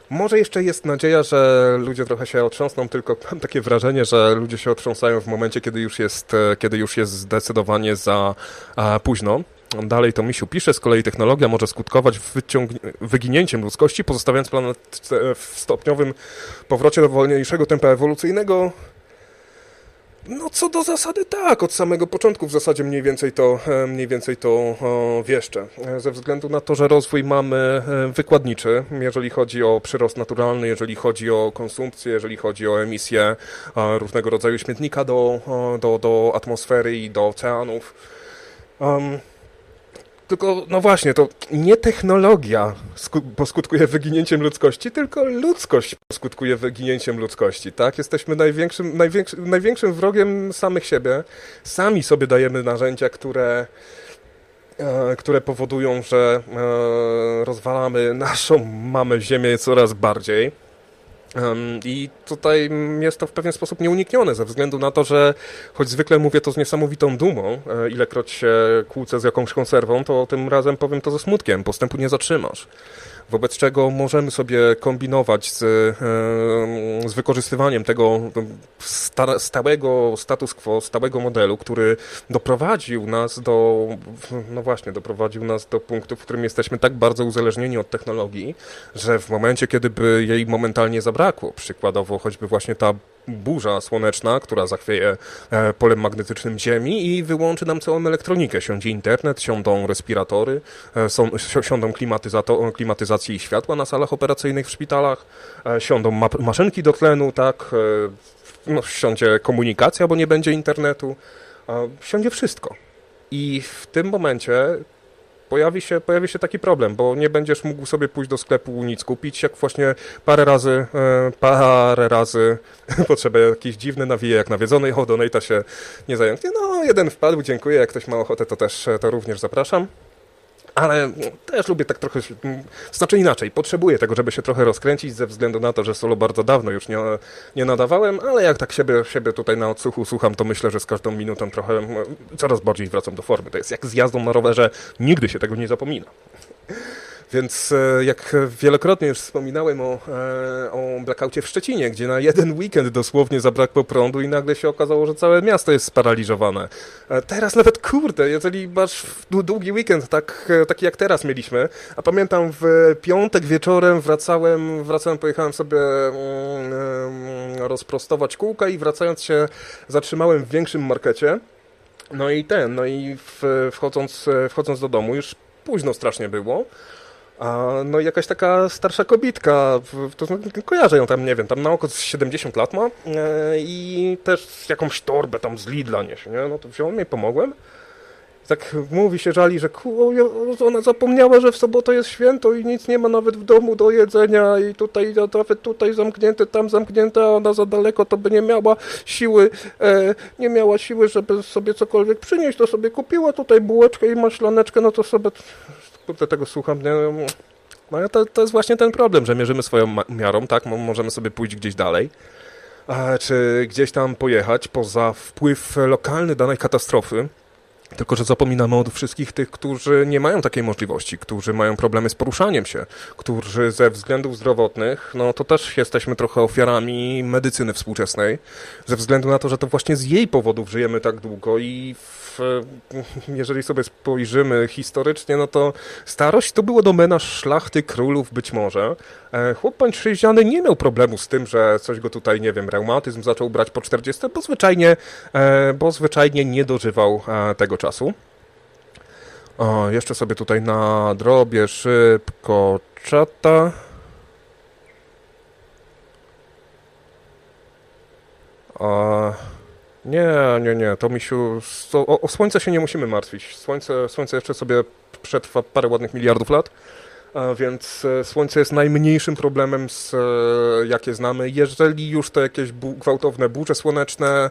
może jeszcze jest nadzieja, że ludzie trochę się otrząsną, tylko mam takie wrażenie, że ludzie się otrząsają w momencie, kiedy już jest, kiedy już jest zdecydowanie za późno. Dalej to Misiu pisze, z kolei technologia może skutkować wyginięciem ludzkości, pozostawiając planet w stopniowym powrocie do wolniejszego tempa ewolucyjnego. No co do zasady tak, od samego początku w zasadzie mniej więcej to, e, mniej więcej to o, wieszczę. E, ze względu na to, że rozwój mamy e, wykładniczy, jeżeli chodzi o przyrost naturalny, jeżeli chodzi o konsumpcję, jeżeli chodzi o emisję różnego rodzaju śmietnika do, do, do atmosfery i do oceanów. Um, tylko, no właśnie, to nie technologia poskutkuje wyginięciem ludzkości, tylko ludzkość poskutkuje wyginięciem ludzkości, tak? Jesteśmy największym, największym, największym wrogiem samych siebie. Sami sobie dajemy narzędzia, które e, które powodują, że e, rozwalamy naszą mamę Ziemię coraz bardziej. I tutaj jest to w pewien sposób nieuniknione, ze względu na to, że choć zwykle mówię to z niesamowitą dumą, e, ilekroć się kłócę z jakąś konserwą, to tym razem powiem to ze smutkiem, postępu nie zatrzymasz wobec czego możemy sobie kombinować z, z wykorzystywaniem tego stałego status quo, stałego modelu, który doprowadził nas do, no właśnie, doprowadził nas do punktu, w którym jesteśmy tak bardzo uzależnieni od technologii, że w momencie, kiedy by jej momentalnie zabrakło, przykładowo choćby właśnie ta burza słoneczna, która zachwieje e, polem magnetycznym Ziemi i wyłączy nam całą elektronikę. Siądzie internet, siądą respiratory, e, są, siądą klimatyzacje i światła na salach operacyjnych w szpitalach, e, siądą ma maszynki do tlenu, tak, no, siądzie komunikacja, bo nie będzie internetu, siądzie wszystko. I w tym momencie pojawi się, pojawi się taki problem, bo nie będziesz mógł sobie pójść do sklepu nic kupić, jak właśnie parę razy, e, parę razy potrzeba jakiś dziwny nawije, jak nawiedzony, o, donata się nie zająknie. No, jeden wpadł, dziękuję, jak ktoś ma ochotę, to też, to również zapraszam. Ale też lubię tak trochę, znaczy inaczej, potrzebuję tego, żeby się trochę rozkręcić ze względu na to, że solo bardzo dawno już nie, nie nadawałem, ale jak tak siebie, siebie tutaj na odsłuchu słucham, to myślę, że z każdą minutą trochę coraz bardziej wracam do formy. To jest jak z jazdą na rowerze, nigdy się tego nie zapomina. Więc e, jak wielokrotnie już wspominałem o, e, o blackoutie w Szczecinie, gdzie na jeden weekend dosłownie zabrakło prądu i nagle się okazało, że całe miasto jest sparaliżowane. E, teraz nawet, kurde, jeżeli masz długi weekend, tak, taki jak teraz mieliśmy, a pamiętam w piątek wieczorem wracałem, wracałem pojechałem sobie mm, rozprostować kółka i wracając się zatrzymałem w większym markecie. No i ten, no i wchodząc, wchodząc do domu, już późno strasznie było, a no jakaś taka starsza kobitka, to kojarzę ją tam, nie wiem, tam na oko 70 lat ma e, i też jakąś torbę tam z Lidla niesie, nie? No to wziąłem i pomogłem. tak mówi się, żali, że ona zapomniała, że w sobotę jest święto i nic nie ma nawet w domu do jedzenia i tutaj, nawet tutaj zamknięte, tam zamknięte, a ona za daleko to by nie miała siły, e, nie miała siły, żeby sobie cokolwiek przynieść, to sobie kupiła tutaj bułeczkę i maślaneczkę, no to sobie, kurde, tego słucham, nie, no to, to jest właśnie ten problem, że mierzymy swoją miarą, tak, możemy sobie pójść gdzieś dalej, czy gdzieś tam pojechać poza wpływ lokalny danej katastrofy, tylko, że zapominamy o wszystkich tych, którzy nie mają takiej możliwości, którzy mają problemy z poruszaniem się, którzy ze względów zdrowotnych, no to też jesteśmy trochę ofiarami medycyny współczesnej, ze względu na to, że to właśnie z jej powodów żyjemy tak długo i w, jeżeli sobie spojrzymy historycznie, no to starość to było domena szlachty, królów być może. E, chłop pańszczyźniany nie miał problemu z tym, że coś go tutaj, nie wiem, reumatyzm zaczął brać po 40, bo zwyczajnie, e, bo zwyczajnie nie dożywał e, tego czasu. O, jeszcze sobie tutaj na drobie szybko czata. A, nie, nie, nie, to misiu, o, o słońce się nie musimy martwić. Słońce, słońce jeszcze sobie przetrwa parę ładnych miliardów lat więc e, Słońce jest najmniejszym problemem, z, e, jakie znamy. Jeżeli już to jakieś bu gwałtowne burze słoneczne,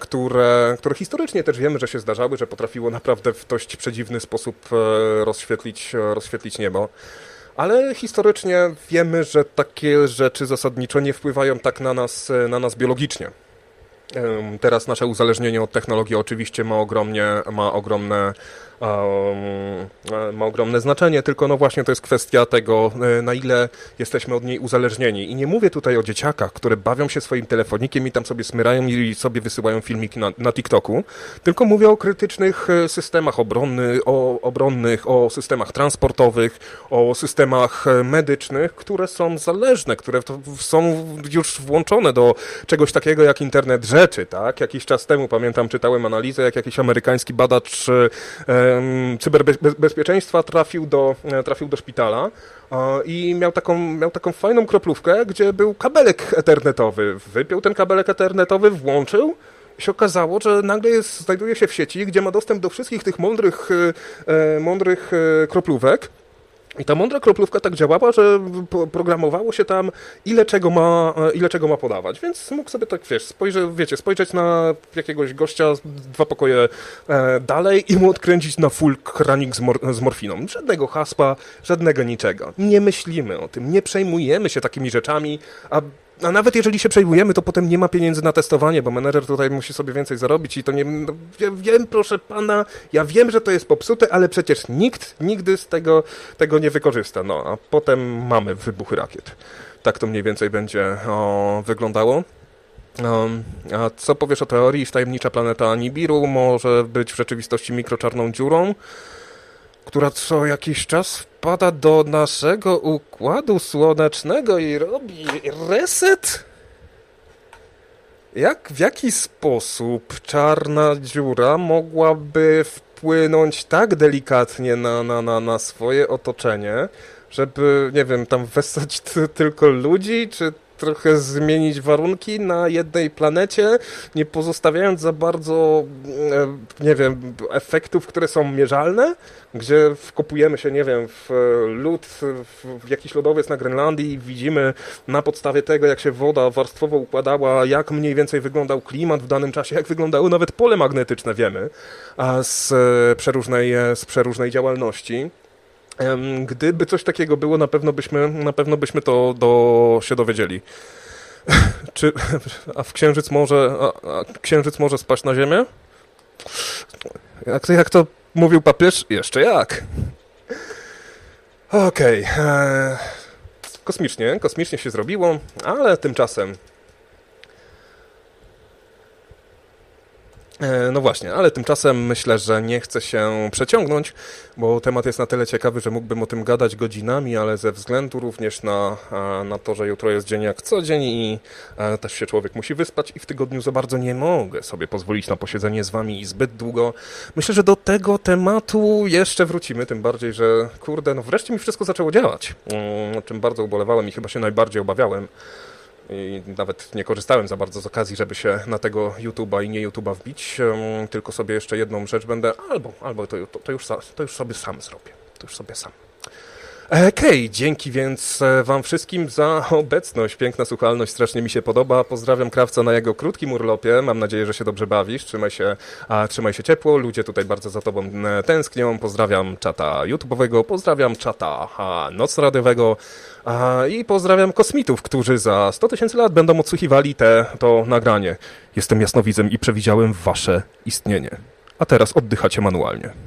które, które historycznie też wiemy, że się zdarzały, że potrafiło naprawdę w dość przedziwny sposób e, rozświetlić, rozświetlić niebo. Ale historycznie wiemy, że takie rzeczy zasadniczo nie wpływają tak na nas, na nas biologicznie. Teraz nasze uzależnienie od technologii oczywiście ma ogromnie, ma ogromne ma ogromne znaczenie, tylko no właśnie to jest kwestia tego, e, na ile jesteśmy od niej uzależnieni. I nie mówię tutaj o dzieciakach, które bawią się swoim telefonikiem i tam sobie smyrają i sobie wysyłają filmiki na, na TikToku, tylko mówię o krytycznych e, systemach obronny, o, obronnych, o systemach transportowych, o systemach e, medycznych, które są zależne, które są już włączone do czegoś takiego jak internet rzeczy, tak? Jakiś czas temu, pamiętam, czytałem analizę, jak jakiś amerykański badacz cyberbezpieczeństwa trafił do, e, trafił do szpitala i miał taką, miał taką fajną kroplówkę, gdzie był kabelek ethernetowy. Wypiął ten kabelek ethernetowy, włączył się okazało, że nagle jest, znajduje się w sieci, gdzie ma dostęp do wszystkich tych mądrych, e, mądrych e, kroplówek i ta mądra kroplówka tak działała, że programowało się tam, ile czego ma, ile czego ma podawać. Więc mógł sobie tak, wiesz, spojrzy, wiecie, spojrzeć na jakiegoś gościa dwa pokoje e, dalej i mu odkręcić na full kranik z, mor z morfiną. Żadnego hasła, żadnego niczego. Nie myślimy o tym, nie przejmujemy się takimi rzeczami, a a nawet jeżeli się przejmujemy, to potem nie ma pieniędzy na testowanie, bo menedżer tutaj musi sobie więcej zarobić i to nie... No, ja wiem, proszę pana, ja wiem, że to jest popsute, ale przecież nikt nigdy z tego, tego nie wykorzysta. No, a potem mamy wybuchy rakiet. Tak to mniej więcej będzie o, wyglądało. Um, a co powiesz o teorii, że tajemnicza planeta Nibiru może być w rzeczywistości mikroczarną dziurą? Która co jakiś czas wpada do naszego układu słonecznego i robi reset? Jak, w jaki sposób czarna dziura mogłaby wpłynąć tak delikatnie na, na, na, na swoje otoczenie, żeby, nie wiem, tam wessać tylko ludzi, czy trochę zmienić warunki na jednej planecie, nie pozostawiając za bardzo, e, nie wiem, efektów, które są mierzalne, gdzie wkopujemy się, nie wiem, w lód, w jakiś lodowiec na Grenlandii i widzimy na podstawie tego, jak się woda warstwowo układała, jak mniej więcej wyglądał klimat w danym czasie, jak wyglądały nawet pole magnetyczne, wiemy, z przeróżnej, z przeróżnej działalności. Gdyby coś takiego było, na pewno byśmy, na pewno byśmy to do, się dowiedzieli. Czy, a w księżyc może, a, a księżyc może spaść na ziemię? Jak, jak to mówił papież? Jeszcze jak. Okej. Okay. E, kosmicznie, kosmicznie się zrobiło, ale tymczasem no właśnie, ale tymczasem myślę, że nie chcę się przeciągnąć, bo temat jest na tyle ciekawy, że mógłbym o tym gadać godzinami, ale ze względu również na, na to, że jutro jest dzień jak co dzień i e, też się człowiek musi wyspać i w tygodniu za bardzo nie mogę sobie pozwolić na posiedzenie z wami zbyt długo. Myślę, że do tego tematu jeszcze wrócimy, tym bardziej, że kurde, no wreszcie mi wszystko zaczęło działać, o czym bardzo ubolewałem i chyba się najbardziej obawiałem. I nawet nie korzystałem za bardzo z okazji, żeby się na tego YouTube'a i nie YouTube'a wbić, tylko sobie jeszcze jedną rzecz będę, albo, albo to, to, już, to już sobie sam zrobię. To już sobie sam. Okej, dzięki więc e, Wam wszystkim za obecność. Piękna słuchalność, strasznie mi się podoba. Pozdrawiam Krawca na jego krótkim urlopie. Mam nadzieję, że się dobrze bawisz. Trzymaj się, a, trzymaj się ciepło. Ludzie tutaj bardzo za Tobą e, tęsknią. Pozdrawiam czata YouTube'owego, pozdrawiam czata a, nocradiowego a, i pozdrawiam kosmitów, którzy za 100 tysięcy lat będą odsłuchiwali te, to nagranie. Jestem jasnowidzem i przewidziałem Wasze istnienie. A teraz oddychacie manualnie.